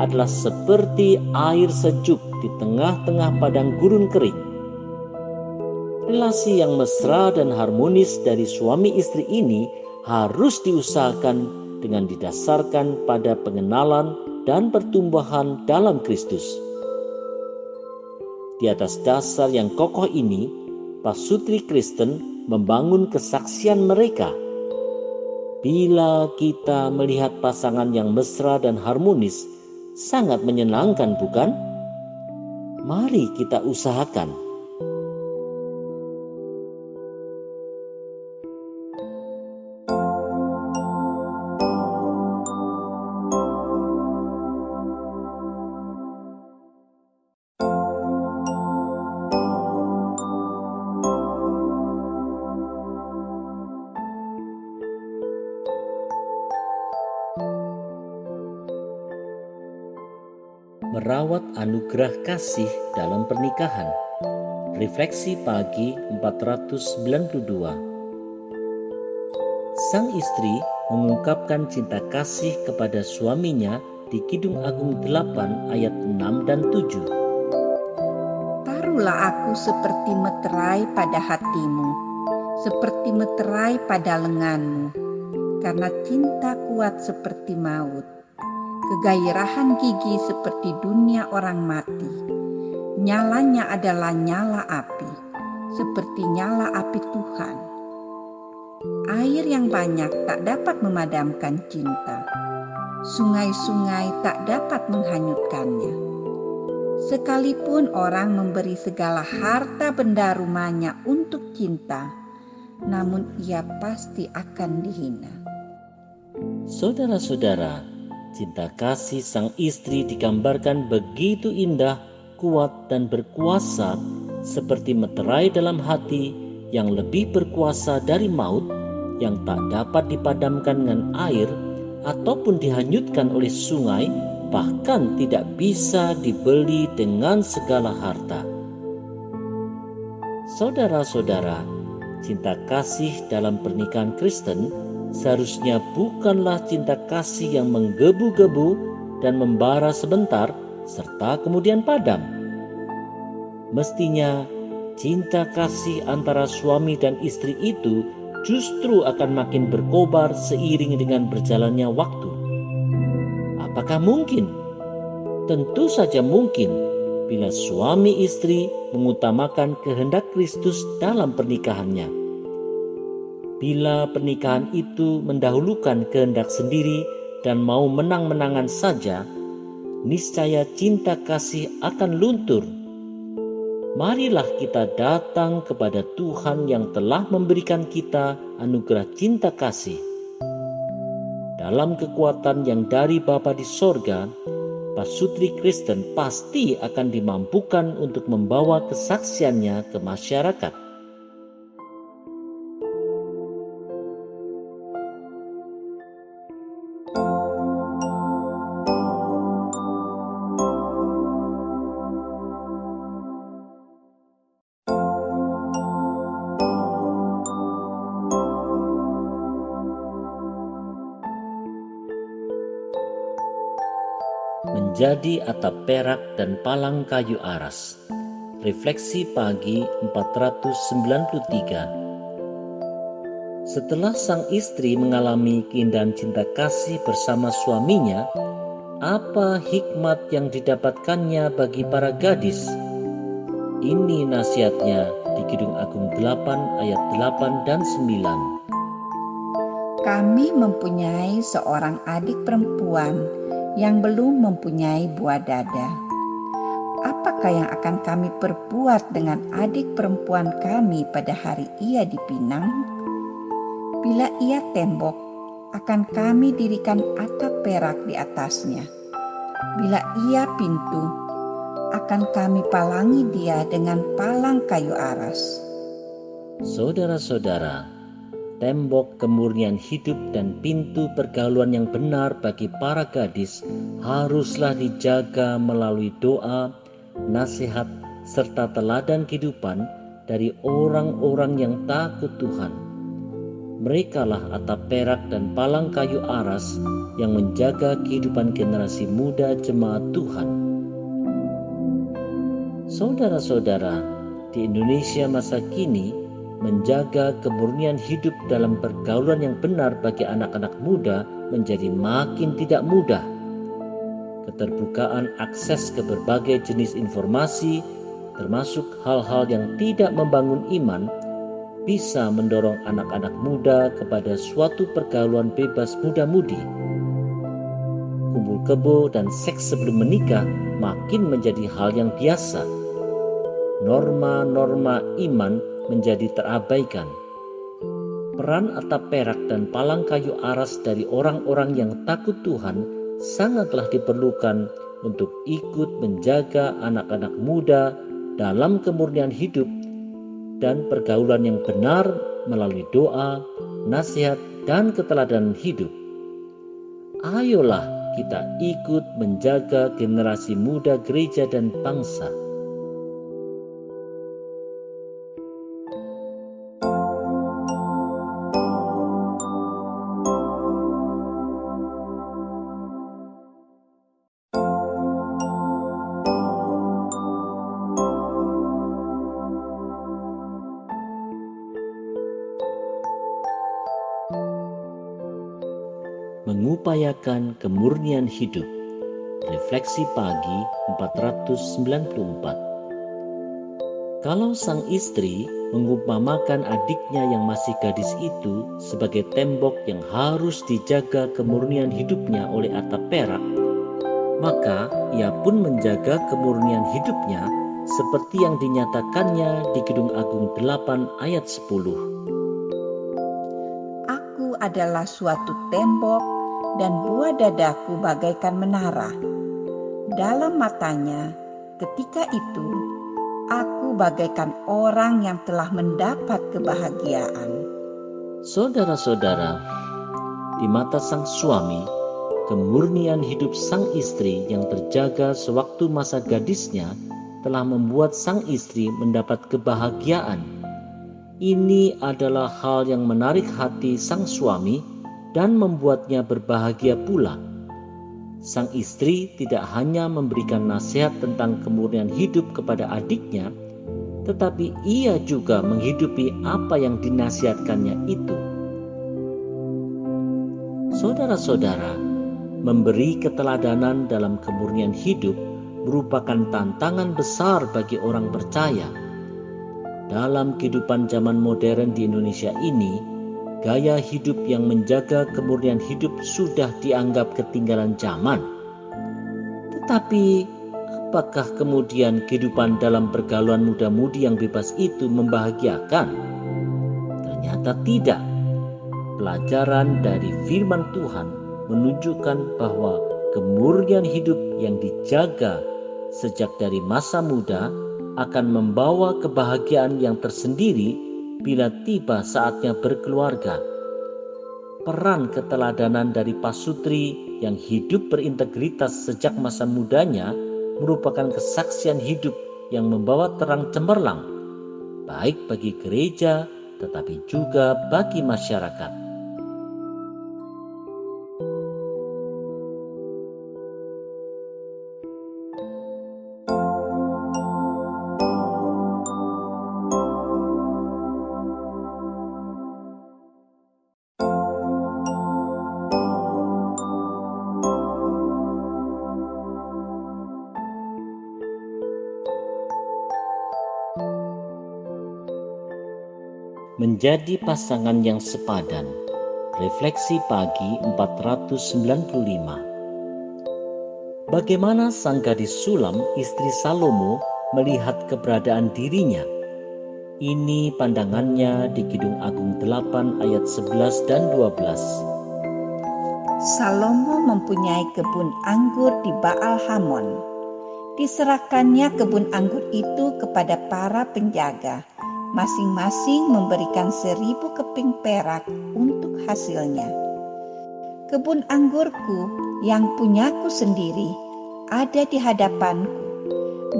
adalah seperti air sejuk di tengah-tengah padang gurun kering. Relasi yang mesra dan harmonis dari suami istri ini harus diusahakan dengan didasarkan pada pengenalan dan pertumbuhan dalam Kristus. Di atas dasar yang kokoh ini, pasutri Kristen membangun kesaksian mereka. Bila kita melihat pasangan yang mesra dan harmonis, sangat menyenangkan, bukan? Mari kita usahakan merawat anugerah kasih dalam pernikahan. Refleksi pagi 492. Sang istri mengungkapkan cinta kasih kepada suaminya di Kidung Agung 8 ayat 6 dan 7. Taruhlah aku seperti meterai pada hatimu, seperti meterai pada lenganmu, karena cinta kuat seperti maut kegairahan gigi seperti dunia orang mati. Nyalanya adalah nyala api, seperti nyala api Tuhan. Air yang banyak tak dapat memadamkan cinta. Sungai-sungai tak dapat menghanyutkannya. Sekalipun orang memberi segala harta benda rumahnya untuk cinta, namun ia pasti akan dihina. Saudara-saudara, Cinta kasih sang istri digambarkan begitu indah, kuat, dan berkuasa, seperti meterai dalam hati yang lebih berkuasa dari maut, yang tak dapat dipadamkan dengan air ataupun dihanyutkan oleh sungai, bahkan tidak bisa dibeli dengan segala harta. Saudara-saudara, cinta kasih dalam pernikahan Kristen seharusnya bukanlah cinta kasih yang menggebu-gebu dan membara sebentar serta kemudian padam. Mestinya cinta kasih antara suami dan istri itu justru akan makin berkobar seiring dengan berjalannya waktu. Apakah mungkin? Tentu saja mungkin bila suami istri mengutamakan kehendak Kristus dalam pernikahannya Bila pernikahan itu mendahulukan kehendak sendiri dan mau menang-menangan saja, niscaya cinta kasih akan luntur. Marilah kita datang kepada Tuhan yang telah memberikan kita anugerah cinta kasih. Dalam kekuatan yang dari Bapa di sorga, pasutri Kristen pasti akan dimampukan untuk membawa kesaksiannya ke masyarakat. Menjadi atap perak dan palang kayu aras. Refleksi pagi 493 Setelah sang istri mengalami keindahan cinta kasih bersama suaminya, apa hikmat yang didapatkannya bagi para gadis? Ini nasihatnya di Kidung Agung 8 ayat 8 dan 9. Kami mempunyai seorang adik perempuan yang belum mempunyai buah dada. Apakah yang akan kami perbuat dengan adik perempuan kami pada hari ia dipinang? Bila ia tembok, akan kami dirikan atap perak di atasnya. Bila ia pintu, akan kami palangi dia dengan palang kayu aras. Saudara-saudara, tembok kemurnian hidup dan pintu pergaulan yang benar bagi para gadis haruslah dijaga melalui doa, nasihat, serta teladan kehidupan dari orang-orang yang takut Tuhan. Merekalah atap perak dan palang kayu aras yang menjaga kehidupan generasi muda jemaat Tuhan. Saudara-saudara, di Indonesia masa kini, menjaga kemurnian hidup dalam pergaulan yang benar bagi anak-anak muda menjadi makin tidak mudah. Keterbukaan akses ke berbagai jenis informasi, termasuk hal-hal yang tidak membangun iman, bisa mendorong anak-anak muda kepada suatu pergaulan bebas muda-mudi. Kumpul kebo dan seks sebelum menikah makin menjadi hal yang biasa. Norma-norma iman menjadi terabaikan. Peran atap perak dan palang kayu aras dari orang-orang yang takut Tuhan sangatlah diperlukan untuk ikut menjaga anak-anak muda dalam kemurnian hidup dan pergaulan yang benar melalui doa, nasihat, dan keteladanan hidup. Ayolah kita ikut menjaga generasi muda gereja dan bangsa mengupayakan kemurnian hidup. Refleksi pagi 494. Kalau sang istri mengumpamakan adiknya yang masih gadis itu sebagai tembok yang harus dijaga kemurnian hidupnya oleh atap perak, maka ia pun menjaga kemurnian hidupnya seperti yang dinyatakannya di Gedung Agung 8 ayat 10. Aku adalah suatu tembok dan buah dadaku bagaikan menara. Dalam matanya, ketika itu aku bagaikan orang yang telah mendapat kebahagiaan. Saudara-saudara, di mata sang suami, kemurnian hidup sang istri yang terjaga sewaktu masa gadisnya telah membuat sang istri mendapat kebahagiaan. Ini adalah hal yang menarik hati sang suami dan membuatnya berbahagia pula. Sang istri tidak hanya memberikan nasihat tentang kemurnian hidup kepada adiknya, tetapi ia juga menghidupi apa yang dinasihatkannya itu. Saudara-saudara, memberi keteladanan dalam kemurnian hidup merupakan tantangan besar bagi orang percaya. Dalam kehidupan zaman modern di Indonesia ini, gaya hidup yang menjaga kemurnian hidup sudah dianggap ketinggalan zaman. Tetapi apakah kemudian kehidupan dalam pergaulan muda-mudi yang bebas itu membahagiakan? Ternyata tidak. Pelajaran dari firman Tuhan menunjukkan bahwa kemurnian hidup yang dijaga sejak dari masa muda akan membawa kebahagiaan yang tersendiri bila tiba saatnya berkeluarga. Peran keteladanan dari pasutri yang hidup berintegritas sejak masa mudanya merupakan kesaksian hidup yang membawa terang cemerlang, baik bagi gereja tetapi juga bagi masyarakat. Menjadi pasangan yang sepadan. Refleksi pagi 495. Bagaimana sang gadis Sulam, istri Salomo, melihat keberadaan dirinya? Ini pandangannya di Kidung Agung 8 ayat 11 dan 12. Salomo mempunyai kebun anggur di Baal Hamon. Diserahkannya kebun anggur itu kepada para penjaga masing-masing memberikan seribu keping perak untuk hasilnya. Kebun anggurku yang punyaku sendiri ada di hadapanku.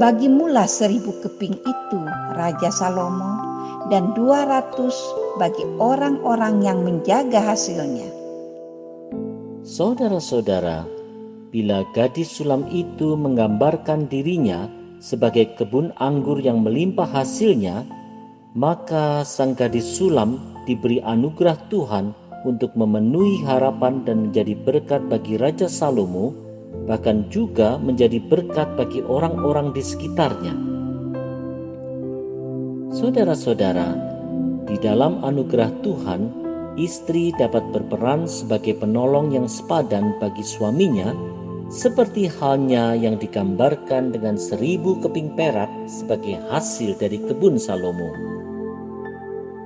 Bagimulah seribu keping itu, Raja Salomo, dan dua ratus bagi orang-orang yang menjaga hasilnya. Saudara-saudara, bila gadis sulam itu menggambarkan dirinya sebagai kebun anggur yang melimpah hasilnya, maka sang gadis sulam diberi anugerah Tuhan untuk memenuhi harapan dan menjadi berkat bagi Raja Salomo, bahkan juga menjadi berkat bagi orang-orang di sekitarnya. Saudara-saudara, di dalam anugerah Tuhan, istri dapat berperan sebagai penolong yang sepadan bagi suaminya, seperti halnya yang digambarkan dengan seribu keping perak sebagai hasil dari kebun Salomo.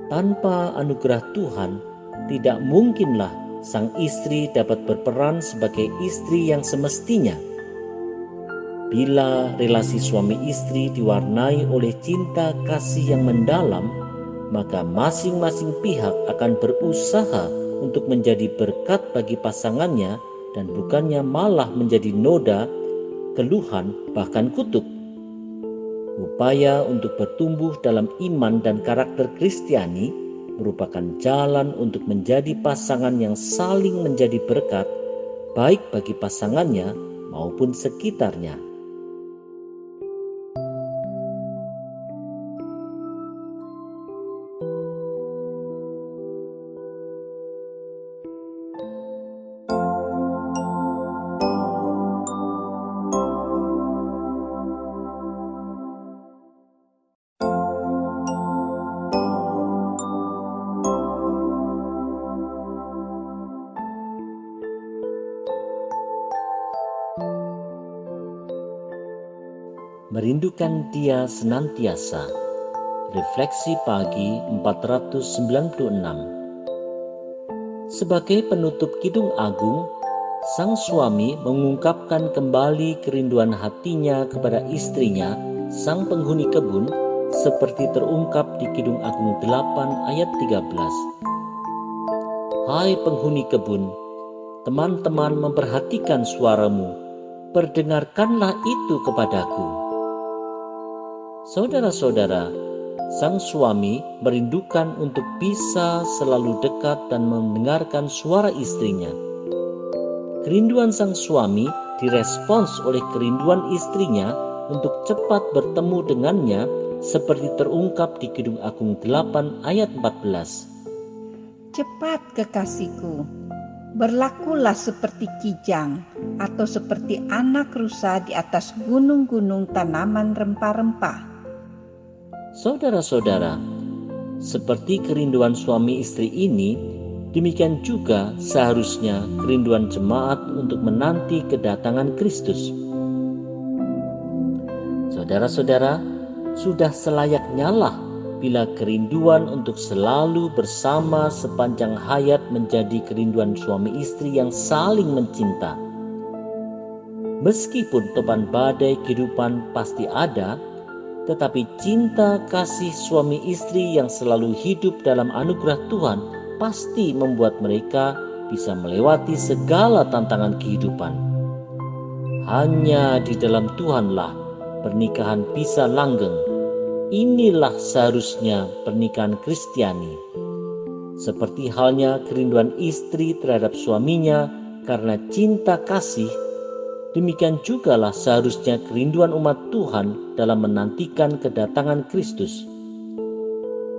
Tanpa anugerah Tuhan, tidak mungkinlah sang istri dapat berperan sebagai istri yang semestinya. Bila relasi suami istri diwarnai oleh cinta kasih yang mendalam, maka masing-masing pihak akan berusaha untuk menjadi berkat bagi pasangannya dan bukannya malah menjadi noda, keluhan, bahkan kutuk. Upaya untuk bertumbuh dalam iman dan karakter Kristiani merupakan jalan untuk menjadi pasangan yang saling menjadi berkat, baik bagi pasangannya maupun sekitarnya. Merindukan dia senantiasa. Refleksi pagi 496 Sebagai penutup Kidung Agung, sang suami mengungkapkan kembali kerinduan hatinya kepada istrinya, sang penghuni kebun, seperti terungkap di Kidung Agung 8 ayat 13. Hai penghuni kebun, teman-teman memperhatikan suaramu, perdengarkanlah itu kepadaku. Saudara-saudara, sang suami merindukan untuk bisa selalu dekat dan mendengarkan suara istrinya. Kerinduan sang suami direspons oleh kerinduan istrinya untuk cepat bertemu dengannya seperti terungkap di Kidung Agung 8 ayat 14. Cepat kekasihku, berlakulah seperti kijang atau seperti anak rusa di atas gunung-gunung tanaman rempah-rempah Saudara-saudara, seperti kerinduan suami istri ini, Demikian juga seharusnya kerinduan jemaat untuk menanti kedatangan Kristus. Saudara-saudara, sudah selayaknya lah bila kerinduan untuk selalu bersama sepanjang hayat menjadi kerinduan suami istri yang saling mencinta. Meskipun topan badai kehidupan pasti ada, tetapi cinta kasih suami istri yang selalu hidup dalam anugerah Tuhan pasti membuat mereka bisa melewati segala tantangan kehidupan. Hanya di dalam Tuhanlah pernikahan bisa langgeng. Inilah seharusnya pernikahan Kristiani. Seperti halnya kerinduan istri terhadap suaminya karena cinta kasih, demikian jugalah seharusnya kerinduan umat Tuhan dalam menantikan kedatangan Kristus.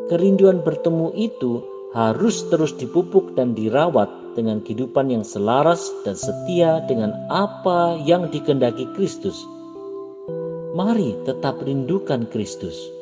Kerinduan bertemu itu harus terus dipupuk dan dirawat dengan kehidupan yang selaras dan setia dengan apa yang dikendaki Kristus. Mari tetap rindukan Kristus.